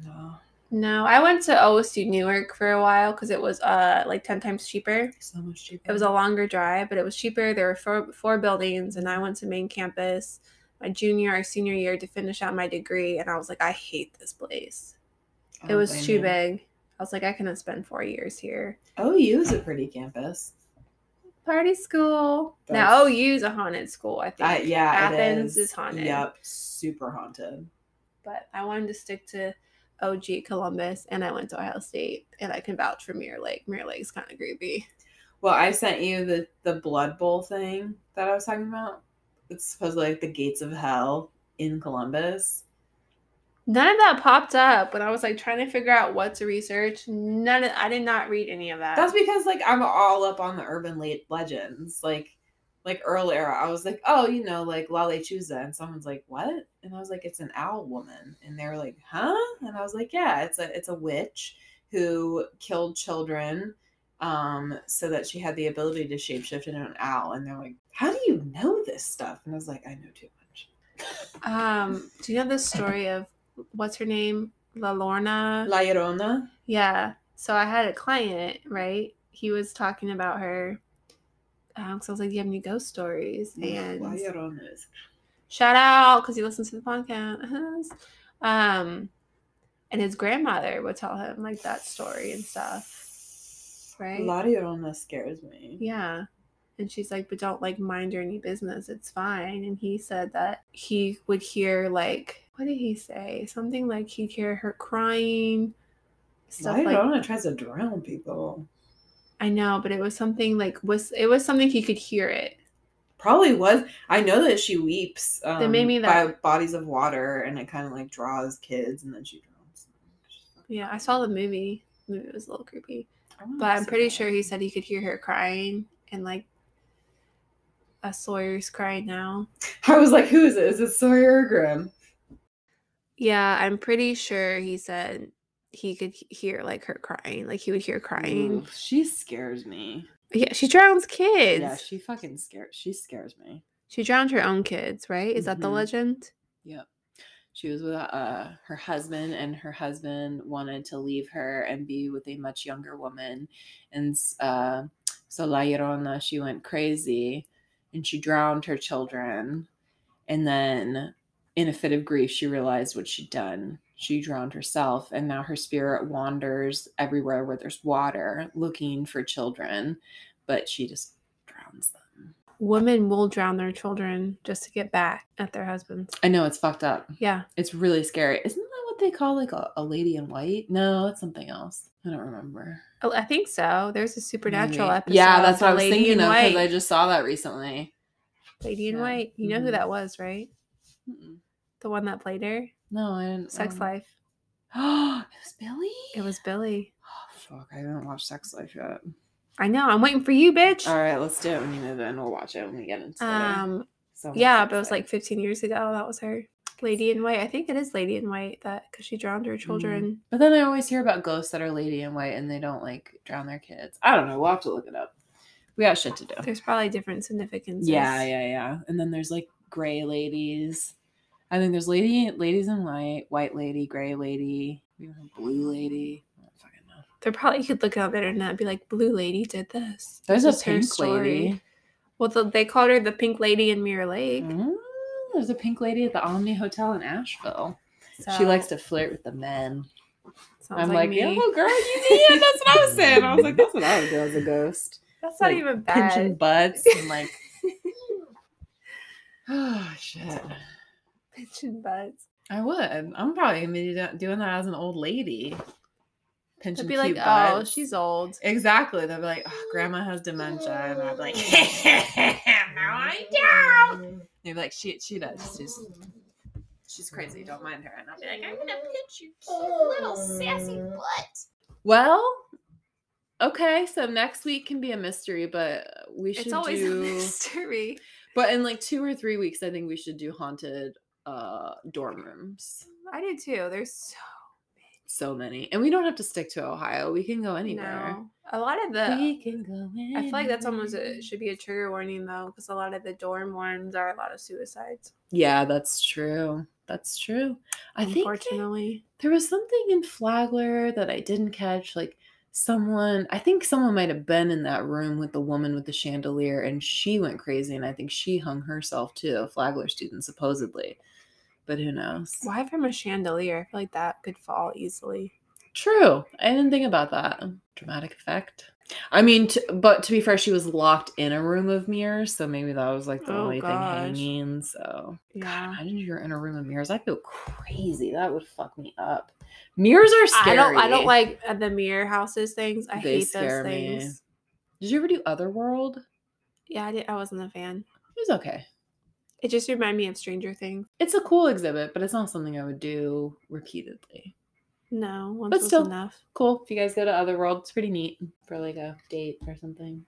Speaker 1: no,
Speaker 2: No, I went to OSU Newark for a while because it was uh like ten times cheaper.
Speaker 1: so much cheaper.
Speaker 2: It was a longer drive, but it was cheaper. There were four, four buildings, and I went to main campus my junior or senior year to finish out my degree. And I was like, I hate this place.
Speaker 1: I
Speaker 2: It was too
Speaker 1: you.
Speaker 2: big. I was like, I couldn't spend four years here.
Speaker 1: OU is a pretty campus.
Speaker 2: Party school.
Speaker 1: That's-
Speaker 2: now OU's a haunted school, I think.
Speaker 1: I, yeah,
Speaker 2: Athens
Speaker 1: it
Speaker 2: is haunted.
Speaker 1: Yep, super haunted.
Speaker 2: But I wanted to stick to OG Columbus, and I went to Ohio State, and I can vouch for Mirror Lake. Mirror Lake's kind of creepy.
Speaker 1: Well, I sent you the the blood bowl thing that I was talking about. It's supposedly like the gates of hell in Columbus.
Speaker 2: None of that popped up when I was like trying to figure out what to research. None of I did not read any of that.
Speaker 1: That's because like I'm all up on the urban le- legends. Like like earlier, I was like, oh, you know, like La Lechuza, and someone's like, what? And I was like, it's an owl woman, and they were like, huh? And I was like, yeah, it's a it's a witch who killed children, um, so that she had the ability to shapeshift into an owl. And they're like, how do you know this stuff? And I was like, I know too much.
Speaker 2: um do you know the story of what's her name? La Lorna?
Speaker 1: La Llorona.
Speaker 2: yeah. So I had a client, right? He was talking about her. Um, so I was like, Do you have any ghost stories? And
Speaker 1: La Llorona is
Speaker 2: shout out because he listens to the podcast. um, and his grandmother would tell him like that story and stuff, right?
Speaker 1: La Llorona scares me.
Speaker 2: Yeah. And she's like, but don't like mind your any business. It's fine. And he said that he would hear like, what did he say? Something like he'd hear her crying, stuff like.
Speaker 1: Llorona tries to drown people.
Speaker 2: I know, but it was something like was it was something he could hear it.
Speaker 1: Probably was. I know that she weeps um,
Speaker 2: Then maybe
Speaker 1: by
Speaker 2: that-
Speaker 1: bodies of water, and it kind of like draws kids, and then she drowns.
Speaker 2: Yeah, I saw the movie. The movie was a little creepy, but I'm pretty
Speaker 1: that.
Speaker 2: sure he said he could hear her crying and like. A Sawyer's crying now.
Speaker 1: I was like, "Who is it? Is it Sawyer or Grimm?"
Speaker 2: Yeah, I'm pretty sure he said he could hear like her crying. Like he would hear crying.
Speaker 1: Ooh, she scares me.
Speaker 2: Yeah, she drowns kids.
Speaker 1: Yeah, she fucking scares. She scares me.
Speaker 2: She drowned her own kids, right? Is that the
Speaker 1: Mhm.
Speaker 2: legend?
Speaker 1: Yep. She was with uh, her husband, and her husband wanted to leave her and be with a much younger woman. And uh, so La Llorona, she went crazy and she drowned her children. And then, in a fit of grief, she realized what she'd done. She drowned herself, and now her spirit wanders everywhere where there's water looking for children, but she just drowns them.
Speaker 2: Women will drown their children just to get back at their husbands.
Speaker 1: I know it's fucked up.
Speaker 2: Yeah.
Speaker 1: It's really scary. Isn't that what they call like a, a lady in white? No, it's something else. I don't remember.
Speaker 2: Oh, I think so. There's a supernatural
Speaker 1: Maybe.
Speaker 2: episode.
Speaker 1: Yeah, that's what I was
Speaker 2: Lady
Speaker 1: thinking of because I just saw that recently.
Speaker 2: Lady in
Speaker 1: yeah.
Speaker 2: White. You know who
Speaker 1: Mhm.
Speaker 2: that was, right?
Speaker 1: Mm-mm.
Speaker 2: The one that played her?
Speaker 1: No, I didn't.
Speaker 2: Sex
Speaker 1: um,
Speaker 2: Life.
Speaker 1: Oh, it was Billie.
Speaker 2: It was Billie.
Speaker 1: Oh, fuck, I haven't watched Sex Life yet.
Speaker 2: I know. I'm waiting for you, bitch.
Speaker 1: All right, let's do it when you move in. We'll watch it when we get into it.
Speaker 2: um,
Speaker 1: So
Speaker 2: yeah, but it was like 15 years ago. That was her. Lady in White. I think it is Lady in White that because she drowned her children.
Speaker 1: But then I always hear about ghosts that are lady in white and they don't like drown their kids. I don't know. We'll have to look it up. We got shit to do.
Speaker 2: There's probably different significances.
Speaker 1: Yeah, yeah, yeah. And then there's like gray ladies. I think there's lady ladies in white, white lady, gray lady, we have a blue lady. I don't fucking know.
Speaker 2: They're probably you could look the internet and be like, Blue Lady did this.
Speaker 1: There's
Speaker 2: This
Speaker 1: a pink
Speaker 2: story."
Speaker 1: lady.
Speaker 2: Well, the, they called her the Pink Lady in Mirror Lake.
Speaker 1: Mm, there's a pink lady at the Omni Hotel in Asheville. She likes to flirt with the men. I'm
Speaker 2: like,
Speaker 1: like,
Speaker 2: me.
Speaker 1: yo, girl, you need it. That's what I was saying. I was like, that's what I would do as a ghost.
Speaker 2: That's not
Speaker 1: like,
Speaker 2: even
Speaker 1: Pinching
Speaker 2: bad.
Speaker 1: butts and like, oh shit.
Speaker 2: Pinching butts.
Speaker 1: I would. I'm probably gonna be doing that as an old lady. Pinching
Speaker 2: They'd be like,
Speaker 1: cute
Speaker 2: oh, she's old.
Speaker 1: exactly. They'll be like, oh, grandma has dementia, and I'd be like, no, I don't. They'd be like, she she does. She's she's crazy. Don't mind her. And I'll be like, I'm gonna pinch your cute little sassy butt. Well, okay. So next week can be a mystery, but we should
Speaker 2: It's always
Speaker 1: do.
Speaker 2: a mystery.
Speaker 1: But in like two or three weeks, I think we should do haunted uh dorm rooms.
Speaker 2: I did too. There's so
Speaker 1: So many. And we don't have to stick to Ohio. We can go anywhere.
Speaker 2: no. A lot of the
Speaker 1: We can go
Speaker 2: I feel like that's almost a, should be a trigger warning though, because a lot of the dorm ones are a lot of suicides.
Speaker 1: Yeah, that's true. That's true. I think
Speaker 2: Unfortunately,
Speaker 1: there was something in Flagler that I didn't catch. Like someone, I think someone might have been in that room with the woman with the chandelier, and she went crazy, and I think she hung herself too. A Flagler student, supposedly, but who knows?
Speaker 2: why from a chandelier? I feel like that could fall easily.
Speaker 1: True. I didn't think about that. Dramatic effect. I mean, t- but to be fair, she was locked in a room of mirrors, so maybe that was like the
Speaker 2: Oh,
Speaker 1: only
Speaker 2: gosh.
Speaker 1: thing hanging. So,
Speaker 2: Yeah.
Speaker 1: God, imagine you're in a room of mirrors. I feel crazy. That would fuck me up. Mirrors are scary.
Speaker 2: I don't. I don't like uh, the mirror houses things. I
Speaker 1: They
Speaker 2: hate
Speaker 1: scare
Speaker 2: those
Speaker 1: me.
Speaker 2: things.
Speaker 1: Did you ever do Otherworld?
Speaker 2: Yeah, I did. I wasn't a fan.
Speaker 1: It was okay.
Speaker 2: It just reminded me of Stranger Things.
Speaker 1: It's a cool exhibit, but it's not something I would do repeatedly.
Speaker 2: No, once
Speaker 1: But still.
Speaker 2: enough.
Speaker 1: Cool. If you guys go to Otherworld, it's pretty neat for like a date or something.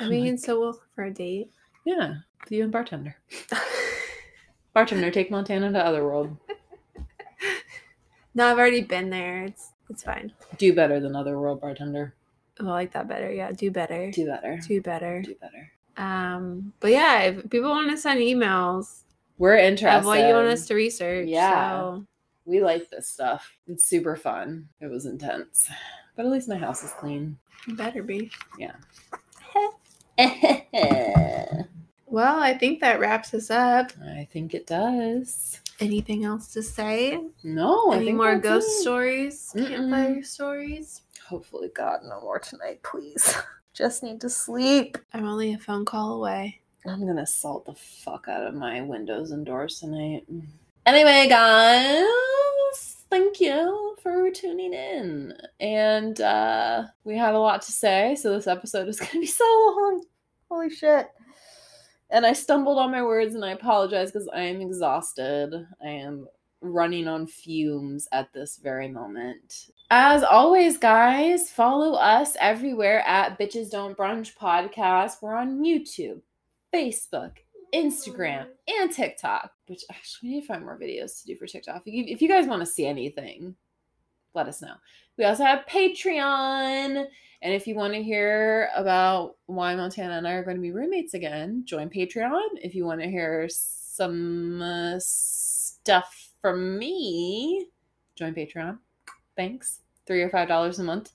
Speaker 2: I mean, so we'll for a date.
Speaker 1: yeah, you and bartender. Bartender, take Montana to Otherworld.
Speaker 2: no, I've already been there. It's it's fine.
Speaker 1: Do better than Otherworld, bartender.
Speaker 2: Oh, I like that better. Yeah, do better.
Speaker 1: Do better.
Speaker 2: Do better.
Speaker 1: Do better.
Speaker 2: Um, but yeah, if people want to send emails
Speaker 1: We're interested.
Speaker 2: of what you want us to research,
Speaker 1: Yeah.
Speaker 2: so
Speaker 1: We like this stuff. It's super fun. It was intense, but at least my house is clean.
Speaker 2: it better be.
Speaker 1: Yeah.
Speaker 2: Well, I think that wraps us up.
Speaker 1: I think it does.
Speaker 2: Anything else to say?
Speaker 1: No, I
Speaker 2: Any
Speaker 1: think
Speaker 2: more ghost
Speaker 1: it.
Speaker 2: stories?
Speaker 1: Mm-mm.
Speaker 2: Campfire stories?
Speaker 1: Hopefully, God, no more tonight, please. Just need to sleep.
Speaker 2: I'm only a phone call away.
Speaker 1: I'm gonna salt the fuck out of my windows and doors tonight. Anyway, guys, thank you for tuning in. And uh we had a lot to say, so this episode is gonna be so long. Holy shit. And I stumbled on my words and I apologize because I am exhausted. I am running on fumes at this very moment. As always, guys, follow us everywhere at Bitches Don't Brunch Podcast. We're on YouTube, Facebook, Instagram, and TikTok. Which actually, we need to find more videos to do for TikTok. If you, guys want to see anything, let us know. We also have Patreon. And if you want to hear about why Montana and I are going to be roommates again, join Patreon. If you want to hear some uh, stuff from me, join Patreon. Thanks. Three or five dollars a month,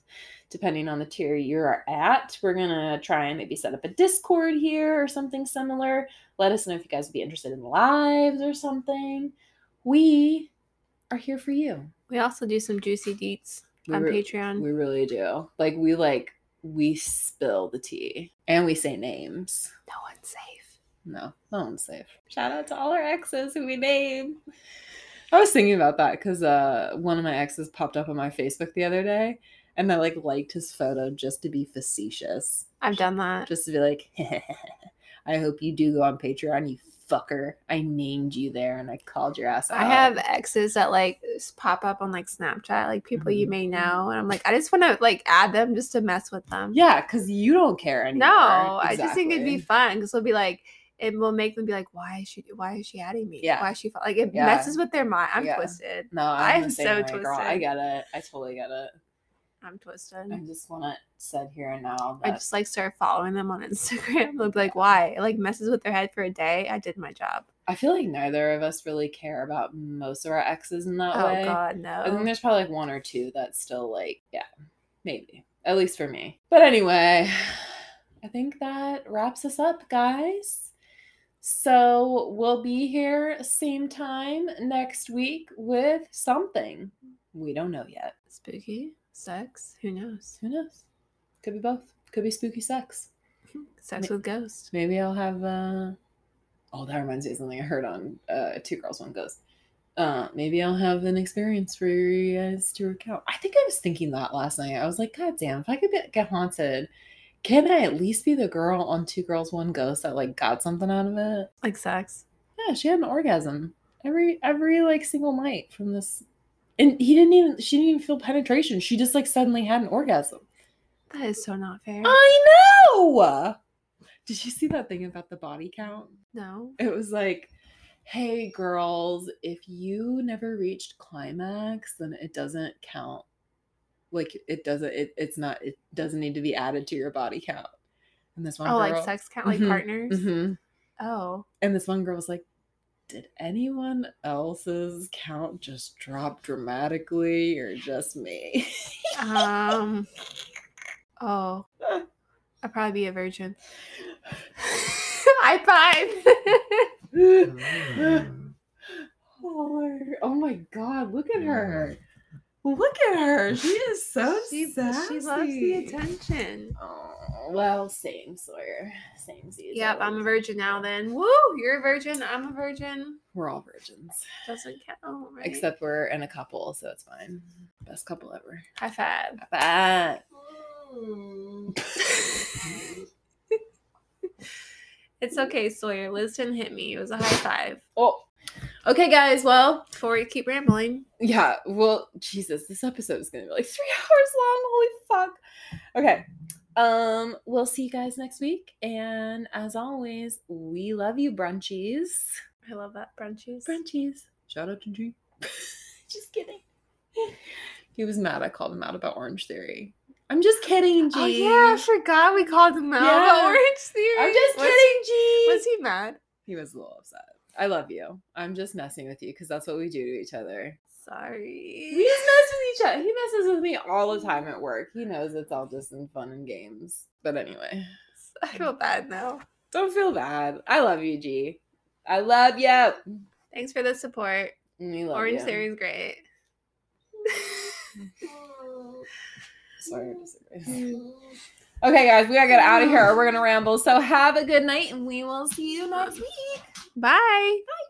Speaker 1: depending on the tier you're at. We're gonna try and maybe set up a Discord here or something similar. Let us know if you guys would be interested in lives or something. We are here for you.
Speaker 2: We also do some juicy deets
Speaker 1: We
Speaker 2: on
Speaker 1: re-
Speaker 2: Patreon.
Speaker 1: We really do. Like we like we spill the tea and we say names.
Speaker 2: no one's safe.
Speaker 1: No, no one's safe. Shout out to all our exes who we named. I was thinking about that because uh, one of my exes popped up on my Facebook the other day, and I like liked his photo just to be facetious,
Speaker 2: I've done that.
Speaker 1: just to be like, "I hope you do go on Patreon, you fucker. I named you there, and I called your ass out."
Speaker 2: I have exes that like pop up on like Snapchat, like people you
Speaker 1: Mhm.
Speaker 2: may know, and I'm like, I just want to like add them just to mess with them.
Speaker 1: yeah, because you don't care anymore.
Speaker 2: No, I just think it'd be fun because it'll be like it will make them be like, why is she? Why is she adding me?
Speaker 1: Yeah.
Speaker 2: Why is she fo-" like it
Speaker 1: Yeah.
Speaker 2: messes with their mind? I'm
Speaker 1: Yeah.
Speaker 2: twisted.
Speaker 1: No, I'm,
Speaker 2: I'm so
Speaker 1: way, girl. I
Speaker 2: twisted.
Speaker 1: get it. I totally get it.
Speaker 2: I'm twisted.
Speaker 1: I just want it said here and now.
Speaker 2: I just like start following them on Instagram. Be like, why? It like messes with their head for a day. I did my job.
Speaker 1: I feel like neither of us really care about most of our exes in that
Speaker 2: Oh
Speaker 1: way.
Speaker 2: Oh God, no.
Speaker 1: I think there's probably like one or two that's still like, yeah, maybe. At least for me. But anyway, I think that wraps us up, guys. So we'll be here same time next week with something. We don't know yet.
Speaker 2: Spooky sex. Who knows?
Speaker 1: Who knows? Could be both. Could be spooky sex.
Speaker 2: Sex
Speaker 1: Ma-
Speaker 2: with ghosts.
Speaker 1: Maybe I'll have uh oh that reminds me of something I heard on uh Two Girls One Ghost. Uh maybe I'll have an experience for you guys to recount. I think I was thinking that last night. I was like, God damn, if I could get, get haunted, can I at least be the girl on Two Girls One Ghost that like got something out of it?
Speaker 2: Like sex.
Speaker 1: Yeah, she had an orgasm every every like single night from this and he didn't even she didn't even feel penetration. She just like suddenly had an orgasm.
Speaker 2: That is so not fair.
Speaker 1: I know. Did you see that thing about the body count?
Speaker 2: no.
Speaker 1: It was like hey girls, if you never reached climax, then it doesn't count. Like it doesn't it, it's not it doesn't need to be added to your body count. And this one
Speaker 2: Oh,
Speaker 1: girl
Speaker 2: like sex count, like
Speaker 1: Mhm,
Speaker 2: partners.
Speaker 1: mhm.
Speaker 2: Oh,
Speaker 1: And this one girl was like, Did anyone else's count just drop dramatically or just me?
Speaker 2: um, oh, I'd probably be a virgin. High five.
Speaker 1: oh, oh my god, look at her. Look at her. She is so
Speaker 2: she,
Speaker 1: sassy.
Speaker 2: she loves the attention.
Speaker 1: Oh, well, same Sawyer. Same season.
Speaker 2: Yep, I'm a virgin now. Then, woo! You're a virgin. I'm a virgin.
Speaker 1: We're all virgins.
Speaker 2: Doesn't count, right?
Speaker 1: Except we're in a couple, so it's fine. Best couple ever.
Speaker 2: high five.
Speaker 1: Bye.
Speaker 2: It's okay, Sawyer. Liz didn't hit me. It was a high five.
Speaker 1: Oh. Okay, guys. Well,
Speaker 2: Before we keep rambling,
Speaker 1: yeah. Well, Jesus, this episode is gonna be like three hours long. Holy fuck. Okay. Um, we'll see you guys next week. And as always, we love you, brunchies.
Speaker 2: I love that brunchies.
Speaker 1: Brunchies. Shout out to G. just kidding. He was mad. I called him out about Orange Theory. I'm just kidding, G.
Speaker 2: Oh yeah, I forgot we called him out.
Speaker 1: Yeah.
Speaker 2: about Orange Theory.
Speaker 1: I'm just
Speaker 2: Was
Speaker 1: kidding, G.
Speaker 2: Was he mad?
Speaker 1: He was a little upset. I love you. I'm just messing with you because that's what we do to each other.
Speaker 2: Sorry.
Speaker 1: We just mess with each other. He messes with me all the time at work. He knows it's all just in fun and games. But anyway,
Speaker 2: I feel bad now.
Speaker 1: don't feel bad. I love you, G. I love you.
Speaker 2: Thanks for the support.
Speaker 1: We love
Speaker 2: Orange
Speaker 1: you.
Speaker 2: Theory is great.
Speaker 1: Sorry. Okay, guys, we gotta get out of here. or We're gonna ramble. So have a good night, and we will see you next week.
Speaker 2: Bye.
Speaker 1: Bye.